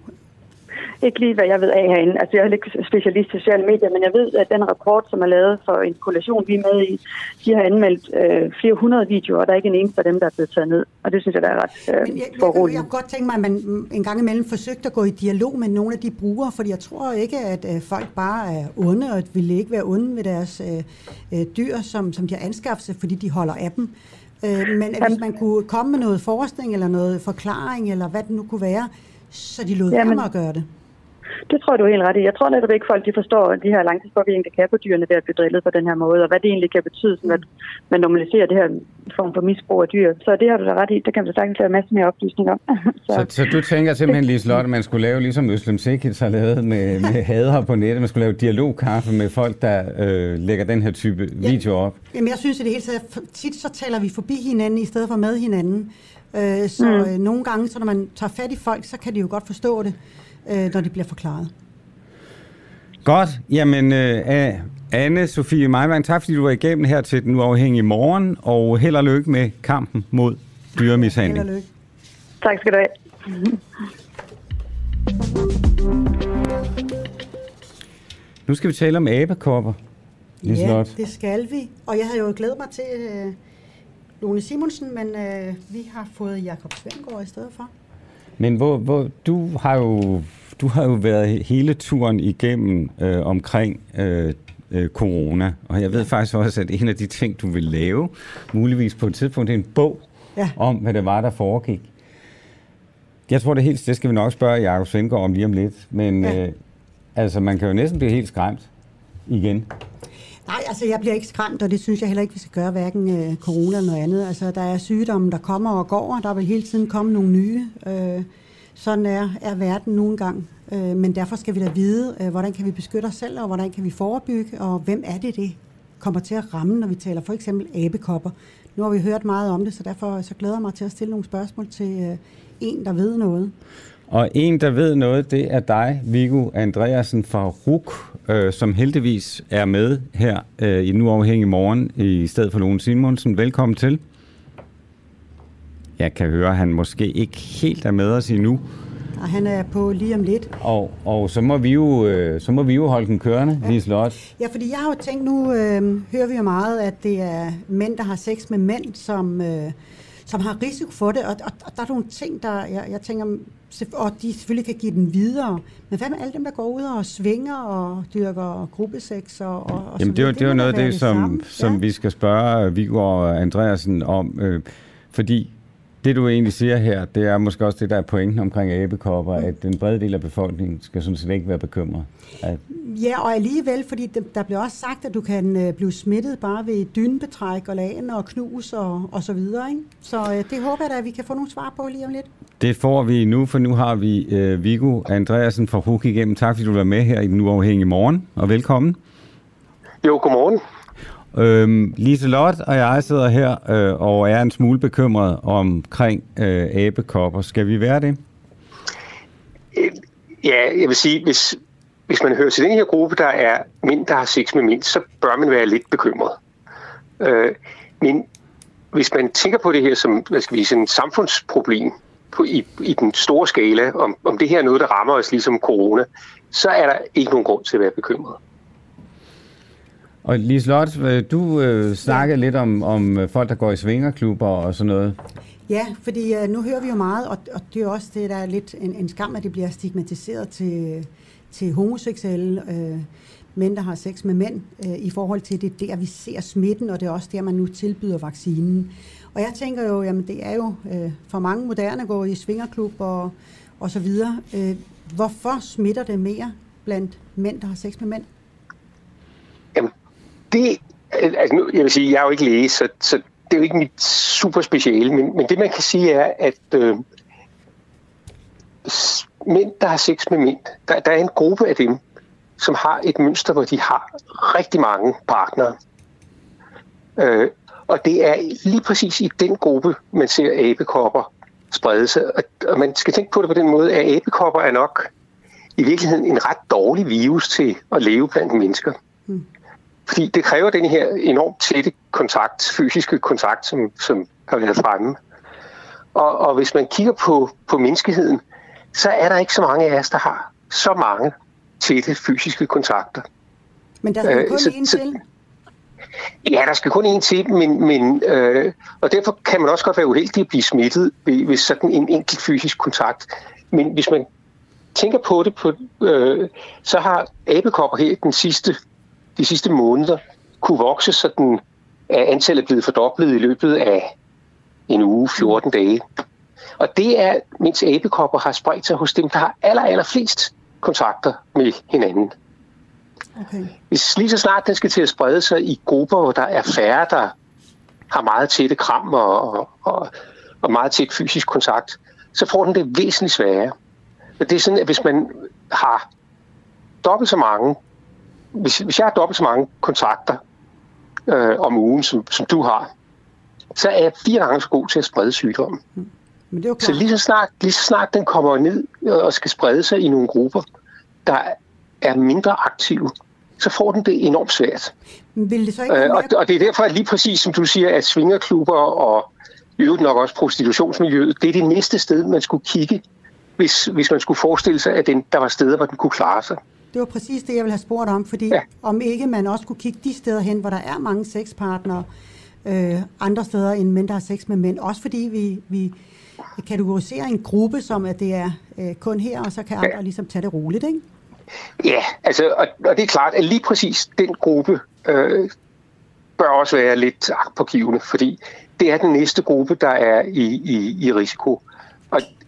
[SPEAKER 10] Ikke lige, hvad jeg ved af herinde. Altså, jeg er ikke specialist i sociale medier, men jeg ved, at den rapport, som er lavet for en koalition, vi er med i, de har anmeldt øh, flere hundrede videoer, og der er ikke en eneste af dem, der er blevet taget ned. Og det synes jeg, der er ret øh,
[SPEAKER 4] jeg, jeg, jeg, jeg kunne godt tænke mig, at man en gang imellem forsøgte at gå i dialog med nogle af de brugere, fordi jeg tror ikke, at øh, folk bare er onde, og ville ikke være onde med deres øh, øh, dyr, som, som de har anskaffet sig, fordi de holder af dem. Øh, men at hvis man kunne komme med noget forskning, eller noget forklaring, eller hvad det nu kunne være, så de lod være med at gøre det.
[SPEAKER 10] Det tror jeg, du er helt ret i. Jeg tror netop ikke, folk de forstår de her langtidspåvirkninger, der kan på dyrene ved at blive drillet på den her måde, og hvad det egentlig kan betyde, sådan at man normaliserer det her form for misbrug af dyr. Så det har du da ret i. Det kan vi sagtens have masser mere oplysning om. [LAUGHS]
[SPEAKER 2] så. Så, så, du tænker simpelthen, Liselotte, at man skulle lave ligesom Øslem Sikic har lavet med, med hader på nettet. Man skulle lave dialogkaffe med folk, der øh, lægger den her type ja. video op.
[SPEAKER 4] Jamen, jeg synes at det hele taget, tit så taler vi forbi hinanden i stedet for med hinanden. Øh, så mm. øh, nogle gange, så når man tager fat i folk, så kan de jo godt forstå det øh, når det bliver forklaret.
[SPEAKER 2] Godt. Jamen, øh, anne Sofie Meivang, tak fordi du var igennem her til den uafhængige morgen, og held og lykke med kampen mod dyremishandling. Held og lykke.
[SPEAKER 10] Tak skal du have.
[SPEAKER 2] Nu skal vi tale om abekopper.
[SPEAKER 4] Ja, det skal vi. Og jeg havde jo glædet mig til øh, Lone Simonsen, men øh, vi har fået Jakob Svendgaard i stedet for.
[SPEAKER 2] Men hvor, hvor, du, har jo, du har jo været hele turen igennem øh, omkring øh, øh, corona, og jeg ved faktisk også, at en af de ting, du vil lave, muligvis på et tidspunkt, det er en bog ja. om, hvad det var, der foregik. Jeg tror det helt, det skal vi nok spørge Jacob Svendgaard om lige om lidt, men ja. øh, altså, man kan jo næsten blive helt skræmt igen.
[SPEAKER 4] Nej, altså jeg bliver ikke skræmt, og det synes jeg heller ikke, vi skal gøre, hverken øh, corona eller noget andet. Altså der er sygdomme, der kommer og går, og der vil hele tiden komme nogle nye. Øh, sådan er, er verden nogle gang. Øh, men derfor skal vi da vide, øh, hvordan kan vi beskytte os selv, og hvordan kan vi forebygge, og hvem er det, det kommer til at ramme, når vi taler for eksempel abekopper. Nu har vi hørt meget om det, så derfor så glæder jeg mig til at stille nogle spørgsmål til øh, en, der ved noget.
[SPEAKER 2] Og en, der ved noget, det er dig, Viggo Andreasen fra RUK, øh, som heldigvis er med her øh, i Nu Afhængig Morgen i stedet for Lone Simonsen. Velkommen til. Jeg kan høre, at han måske ikke helt er med os endnu.
[SPEAKER 4] Og han er på lige om lidt.
[SPEAKER 2] Og, og så, må vi jo, øh, så må vi jo holde den kørende, ja. lige slot.
[SPEAKER 4] Ja, fordi jeg har jo tænkt, nu øh, hører vi jo meget, at det er mænd, der har sex med mænd, som... Øh, som har risiko for det, og, og, og der er nogle ting, der jeg, jeg tænker, og de selvfølgelig kan give den videre. Men hvad med alle dem, der går ud og svinger og dyrker gruppesex og, og
[SPEAKER 2] Jamen, det er jo, det er jo noget af det, det som, som ja. vi skal spørge Viggo og Andreasen om, øh, fordi det du egentlig siger her, det er måske også det, der er pointen omkring abekopper, mm. at den brede del af befolkningen skal sådan set ikke være bekymret. At...
[SPEAKER 4] Ja, og alligevel, fordi der bliver også sagt, at du kan øh, blive smittet bare ved dynbetræk og lagen og knus og, og så videre. Ikke? Så øh, det håber jeg da, at vi kan få nogle svar på lige om lidt.
[SPEAKER 2] Det får vi nu, for nu har vi øh, Viggo Andreasen fra HUK igennem. Tak fordi du var med her i den uafhængige morgen, og velkommen.
[SPEAKER 12] Jo, godmorgen.
[SPEAKER 2] Øhm, Lise Lot og jeg sidder her øh, og er en smule bekymret omkring øh, abekopper. Skal vi være det?
[SPEAKER 12] Øh, ja, jeg vil sige, hvis, hvis man hører til den her gruppe, der er mænd, der har sex med mænd, så bør man være lidt bekymret. Øh, men hvis man tænker på det her som hvad skal vi sige, en samfundsproblem på, i, i den store skala, om, om det her er noget, der rammer os ligesom corona, så er der ikke nogen grund til at være bekymret.
[SPEAKER 2] Og Liselotte, øh, du øh, snakkede lidt om, om øh, folk, der går i svingerklubber og sådan noget.
[SPEAKER 4] Ja, fordi øh, nu hører vi jo meget, og, og det er jo også det, der er lidt en, en skam, at det bliver stigmatiseret til, til homoseksuelle øh, mænd, der har sex med mænd, øh, i forhold til det der, vi ser smitten, og det er også der, man nu tilbyder vaccinen. Og jeg tænker jo, jamen det er jo øh, for mange moderne at gå i svingerklub og, og så videre. Øh, hvorfor smitter det mere blandt mænd, der har sex med mænd?
[SPEAKER 12] Jamen, det, øh, altså nu, jeg vil sige, jeg er jo ikke læge, så, så det er jo ikke mit super speciale, men, men det man kan sige er, at øh, mænd, der har sex med mænd, der, der er en gruppe af dem, som har et mønster, hvor de har rigtig mange partnere. Øh, og det er lige præcis i den gruppe, man ser abekopper sprede sig. Og, og man skal tænke på det på den måde, at abekopper er nok i virkeligheden en ret dårlig virus til at leve blandt mennesker. Hmm. Fordi det kræver den her enormt tætte kontakt, fysiske kontakt, som, som har været fremme. Og, og hvis man kigger på, på menneskeheden, så er der ikke så mange af os, der har så mange tætte fysiske kontakter.
[SPEAKER 4] Men der skal
[SPEAKER 12] Øh,
[SPEAKER 4] kun
[SPEAKER 12] så-
[SPEAKER 4] en
[SPEAKER 12] så-
[SPEAKER 4] til.
[SPEAKER 12] Ja, der skal kun en til, men, men øh, og derfor kan man også godt være uheldig at blive smittet ved, ved sådan en enkelt fysisk kontakt. Men hvis man tænker på det, på, øh, så har abekopper her den sidste, de sidste måneder kunne vokse, sådan at antallet er blevet fordoblet i løbet af en uge, 14 dage. Og det er, mens abekopper har spredt sig hos dem, der har aller, aller flest kontakter med hinanden.
[SPEAKER 4] Okay.
[SPEAKER 12] Hvis lige så snart den skal til at sprede sig i grupper, hvor der er færre, der har meget tætte kram og, og, og, og meget tæt fysisk kontakt, så får den det væsentligt sværere. Og det er sådan, at hvis man har dobbelt så mange, hvis, hvis jeg har dobbelt så mange kontakter øh, om ugen, som, som du har, så er jeg fire gange så god til at sprede sygdommen.
[SPEAKER 4] Men det er jo
[SPEAKER 12] Så lige så, snart, lige så snart den kommer ned og skal sprede sig i nogle grupper, der er mindre aktive, så får den det enormt svært.
[SPEAKER 4] Men vil det så ikke
[SPEAKER 12] Øh, og, og det er derfor, at lige præcis som du siger, at svingerklubber og øvrigt nok også prostitutionsmiljøet, det er det næste sted, man skulle kigge, hvis, hvis man skulle forestille sig, at den, der var steder, hvor den kunne klare sig.
[SPEAKER 4] Det var præcis det, jeg ville have spurgt om, fordi ja. om ikke man også kunne kigge de steder hen, hvor der er mange sexpartnere, øh, andre steder end mænd, der har sex med mænd. Også fordi vi, vi kategoriserer en gruppe som, at det er øh, kun her, og så kan andre ligesom tage det roligt, ikke?
[SPEAKER 12] Ja, altså, og, og det er klart, at lige præcis den gruppe øh, bør også være lidt pågivende, fordi det er den næste gruppe, der er i, i, i risiko. Og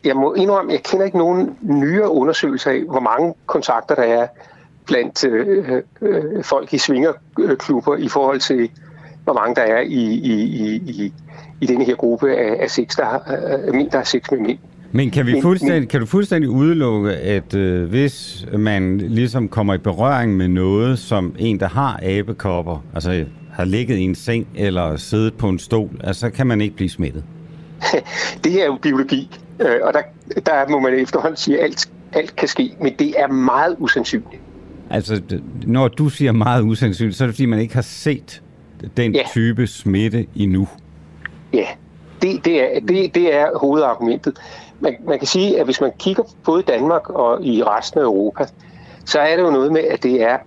[SPEAKER 12] jeg må indrømme, jeg kender ikke nogen nyere undersøgelser af, hvor mange kontakter der er blandt øh, øh, folk i svingerklubber i forhold til, hvor mange der er i, i, i, i, i denne her gruppe af, af sex, der har, øh, mænd, der har sex med mænd.
[SPEAKER 2] Men kan, vi fuldstændig, kan du fuldstændig udelukke, at øh, hvis man ligesom kommer i berøring med noget, som en, der har abekopper, altså har ligget i en seng eller siddet på en stol, altså så kan man ikke blive smittet? [LAUGHS]
[SPEAKER 12] det her er jo biologi, øh, og der, der må man efterhånden sige, at alt, alt kan ske, men det er meget usandsynligt.
[SPEAKER 2] Altså, når du siger meget usandsynligt, så er det fordi, man ikke har set den
[SPEAKER 12] Ja.
[SPEAKER 2] type smitte endnu.
[SPEAKER 12] Ja, det, det, er, det, det er hovedargumentet. Man, man kan sige, at hvis man kigger både i Danmark og i resten af Europa, så er det jo noget med, at det er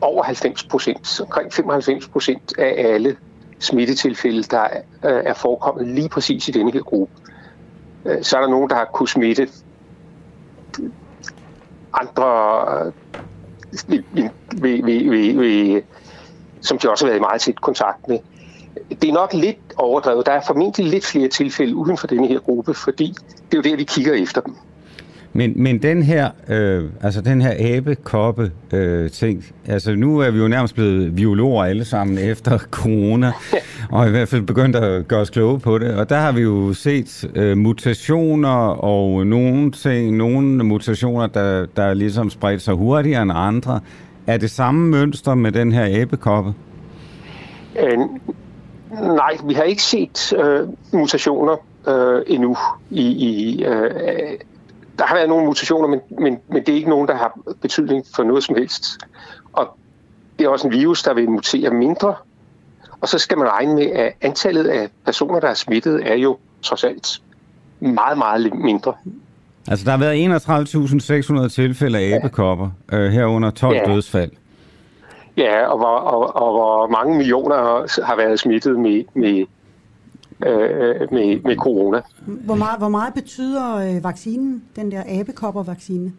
[SPEAKER 12] over 90 procent, omkring 95 procent af alle smittetilfælde, der er, er forekommet lige præcis i denne her gruppe. Øh, så er der nogen, der har kunnet smitte andre, øh, vi, ved, ved, ved, ved, som de også har været i meget tæt kontakt med. Det er nok lidt overdrevet. Der er formentlig lidt flere tilfælde uden for denne her gruppe, fordi det er jo der, vi kigger efter dem.
[SPEAKER 2] Men, men den her, øh, altså den her abekoppe øh, ting, altså nu er vi jo nærmest blevet biologer alle sammen efter [LAUGHS] corona, og i hvert fald begyndt at gøre os kloge på det. Og der har vi jo set øh, mutationer og nogle ting, nogle mutationer, der, der ligesom spredt sig hurtigere end andre. Er det samme mønster med den her abekoppe?
[SPEAKER 12] Øh, nej, vi har ikke set øh, mutationer øh, endnu. I, i, øh, der har været nogle mutationer, men, men, men det er ikke nogen, der har betydning for noget som helst. Og det er også en virus, der vil mutere mindre. Og så skal man regne med, at antallet af personer, der er smittet, er jo trods alt meget, meget mindre.
[SPEAKER 2] Altså der har været 31.600 tilfælde af abekopper, øh, herunder 12
[SPEAKER 12] Ja.
[SPEAKER 2] dødsfald.
[SPEAKER 12] Ja, og hvor, og, og hvor mange millioner har været smittet med, med, øh, med, med corona.
[SPEAKER 4] Hvor meget, hvor meget betyder øh, vaccinen, den der abekoppervaccine?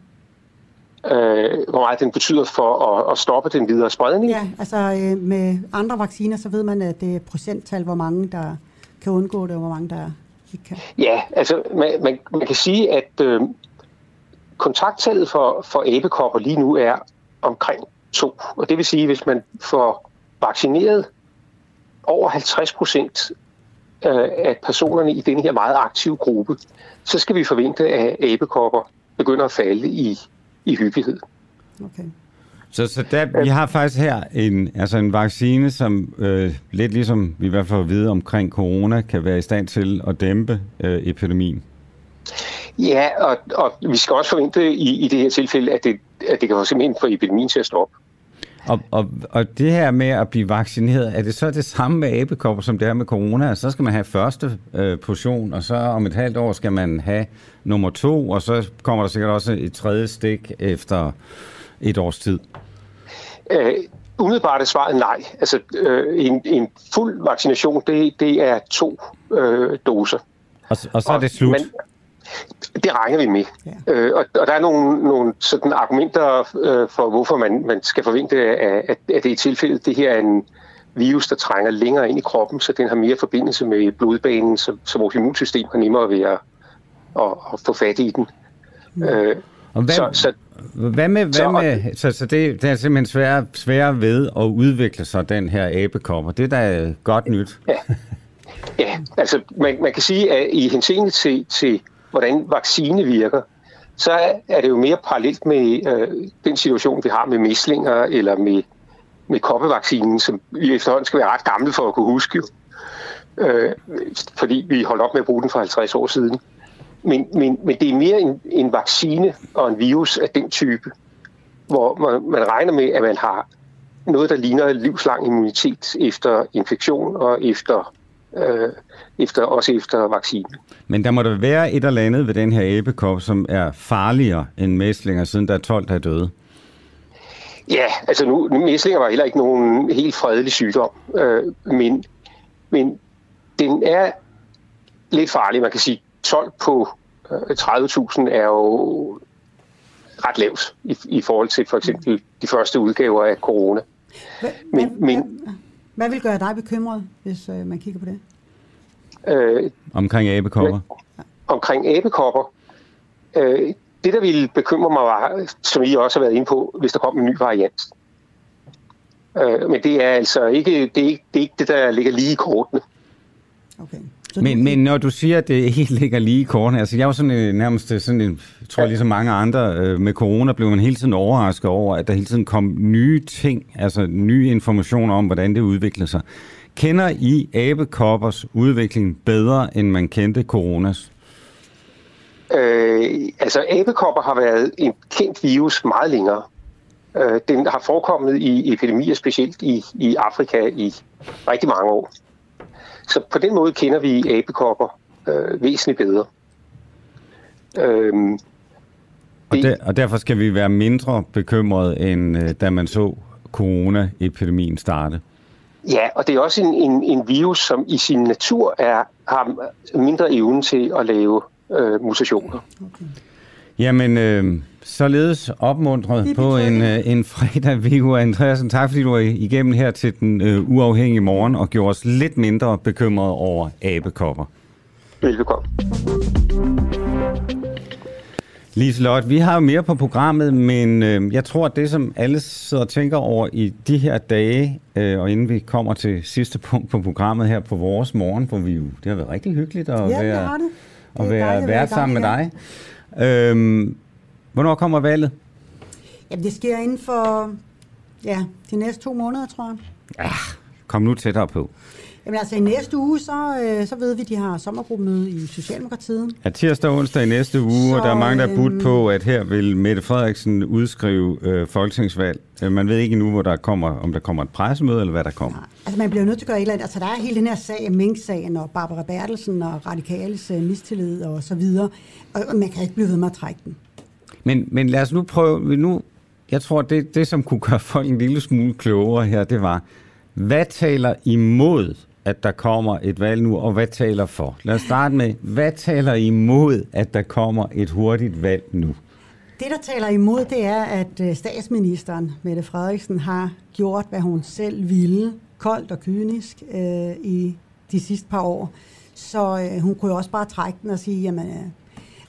[SPEAKER 12] Øh, hvor meget den betyder for at, at stoppe den videre spredning?
[SPEAKER 4] Ja, altså øh, med andre vacciner, så ved man, at det er procenttal, hvor mange der kan undgå det, og hvor mange der ikke kan.
[SPEAKER 12] Ja, altså man, man, man kan sige, at øh, kontakttallet for, for abekopper lige nu er omkring to. Og det vil sige, hvis man får vaccineret over 50 procent af personerne i den her meget aktive gruppe, så skal vi forvente, at abekopper begynder at falde i, i hyppighed.
[SPEAKER 4] Okay.
[SPEAKER 2] Så, så der, vi har faktisk her en, altså en vaccine, som øh, lidt ligesom vi i hvert fald at vide omkring corona, kan være i stand til at dæmpe øh, epidemien.
[SPEAKER 12] Ja, og, og vi skal også forvente i, i det her tilfælde, at det, at det kan simpelthen få epidemien til at stoppe.
[SPEAKER 2] Og, og, og det her med at blive vaccineret, er det så det samme med abekopper, som det er med corona? Så skal man have første øh, portion, og så om et halvt år skal man have nummer to, og så kommer der sikkert også et tredje stik efter et års tid.
[SPEAKER 12] Øh, umiddelbart er svaret nej. Altså, øh, en, en fuld vaccination, det, det er to øh, doser.
[SPEAKER 2] Og, og så er det slut? Men,
[SPEAKER 12] det regner vi med. Ja. Øh, og, og der er nogle, nogle sådan argumenter øh, for, hvorfor man, man skal forvente, at, at, at det er tilfældet. Det her er en virus, der trænger længere ind i kroppen, så den har mere forbindelse med blodbanen, så, så vores immunsystem har nemmere ved at, at, at få fat i den.
[SPEAKER 2] Mm. Øh, og hvad, så, så, hvad med, hvad så, med så, så det, det er simpelthen svært svær ved at udvikle sig, den her abekopper. Det er da godt nyt.
[SPEAKER 12] Ja, ja altså man, man kan sige, at i henseende til, til hvordan vaccine virker, så er det jo mere parallelt med øh, den situation, vi har med mislinger eller med, med koppevaccinen, som vi efterhånden skal være ret gamle for at kunne huske, øh, fordi vi holdt op med at bruge den for 50 år siden. Men, men, men det er mere en, en vaccine og en virus af den type, hvor man, man regner med, at man har noget, der ligner livslang immunitet efter infektion og efter øh, efter, også efter vaccine.
[SPEAKER 2] Men der må der være et eller andet ved den her æbekop, som er farligere end mæslinger, siden der er 12, der er døde.
[SPEAKER 12] Ja, altså nu, mæslinger var heller ikke nogen helt fredelig sygdom, øh, men, men den er lidt farlig. Man kan sige, 12 på øh, 30.000 er jo ret lavt i, i forhold til for eksempel de første udgaver af corona.
[SPEAKER 4] Men, men, hvad, vil gøre dig bekymret, hvis øh, man kigger på det?
[SPEAKER 2] Øh, omkring abekopper?
[SPEAKER 12] Ja, omkring abekopper. Øh, det, der ville bekymre mig, var, som I også har været inde på, hvis der kom en ny variant. Øh, men det er altså ikke det, er ikke, det, er ikke det, der ligger lige i kortene.
[SPEAKER 2] Okay. Men, men når du siger, at det ikke ligger lige i kortene, altså jeg var sådan en, nærmest sådan en, tror jeg ligesom mange andre, øh, med corona blev man hele tiden overrasket over, at der hele tiden kom nye ting, altså nye informationer om, hvordan det udviklede sig. Kender I abekoppers udvikling bedre, end man kendte coronas?
[SPEAKER 12] Øh, altså, abekopper har været en kendt virus meget længere. Øh, den har forekommet i epidemier, specielt i, i Afrika, i rigtig mange år. Så på den måde kender vi abekopper øh, væsentligt bedre.
[SPEAKER 2] Øh, og, der, og derfor skal vi være mindre bekymrede, end øh, da man så coronaepidemien starte?
[SPEAKER 12] Ja, og det er også en, en, en virus, som i sin natur er, har mindre evne til at lave øh, mutationer. Okay.
[SPEAKER 2] Jamen, øh, således opmuntret på en, øh, en fredag, [LAUGHS] Viggo Andreasen. Tak fordi du var igennem her til den øh, uafhængige morgen og gjorde os lidt mindre bekymrede over abekopper.
[SPEAKER 12] Velbekomme.
[SPEAKER 2] Liselot, vi har jo mere på programmet, men øh, jeg tror, at det, som alle sidder og tænker over i de her dage, øh, og inden vi kommer til sidste punkt på programmet her på vores morgen, hvor vi jo, det har været rigtig hyggeligt at
[SPEAKER 4] ja,
[SPEAKER 2] være,
[SPEAKER 4] det.
[SPEAKER 2] Det at være vært sammen med dig. Øh, hvornår kommer valget?
[SPEAKER 4] Jamen, det sker inden for ja, de næste to måneder, tror jeg.
[SPEAKER 2] Ja, kom nu tættere på.
[SPEAKER 4] Jamen altså i næste uge, så, øh, så ved vi, at de har sommergruppemøde i Socialdemokratiet.
[SPEAKER 2] Ja, tirsdag og onsdag i næste uge, så, og der er mange, der er budt på, at her vil Mette Frederiksen udskrive øh, folketingsvalg. Øh, man ved ikke nu, hvor der kommer, om der kommer et pressemøde, eller hvad der kommer. Ja,
[SPEAKER 4] altså man bliver nødt til at gøre et eller andet. Altså der er hele den her sag, Mink-sagen, og Barbara Bertelsen, og Radikales øh, mistillid, og så videre. Og, og man kan ikke blive ved med at trække den.
[SPEAKER 2] Men, men lad os nu prøve, nu jeg tror, det, det, som kunne gøre folk en lille smule klogere her, det var, hvad taler imod, at der kommer et valg nu, og hvad taler for? Lad os starte med, hvad taler imod, at der kommer et hurtigt valg nu?
[SPEAKER 4] Det, der taler imod, det er, at øh, statsministeren, Mette Frederiksen, har gjort, hvad hun selv ville, koldt og kynisk, øh, i de sidste par år. Så øh, hun kunne jo også bare trække den og sige, jamen, øh,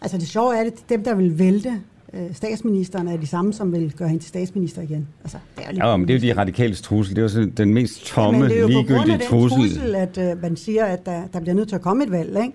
[SPEAKER 4] altså det sjove er, at dem, der vil vælte øh, statsministeren, er de samme, som vil gøre hende til statsminister igen. Altså, det er jo lidt
[SPEAKER 2] Ja, men det er jo de radikale trussel. Det er jo sådan den mest tomme,
[SPEAKER 4] men det er jo på grund af
[SPEAKER 2] ligegyldige
[SPEAKER 4] den
[SPEAKER 2] trussel.
[SPEAKER 4] trussel, at øh, man siger, at der, der bliver nødt til at komme et valg, ikke?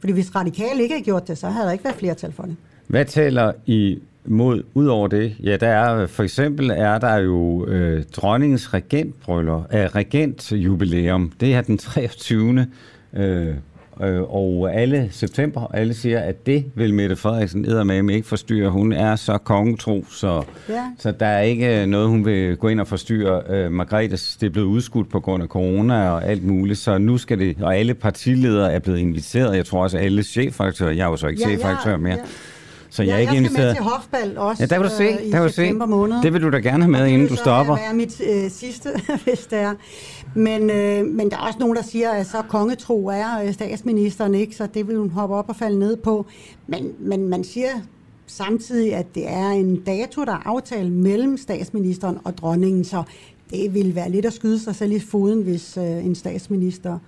[SPEAKER 4] Fordi hvis radikale ikke havde gjort det, så havde der ikke været flertal for det.
[SPEAKER 2] Hvad taler I mod ud over det? Ja, der er for eksempel er der jo øh, dronningens regentbryllup, øh, regentjubilæum. Det er den 23. Øh, øh, og alle september, alle siger, at det vil Mette Frederiksen eddermame ikke forstyrre. Hun er så kongetro, så,
[SPEAKER 4] Ja.
[SPEAKER 2] så der er ikke noget, hun vil gå ind og forstyrre. Øh, Margrethes, det er blevet udskudt på grund af corona og alt muligt, så nu skal det, og alle partiledere er blevet inviteret. Jeg tror også, alle chefredaktører, jeg er jo så ikke
[SPEAKER 4] Ja,
[SPEAKER 2] chefredaktør mere,
[SPEAKER 4] ja.
[SPEAKER 2] så jeg er
[SPEAKER 4] jeg
[SPEAKER 2] ikke
[SPEAKER 4] skal
[SPEAKER 2] inviteret.
[SPEAKER 4] med til Hofbal også
[SPEAKER 2] Ja, der kan du se,
[SPEAKER 4] øh,
[SPEAKER 2] der kan du se.
[SPEAKER 4] måned.
[SPEAKER 2] Det vil du da gerne have med,
[SPEAKER 4] det
[SPEAKER 2] inden
[SPEAKER 4] vil
[SPEAKER 2] du stopper.
[SPEAKER 4] være mit øh, sidste, [LAUGHS] hvis det er. Men, øh, men der er også nogen, der siger, at så kongetro er øh, statsministeren ikke, så det vil hun hoppe op og falde ned på. Men, men man siger samtidig, at det er en dato, der er aftalt mellem statsministeren og dronningen, så det vil være lidt at skyde sig selv i foden, hvis øh, en statsminister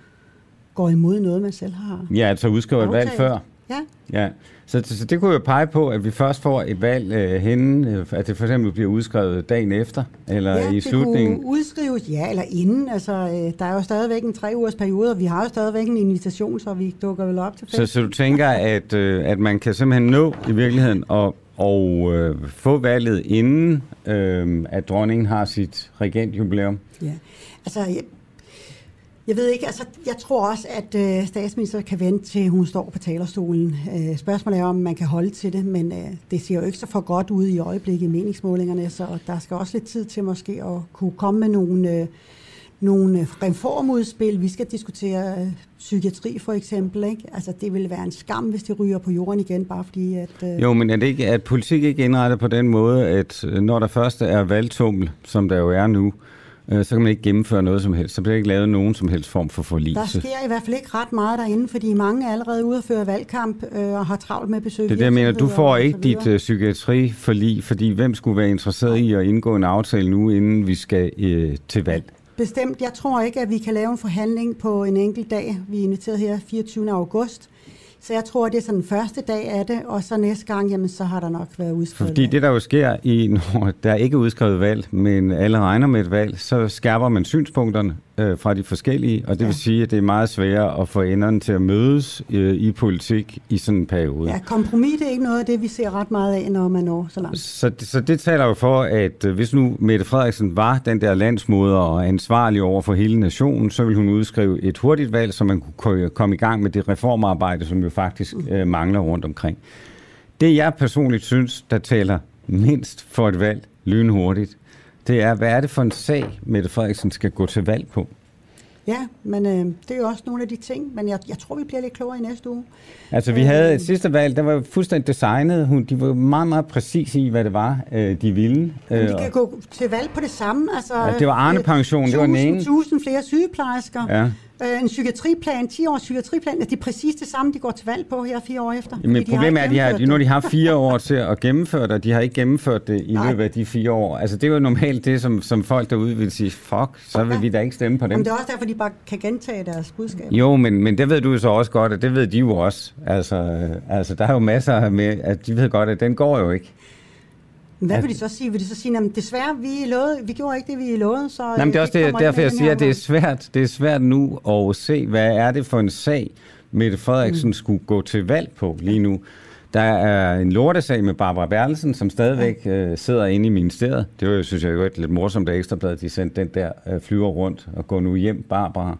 [SPEAKER 4] går imod noget, man selv har
[SPEAKER 2] Ja, altså udskrive et valg før.
[SPEAKER 4] Ja.
[SPEAKER 2] Ja, så, så det kunne jo pege på, at vi først får et valg øh, henne, øh, at det for eksempel bliver udskrevet dagen efter, eller
[SPEAKER 4] ja,
[SPEAKER 2] i slutningen.
[SPEAKER 4] det kunne udskrives, ja, eller inden. Altså, øh, der er jo stadigvæk en tre ugers periode, og vi har jo stadigvæk en invitation, så vi dukker vel op til
[SPEAKER 2] Så,
[SPEAKER 4] fest.
[SPEAKER 2] så du tænker, at, øh, at man kan simpelthen nå i virkeligheden og, og øh, få valget inden, øh, at dronningen har sit regentjubilæum?
[SPEAKER 4] Ja. Altså, jeg, ved ikke, altså, jeg tror også, at øh, statsminister kan vente til hun står på talerstolen. Øh, spørgsmålet er, om man kan holde til det, men øh, det ser jo ikke så for godt ud i øjeblikket i meningsmålingerne, så der skal også lidt tid til måske at kunne komme med nogle, øh, nogle øh, reformudspil. Vi skal diskutere øh, psykiatri for eksempel. Ikke? Altså, det ville være en skam, hvis det ryger på jorden igen, bare fordi at... Øh,
[SPEAKER 2] Jo, men er, det ikke, at politik ikke indrettet på den måde, at øh, når der først er valgtummel, som der jo er nu, øh, så kan man ikke gennemføre noget som helst. Så bliver ikke lavet nogen som helst form for forlig.
[SPEAKER 4] Der sker i hvert fald ikke ret meget derinde, fordi mange er allerede ude at føre valgkamp øh, og har travlt med at besøge
[SPEAKER 2] Det er det, jeg mener. Du får
[SPEAKER 4] og
[SPEAKER 2] ikke dit uh, psykiatriforlig, fordi hvem skulle være interesseret i at indgå en aftale nu, inden vi skal uh, til valg?
[SPEAKER 4] Bestemt. Jeg tror ikke, at vi kan lave en forhandling på en enkelt dag. Vi er inviteret her 24. august. Så jeg tror, det er sådan den første dag af det, og så næste gang, jamen, så har der nok været udskrevet.
[SPEAKER 2] Fordi det, der jo sker, i, [LAUGHS] når der ikke er udskrevet valg, men alle regner med et valg, så skærper man synspunkterne øh, fra de forskellige, og det ja. vil sige, at det er meget sværere at få enderne til at mødes øh, i politik i sådan en periode.
[SPEAKER 4] Ja, kompromis det er ikke noget af det, vi ser ret meget af, når man når så langt.
[SPEAKER 2] Så, så det taler jo for, at øh, hvis nu Mette Frederiksen var den der landsmoder og ansvarlig over for hele nationen, så ville hun udskrive et hurtigt valg, så man kunne komme i gang med det reformarbejde, som jo faktisk øh, mangler rundt omkring. Det jeg personligt synes, der taler mindst for et valg lynhurtigt, det er, hvad er det for en sag, Mette Frederiksen skal gå til valg på?
[SPEAKER 4] Ja, men øh, det er jo også nogle af de ting, men jeg, jeg tror, vi bliver lidt klogere i næste uge.
[SPEAKER 2] Altså, vi havde et sidste valg, der var jo fuldstændig designet. Hun, de var meget, meget præcise i, hvad det var, øh, de ville. Øh,
[SPEAKER 4] kan gå til valg på det samme. Altså,
[SPEAKER 2] Ja, det var Arne-pension, det var den ene.
[SPEAKER 4] 1000 flere sygeplejersker.
[SPEAKER 2] Ja.
[SPEAKER 4] Øh, en psykiatriplan, 10 års psykiatriplan. Det er præcis det samme, de går til valg på her fire år efter.
[SPEAKER 2] Men
[SPEAKER 4] har
[SPEAKER 2] problemet er, at de har, nu har de haft fire år til at gennemføre det, og de har ikke gennemført det i
[SPEAKER 4] Nej.
[SPEAKER 2] løbet af de fire år. Altså, det er jo normalt det, som, som folk derude vil sige, fuck, så vil vi da ikke stemme på dem.
[SPEAKER 4] Jamen, det er også derfor, de bare kan gentage deres budskab.
[SPEAKER 2] Jo, men, men det ved du jo så også godt, og det ved de jo også. Altså, øh, altså der er jo masser med, at de ved godt, at den går jo ikke.
[SPEAKER 4] Hvad vil de så sige? Vil de så sige, at desværre, vi, lovede, vi gjorde ikke det, vi lovede, så...
[SPEAKER 2] Men det er også det, derfor, jeg siger, at det er svært, det er svært nu at se, hvad er det for en sag, Mette Frederiksen
[SPEAKER 4] Mm.
[SPEAKER 2] skulle gå til valg på lige nu. Der er en lortesag med Barbara Bertelsen, som stadigvæk øh, sidder inde i ministeriet. Det var, jo, synes jeg, jo et lidt morsomt, at Ekstrabladet de sendte den der øh, flyver rundt og gå nu hjem, Barbara,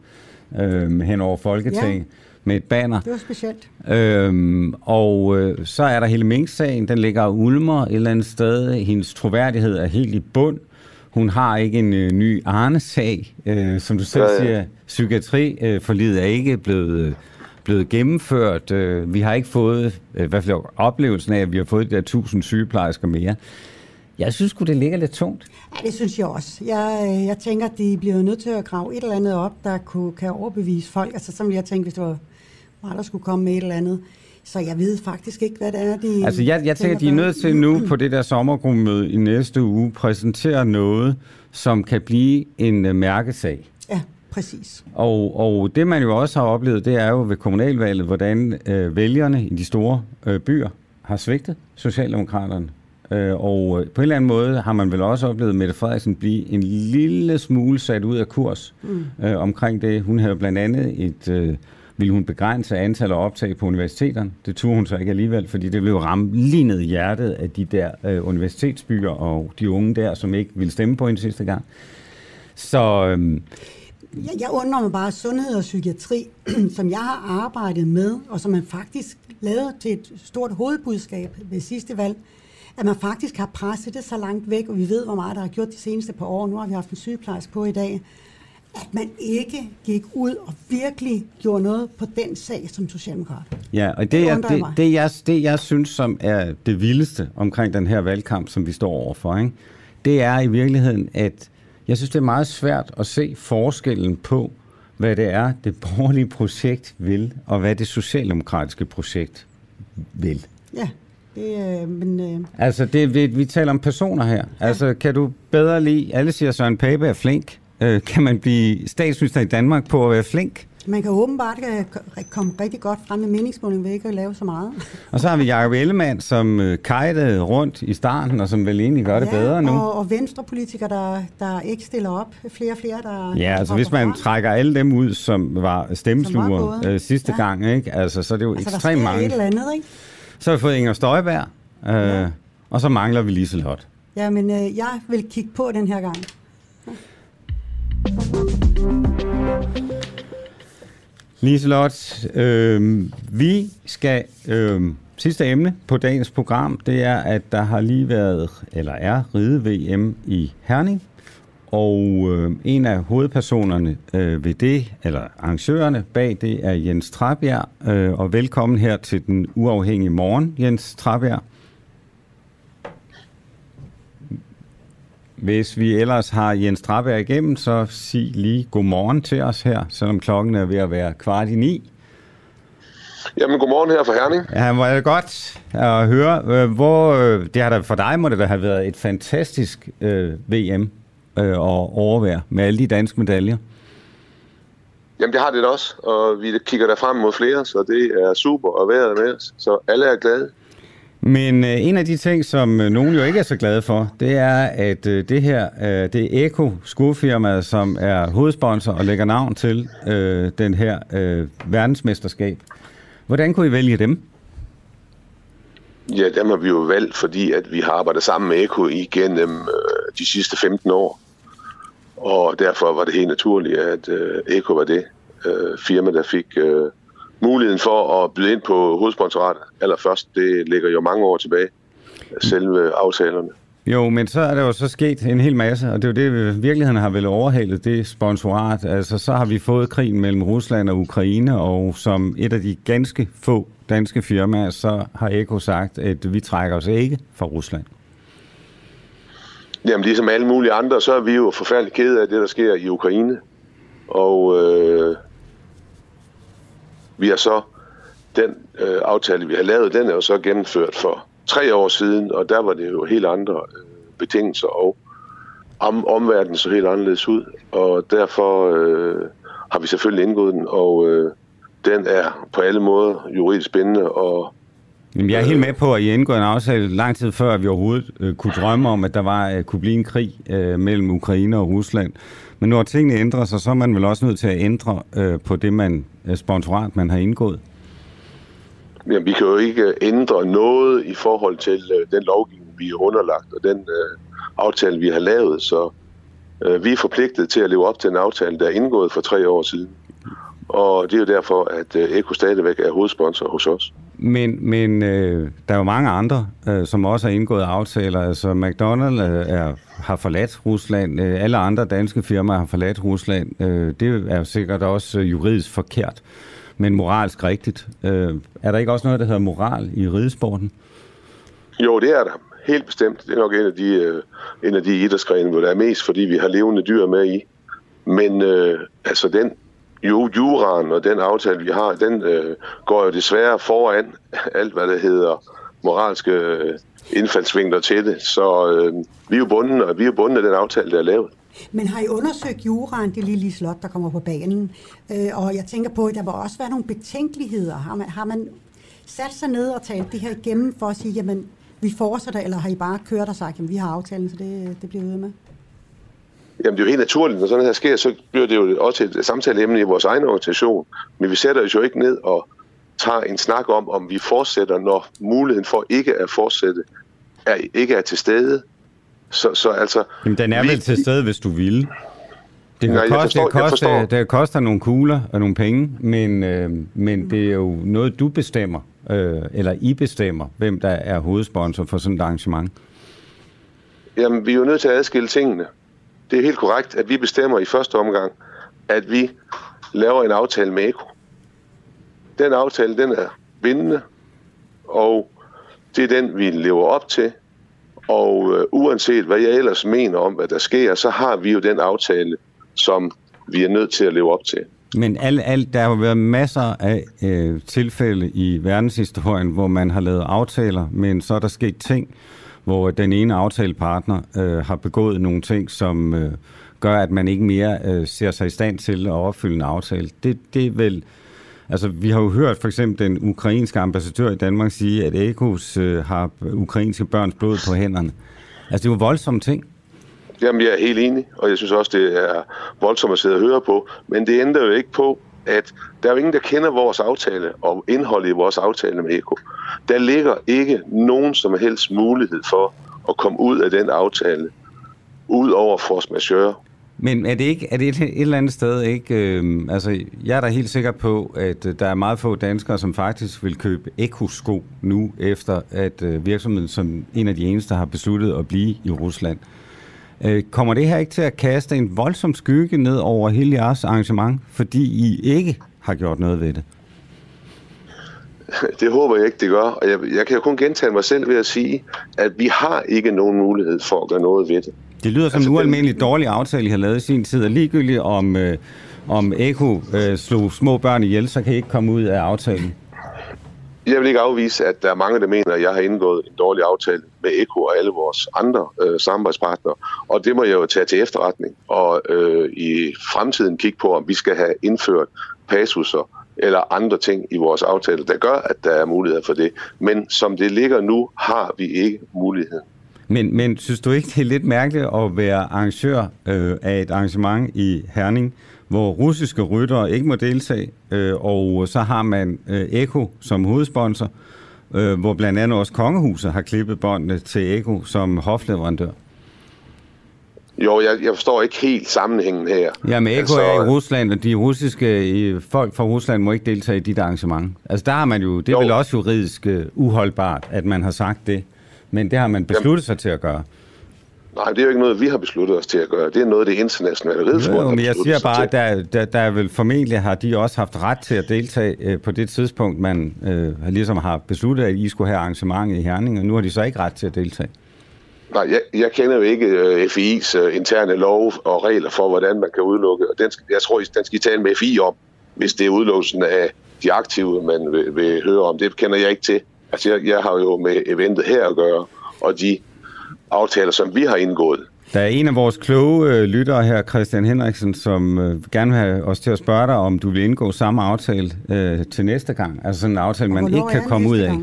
[SPEAKER 2] øh, hen over Folketinget
[SPEAKER 4] Ja.
[SPEAKER 2] Med et banner.
[SPEAKER 4] Det var specielt.
[SPEAKER 2] Øhm, og øh, så er der hele Mink-sagen, den ligger og ulmer et eller andet sted. Hendes troværdighed er helt i bund. Hun har ikke en øh, ny Arne-sag. Øh, som du selv
[SPEAKER 13] Ja, ja.
[SPEAKER 2] siger, psykiatriforlidet øh, er ikke blevet, øh, blevet gennemført. Øh, vi har ikke fået, øh, i hvert fald oplevelsen af, at vi har fået de der tusind sygeplejersker mere. Jeg synes det ligger lidt tungt.
[SPEAKER 4] Ja, det synes jeg også. Jeg, øh, jeg tænker, at de bliver nødt til at grave et eller andet op, der kunne, kan overbevise folk. Altså, som jeg tænkte, hvis det var mig, der skulle komme med et eller andet. Så jeg ved faktisk ikke, hvad det er, de
[SPEAKER 2] Altså, jeg, jeg tænker, de er nødt til nu på det der sommergruppemøde i næste uge præsentere noget, som kan blive en uh, mærkesag.
[SPEAKER 4] Ja, præcis.
[SPEAKER 2] Og, og det man jo også har oplevet, det er jo ved kommunalvalget, hvordan øh, vælgerne i de store øh, byer har svigtet Socialdemokraterne. Øh, og øh, på en eller anden måde har man vel også oplevet Mette Frederiksen blive en lille smule sat ud af kurs mm. øh, omkring det. Hun havde blandt andet et... Øh, ville hun begrænse antallet af optag på universiteterne. Det turde hun så ikke alligevel, fordi det ville ramme lige ned i hjertet af de der øh, universitetsbyer og de unge der, som ikke ville stemme på hende sidste gang. Så Øh,
[SPEAKER 4] Jeg, jeg undrer mig bare, sundhed og psykiatri, [CLEARS THROAT] som jeg har arbejdet med, og som man faktisk lavede til et stort hovedbudskab ved sidste valg, at man faktisk har presset det så langt væk, og vi ved, hvor meget der har gjort de seneste par år. Nu har vi haft en sygeplejerske på i dag. At man ikke gik ud og virkelig gjorde noget på den sag som socialdemokrat.
[SPEAKER 2] Ja, og det,
[SPEAKER 4] Det
[SPEAKER 2] er,
[SPEAKER 4] undrer
[SPEAKER 2] det, det, jeg, det, jeg synes, som er det vildeste omkring den her valgkamp, som vi står overfor, ikke? det er i virkeligheden, at jeg synes, det er meget svært at se forskellen på, hvad det er, det borgerlige projekt vil, og hvad det socialdemokratiske projekt vil.
[SPEAKER 4] Ja, det, øh, men øh,
[SPEAKER 2] Altså, det, vi, vi taler om personer her. Altså, kan du bedre lide, alle siger, Søren Pape er flink. Øh, kan man blive statsminister i Danmark på at være flink?
[SPEAKER 4] man kan åbenbart øh, komme rigtig godt frem med meningsmåling ved ikke at lave så meget. [LAUGHS]
[SPEAKER 2] Og så har vi Jacob Ellemann, som øh, kajtede rundt i starten, og som vel egentlig gør det
[SPEAKER 4] ja,
[SPEAKER 2] bedre nu.
[SPEAKER 4] Og, og venstrepolitikere, der, der ikke stiller op. Flere og flere, der
[SPEAKER 2] Ja, altså hvis man
[SPEAKER 4] fra.
[SPEAKER 2] trækker alle dem ud, som var stemmesluger øh, sidste
[SPEAKER 4] Ja.
[SPEAKER 2] gang, ikke? Altså, så er det jo
[SPEAKER 4] Altså,
[SPEAKER 2] ekstremt mange.
[SPEAKER 4] et eller andet, ikke?
[SPEAKER 2] Så har vi fået Inger Støjberg, øh, ja. og så mangler vi Liselot.
[SPEAKER 4] Ja, men øh, jeg vil kigge på den her gang.
[SPEAKER 2] Liselot, øh, vi skal... Øh, sidste emne på dagens program, det er, at der har lige været, eller er, ride-VM i Herning. Og øh, en af hovedpersonerne øh, ved det, eller arrangørerne bag det, er Jens Trabjerg. Øh, og velkommen her til den uafhængige morgen, Jens Trabjerg. Hvis vi ellers har Jens Trabjerg igennem, så sig lige godmorgen til os her, selvom klokken er ved at være kvart i ni.
[SPEAKER 13] Jamen, godmorgen her fra Herning.
[SPEAKER 2] Ja, hvor er det godt at høre. Øh, Hvor, øh, det har da for dig må det da have været et fantastisk øh, VM øh, at overvære med alle de danske medaljer.
[SPEAKER 13] Jamen, det har det da også, og vi kigger der frem mod flere, så det er super at være med. Så alle er glade.
[SPEAKER 2] Men øh, en af de ting, som øh, nogen jo ikke er så glade for, det er, at øh, det her, øh, det er Eko skofirmaet, som er hovedsponsor og lægger navn til øh, den her øh, verdensmesterskab. Hvordan kunne I vælge dem?
[SPEAKER 13] Ja, dem har vi jo valgt, fordi at vi har arbejdet sammen med Eko igennem øh, de sidste 15 år. Og derfor var det helt naturligt, at øh, Eko var det øh, firma, der fik øh, muligheden for at byde ind på hovedsponsoratet. Allerførst, det ligger jo mange år tilbage, selve aftalerne.
[SPEAKER 2] Jo, men så er der jo så sket en hel masse, og det er jo det, virkeligheden har vel overhalet det sponsorat. Altså, så har vi fået krigen mellem Rusland og Ukraine, og som et af de ganske få danske firmaer, så har Eko sagt, at vi trækker os ikke fra Rusland.
[SPEAKER 13] Jamen, ligesom alle mulige andre, så er vi jo forfærdeligt kede af det, der sker i Ukraine. Og øh, vi har så, den øh, aftale, vi har lavet, den er jo så gennemført for tre år siden, og der var det jo helt andre øh, betingelser, og om, omverdenen så helt anderledes ud. Og derfor øh, har vi selvfølgelig indgået den, og øh, den er på alle måder juridisk spændende, og
[SPEAKER 2] Jamen, jeg er helt med på, at I indgået en aftale lang tid før, at vi overhovedet øh, kunne drømme om, at der var øh, kunne blive en krig øh, mellem Ukraine og Rusland. Men når tingene ændrer sig, så er man vel også nødt til at ændre øh, på det man, øh, sponsorat, man har indgået.
[SPEAKER 13] Jamen, vi kan jo ikke øh, ændre noget i forhold til øh, den lovgivning, vi er underlagt, og den øh, aftale, vi har lavet. Så øh, vi er forpligtet til at leve op til en aftale, der er indgået for tre år siden. Og det er jo derfor, at øh, Eko stadigvæk er hovedsponsor hos os.
[SPEAKER 2] Men, men øh, der er jo mange andre, øh, som også har indgået aftaler. Altså McDonald's øh, er, har forladt Rusland. Øh, alle andre danske firmaer har forladt Rusland. Øh, det er jo sikkert også øh, juridisk forkert, men moralsk rigtigt. Øh, er der ikke også noget, der hedder moral i ridesporten?
[SPEAKER 13] Jo, det er der. helt bestemt. Det er nok en af de, øh, en af de idrætsgrene, hvor der er mest, fordi vi har levende dyr med i. Men øh, altså den jo, juraen og den aftale, vi har, den øh, går jo desværre foran alt, hvad det hedder moralske øh, indfaldsvinkler til det. Så øh, vi er jo bundet, og vi er bunden bundet af den aftale, der er lavet.
[SPEAKER 4] Men har I undersøgt juraen, det lille slot, der kommer på banen? Øh, og jeg tænker på, at der må også være nogle betænkeligheder. Har man, har man sat sig ned og talt det her igennem for at sige, jamen, vi fortsætter, eller har I bare kørt og sagt, jamen, vi har aftalen, så det, det bliver ude med?
[SPEAKER 13] Jamen, det er jo helt naturligt, når sådan her sker, så bliver det jo også et samtaleemne i vores egen organisation. Men vi sætter os jo ikke ned og tager en snak om, om vi fortsætter, når muligheden for ikke at fortsætte er, ikke er til stede. Så, så altså...
[SPEAKER 2] Jamen, den er
[SPEAKER 13] vi,
[SPEAKER 2] vel til stede, hvis du vil. Det kan
[SPEAKER 13] Nej,
[SPEAKER 2] koste,
[SPEAKER 13] forstår-
[SPEAKER 2] det,
[SPEAKER 13] jeg
[SPEAKER 2] koste,
[SPEAKER 13] forstår.
[SPEAKER 2] det koster nogle kugler og nogle penge, men, øh, men det er jo noget, du bestemmer, øh, eller I bestemmer, hvem der er hovedsponsor for sådan et arrangement.
[SPEAKER 13] Jamen, vi er jo nødt til at adskille tingene. Det er helt korrekt, at vi bestemmer i første omgang, at vi laver en aftale med Eko. Den aftale, den er bindende, og det er den, vi lever op til. Og øh, uanset hvad jeg ellers mener om, hvad der sker, så har vi jo den aftale, som vi er nødt til at leve op til.
[SPEAKER 2] Men alt, alt, der har jo været masser af øh, tilfælde i verdenshistorien, hvor man har lavet aftaler, men så er der sket ting, hvor den ene aftalepartner øh, har begået nogle ting, som øh, gør, at man ikke mere øh, ser sig i stand til at opfylde en aftale. Det, det er vel... Altså, vi har jo hørt for eksempel den ukrainske ambassadør i Danmark sige, at Ekos øh, har ukrainske børns blod på hænderne. Altså, det er jo voldsomme ting.
[SPEAKER 13] Jamen, jeg er helt enig, og jeg synes også, det er voldsomt at sidde og høre på. Men det ændrer jo ikke på, at der er jo ingen, der kender vores aftale og indholdet i vores aftale med Eko. Der ligger ikke nogen som helst mulighed for at komme ud af den aftale, ud over force majeure.
[SPEAKER 2] Men er det ikke er det et, et eller andet sted ikke... Øh, altså, jeg er da helt sikker på, at øh, der er meget få danskere, som faktisk vil købe Eko-sko nu, efter at øh, virksomheden som en af de eneste har besluttet at blive i Rusland. Øh, kommer det her ikke til at kaste en voldsom skygge ned over hele jeres arrangement, fordi I ikke har gjort noget ved det?
[SPEAKER 13] Det håber jeg ikke, det gør. Og jeg, jeg kan jo kun gentage mig selv ved at sige, at vi har ikke nogen mulighed for at gøre noget ved det.
[SPEAKER 2] Det lyder som altså, en ualmindelig dårlig aftale, I har lavet i sin tid, og ligegyldigt om, øh, om Eko øh, slog små børn ihjel, så kan I ikke komme ud af aftalen.
[SPEAKER 13] Jeg vil ikke afvise, at der er mange, der mener, at jeg har indgået en dårlig aftale med Eko og alle vores andre øh, samarbejdspartnere. Og det må jeg jo tage til efterretning. Og øh, i fremtiden kigge på, om vi skal have indført passuser eller andre ting i vores aftale, der gør, at der er mulighed for det. Men som det ligger nu, har vi ikke muligheden.
[SPEAKER 2] Men, men synes du ikke, det er lidt mærkeligt at være arrangør øh, af et arrangement i Herning, hvor russiske ryttere ikke må deltage, øh, og så har man øh, Eko som hovedsponsor, øh, hvor blandt andet også Kongehuset har klippet båndene til Eko som hofleverandør.
[SPEAKER 13] Jo, jeg, jeg forstår ikke helt sammenhængen her.
[SPEAKER 2] Ja, men Eko altså, er i Rusland, og de russiske folk fra Rusland må ikke deltage i dit arrangement. Altså der har man jo, det er jo. vel også juridisk øh, uholdbart, at man har sagt det. Men det har man besluttet sig til at gøre.
[SPEAKER 13] Nej, det er jo ikke noget, vi har besluttet os til at gøre. Det er noget, det internationale
[SPEAKER 2] Jo, men jeg siger
[SPEAKER 13] sig
[SPEAKER 2] bare, at der, der, der er vel formentlig har de også haft ret til at deltage øh, på det tidspunkt, man øh, ligesom har besluttet, at I skulle have arrangement i Herning, og nu har de så ikke ret til at deltage.
[SPEAKER 13] Nej, jeg, jeg kender jo ikke uh, FI's uh, interne lov og regler for, hvordan man kan udelukke. Og den skal, jeg tror, den skal I tale med FI om, hvis det er udelukkelsen af de aktive, man vil, vil høre om. Det kender jeg ikke til. Altså, jeg, jeg har jo med eventet her at gøre, og de aftaler, som vi har indgået.
[SPEAKER 2] Der er en af vores kloge øh, lyttere her, Christian Henriksen, som øh, gerne vil have os til at spørge dig, om du vil indgå samme aftale øh, til næste gang. Altså sådan en aftale, man ikke kan komme ud af.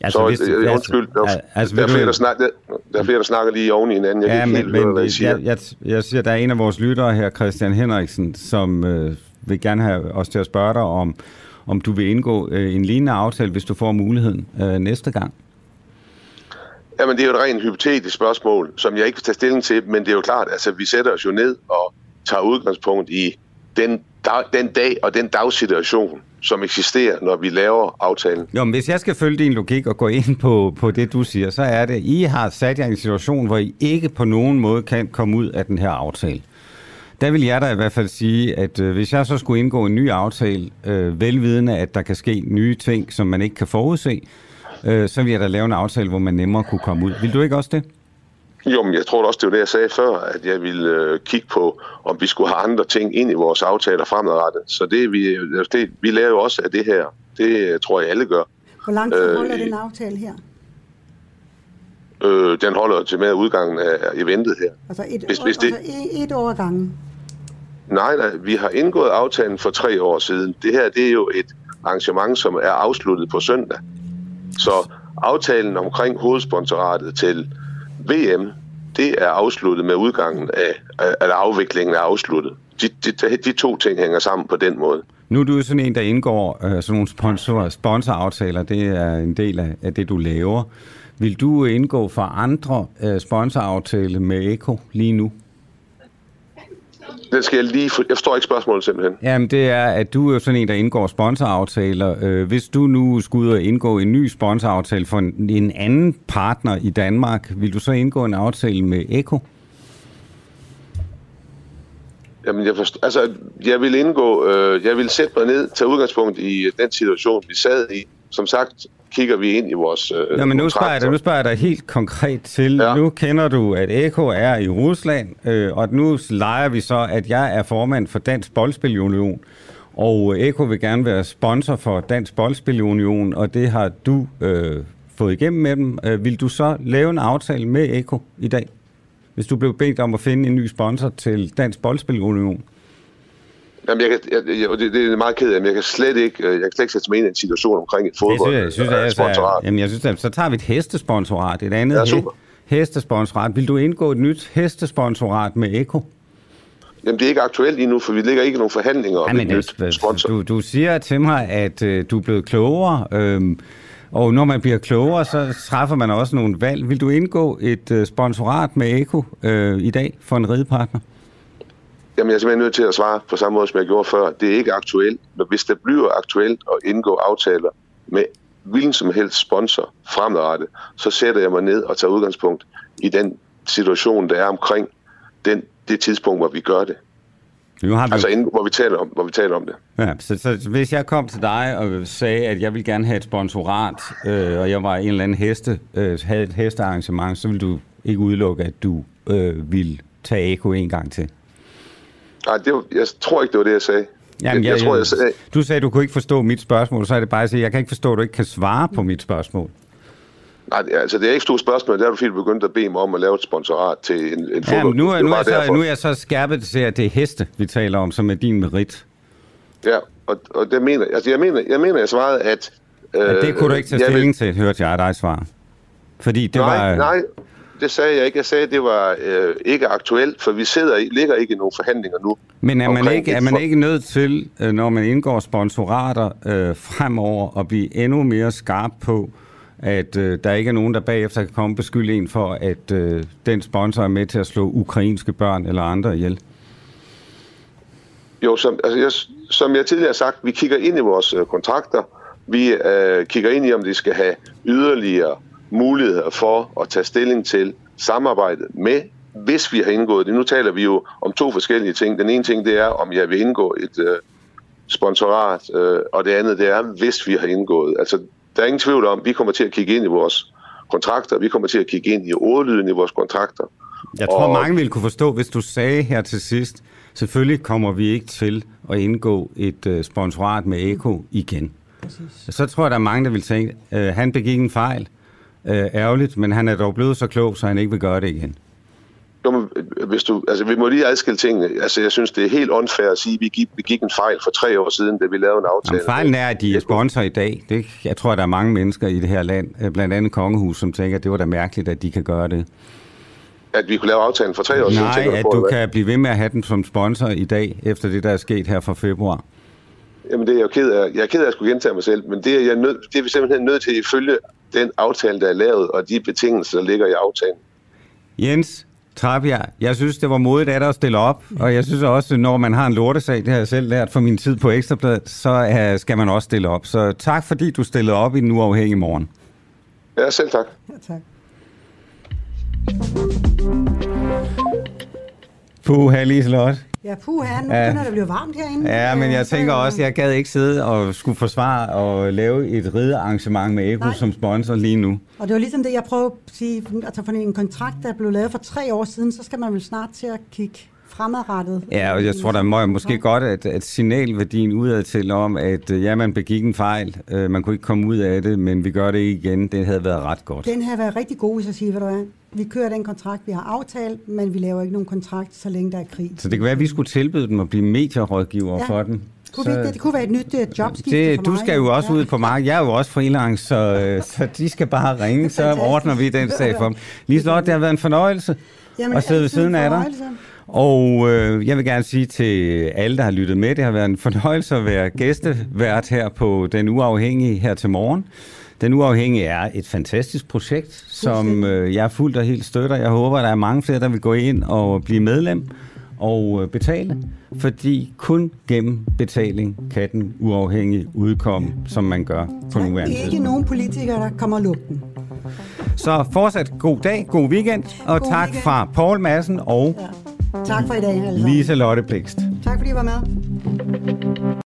[SPEAKER 13] Altså, så, hvis, øh, undskyld, altså, altså, der, er flere, der, snak, der, der er flere, der snakker lige oven i hinanden. Jeg
[SPEAKER 2] ja,
[SPEAKER 13] kan ikke
[SPEAKER 2] men,
[SPEAKER 13] helt høre, hvad I siger.
[SPEAKER 2] jeg, jeg, jeg siger, der er en af vores lyttere her, Christian Henriksen, som øh, vil gerne have os til at spørge dig om, om du vil indgå øh, en lignende aftale, hvis du får muligheden øh, næste gang.
[SPEAKER 13] Jamen, det er jo et rent hypotetisk spørgsmål, som jeg ikke vil tage stilling til, men det er jo klart, altså, vi sætter os jo ned og tager udgangspunkt i den, dag, den dag og den dagsituation, som eksisterer, når vi laver aftalen.
[SPEAKER 2] Jo, men hvis jeg skal følge din logik og gå ind på, på det, du siger, så er det, I har sat jer i en situation, hvor I ikke på nogen måde kan komme ud af den her aftale. Der vil jeg da i hvert fald sige, at øh, hvis jeg så skulle indgå en ny aftale, øh, velvidende, at der kan ske nye ting, som man ikke kan forudse, øh, så vil jeg da lave en aftale, hvor man nemmere kunne komme ud. Vil du ikke også det?
[SPEAKER 13] Jo, men jeg tror også, det var det, jeg sagde før, at jeg ville øh, kigge på, om vi skulle have andre ting ind i vores aftaler fremadrettet. Så det, vi, det, vi lærer jo også af det her. Det øh, tror jeg, alle gør.
[SPEAKER 4] Hvor lang tid
[SPEAKER 13] Øh,
[SPEAKER 4] holder den aftale her?
[SPEAKER 13] Øh, den holder til med udgangen af eventet her.
[SPEAKER 4] Altså et,
[SPEAKER 13] Hvis-
[SPEAKER 4] år,
[SPEAKER 13] hvis det-
[SPEAKER 4] altså et, år gangen.
[SPEAKER 13] Nej, nej, vi har indgået aftalen for tre år siden. Det her, det er jo et arrangement, som er afsluttet på søndag. Så aftalen omkring hovedsponsoratet til VM, det er afsluttet med udgangen af, eller afviklingen er afsluttet. De, de, de to ting hænger sammen på den måde.
[SPEAKER 2] Nu er du jo sådan en, der indgår øh, sådan nogle sponsor, sponsoraftaler. Det er en del af, af det, du laver. Vil du indgå for andre øh, sponsoraftaler med Eko lige nu?
[SPEAKER 13] Den skal jeg lige... For, jeg forstår ikke spørgsmålet simpelthen.
[SPEAKER 2] Jamen, det er, at du er sådan en, der indgår sponsoraftaler. Øh, hvis du nu skulle ud og indgå en ny sponsoraftale for en, en anden partner i Danmark, vil du så indgå en aftale med Eko?
[SPEAKER 13] Jamen, jeg, forstår, altså, jeg vil indgå... Øh, jeg vil sætte mig ned, tage udgangspunkt i den situation, vi sad i. Som sagt, kigger vi ind i vores øh,
[SPEAKER 2] Jamen, nu spørger, jeg dig, nu spørger jeg dig helt konkret til. Ja. Nu kender du, at Eko er i Rusland, øh, og nu leger vi så, at jeg er formand for Dansk Boldspilunion, og Eko vil gerne være sponsor for Dansk Boldspilunion, og det har du øh, fået igennem med dem. Øh, vil du så lave en aftale med Eko i dag, hvis du blev bedt om at finde en ny sponsor til Dansk Boldspilunion?
[SPEAKER 13] Jamen, jeg, kan, jeg, jeg, det, det er meget ked af, men jeg kan slet ikke, øh, jeg kan slet ikke sætte mig ind i en situation omkring et
[SPEAKER 2] Det
[SPEAKER 13] fodbold.
[SPEAKER 2] synes jeg, jeg synes,
[SPEAKER 13] øh,
[SPEAKER 2] jeg, altså,
[SPEAKER 13] sponsorat.
[SPEAKER 2] jamen, jeg synes, at, så tager vi et hestesponsorat, et andet
[SPEAKER 13] Ja, super.
[SPEAKER 2] hestesponsorat. Vil du indgå et nyt hestesponsorat med Eko?
[SPEAKER 13] Jamen, det er ikke aktuelt lige nu, for vi ligger ikke i nogen forhandlinger om
[SPEAKER 2] Jamen,
[SPEAKER 13] et nyt
[SPEAKER 2] altså,
[SPEAKER 13] sponsor.
[SPEAKER 2] Du, du siger til mig, at øh, du er blevet klogere, øhm, og når man bliver klogere, så træffer man også nogle valg. Vil du indgå et øh, sponsorat med Eko øh, i dag for en ridepartner?
[SPEAKER 13] Jamen, jeg er simpelthen nødt til at svare på samme måde, som jeg gjorde før. Det er ikke aktuelt. Men hvis det bliver aktuelt at indgå aftaler med hvilken som helst sponsor fremadrettet, så sætter jeg mig ned og tager udgangspunkt i den situation, der er omkring den, det tidspunkt, hvor vi gør det.
[SPEAKER 2] Nu har vi
[SPEAKER 13] Altså, inden, hvor, vi taler om, hvor vi taler om det.
[SPEAKER 2] Ja, så, så hvis jeg kom til dig og sagde, at jeg vil gerne have et sponsorat, øh, og jeg var en eller anden heste, øh, havde et hestearrangement, så vil du ikke udelukke, at du øh, vil tage Eko en gang til?
[SPEAKER 13] Nej, det var, jeg tror ikke, det var det, jeg sagde.
[SPEAKER 2] Jamen,
[SPEAKER 13] jeg, jeg, tror, jeg sagde,
[SPEAKER 2] Du sagde, du kunne ikke forstå mit spørgsmål, så er det bare at sige, jeg kan ikke forstå, at du ikke kan svare på mit spørgsmål.
[SPEAKER 13] nej, det altså, det er ikke stort spørgsmål. Der er du fordi, du begyndte at bede mig om at lave et sponsorat til en, en
[SPEAKER 2] Ja,
[SPEAKER 13] fodbold.
[SPEAKER 2] nu, er,
[SPEAKER 13] Det
[SPEAKER 2] nu, er så,
[SPEAKER 13] derfor.
[SPEAKER 2] nu er jeg så skærpet til, at det er heste, vi taler om, som er din merit.
[SPEAKER 13] Ja, og, og det mener, altså, jeg mener, jeg mener, jeg svarede, at...
[SPEAKER 2] Øh, det kunne du ikke tage
[SPEAKER 13] jeg vil-
[SPEAKER 2] stilling til, hørte jeg dig svare. Fordi det
[SPEAKER 13] nej,
[SPEAKER 2] var...
[SPEAKER 13] nej, det sagde jeg ikke. Jeg sagde, at det var øh, ikke aktuelt, for vi sidder i, ligger ikke i nogen forhandlinger nu.
[SPEAKER 2] Men er man, ikke, er man ikke nødt til, øh, når man indgår sponsorater øh, fremover, at blive endnu mere skarp på, at øh, der ikke er nogen, der bagefter kan komme og beskylde en for, at øh, den sponsor er med til at slå ukrainske børn eller andre ihjel?
[SPEAKER 13] Jo, som, altså jeg, som jeg tidligere har sagt, vi kigger ind i vores øh, kontrakter. Vi øh, kigger ind i, om de skal have yderligere muligheder for at tage stilling til samarbejdet med, hvis vi har indgået det. Nu taler vi jo om to forskellige ting. Den ene ting, det er, om jeg vil indgå et øh, sponsorat, øh, og det andet, det er, hvis vi har indgået. Altså, der er ingen tvivl om, vi kommer til at kigge ind i vores kontrakter, vi kommer til at kigge ind i ordlyden i vores kontrakter.
[SPEAKER 2] Jeg tror, mange ville kunne forstå, hvis du sagde her til sidst, selvfølgelig kommer vi ikke til at indgå et øh, sponsorat med Eko igen. Præcis. Så tror jeg, der er mange, der vil tænke, øh, han begik en fejl, øh, ærgerligt, men han er dog blevet så klog, så han ikke vil gøre det igen.
[SPEAKER 13] Jo, men hvis du, altså, vi må lige adskille tingene. Altså, jeg synes, det er helt unfair at sige, at vi gik, vi gik en fejl for tre år siden, da vi lavede en aftale.
[SPEAKER 2] Jamen, fejlen er, at de er sponsor i dag. Det, jeg tror, der er mange mennesker i det her land, øh, blandt andet Kongehus, som tænker, at det var da mærkeligt, at de kan gøre det.
[SPEAKER 13] At vi kunne lave aftalen for tre år siden.
[SPEAKER 2] Nej, at
[SPEAKER 13] på,
[SPEAKER 2] du kan blive ved med at have den som sponsor i dag, efter det, der er sket her fra februar.
[SPEAKER 13] Jamen, det er jeg jo ked af. Jeg er ked af at skulle gentage mig selv, men det er, jeg nød, det er vi simpelthen nødt til ifølge den aftale, der er lavet, og de betingelser, der ligger i aftalen.
[SPEAKER 2] Jens Trapia, jeg synes, det var modigt af dig at stille op, og jeg synes også, når man har en lortesag, det har jeg selv lært fra min tid på Ekstrabladet, så uh, skal man også stille op. Så tak, fordi du stillede op i den uafhængige morgen.
[SPEAKER 13] Ja, selv tak.
[SPEAKER 4] Ja, tak.
[SPEAKER 2] Puh, Liselotte.
[SPEAKER 4] Ja, puha, nu
[SPEAKER 2] Ja.
[SPEAKER 4] begynder det at blive varmt herinde.
[SPEAKER 2] Ja, men
[SPEAKER 4] Øh,
[SPEAKER 2] jeg
[SPEAKER 4] så-
[SPEAKER 2] tænker også, jeg gad ikke sidde og skulle forsvare og lave et ridearrangement med Eko
[SPEAKER 4] Nej.
[SPEAKER 2] som sponsor lige nu.
[SPEAKER 4] Og det var ligesom det, jeg prøvede at sige, altså for en kontrakt, der blev lavet for tre år siden, så skal man vel snart til at kigge fremadrettet.
[SPEAKER 2] Ja, og jeg tror, der må måske godt, at, at signalværdien udad til om, at øh, ja, man begik en fejl, øh, man kunne ikke komme ud af det, men vi gør det igen, det havde været ret godt.
[SPEAKER 4] Den har været rigtig god, hvis jeg siger, hvad du er. Vi kører den kontrakt, vi har aftalt, men vi laver ikke nogen kontrakt, så længe der er krig.
[SPEAKER 2] Så det kan være, at vi skulle tilbyde dem at blive medierådgiver
[SPEAKER 4] Ja.
[SPEAKER 2] for den.
[SPEAKER 4] Kunne vi, ikke det, det kunne være et nyt uh, jobskifte
[SPEAKER 2] det,
[SPEAKER 4] for
[SPEAKER 2] du
[SPEAKER 4] mig.
[SPEAKER 2] skal jo også ud på markedet. Jeg er jo også freelance, så, øh, så de skal bare ringe, så ordner vi den sag for dem. Liselotte, det har været en fornøjelse
[SPEAKER 4] Jamen,
[SPEAKER 2] at sidde ved siden
[SPEAKER 4] en
[SPEAKER 2] af dig. Og øh, jeg vil gerne sige til alle, der har lyttet med, det har været en fornøjelse at være gæstevært her på Den Uafhængige her til morgen. Den Uafhængige er et fantastisk projekt, som øh, jeg fuldt og helt støtter. Jeg håber, der er mange flere, der vil gå ind og blive medlem og øh, betale, fordi kun gennem betaling kan den uafhængige udkomme, som man gør på nuværende
[SPEAKER 4] Ikke
[SPEAKER 2] tidspunkt.
[SPEAKER 4] nogen politikere, der kommer og lukke den.
[SPEAKER 2] Så fortsat god dag, god weekend, og
[SPEAKER 4] God
[SPEAKER 2] tak
[SPEAKER 4] weekend.
[SPEAKER 2] fra Paul Madsen og
[SPEAKER 4] Tak for i dag, sammen.
[SPEAKER 2] Lise Lotte Blikst.
[SPEAKER 4] Tak fordi I var med.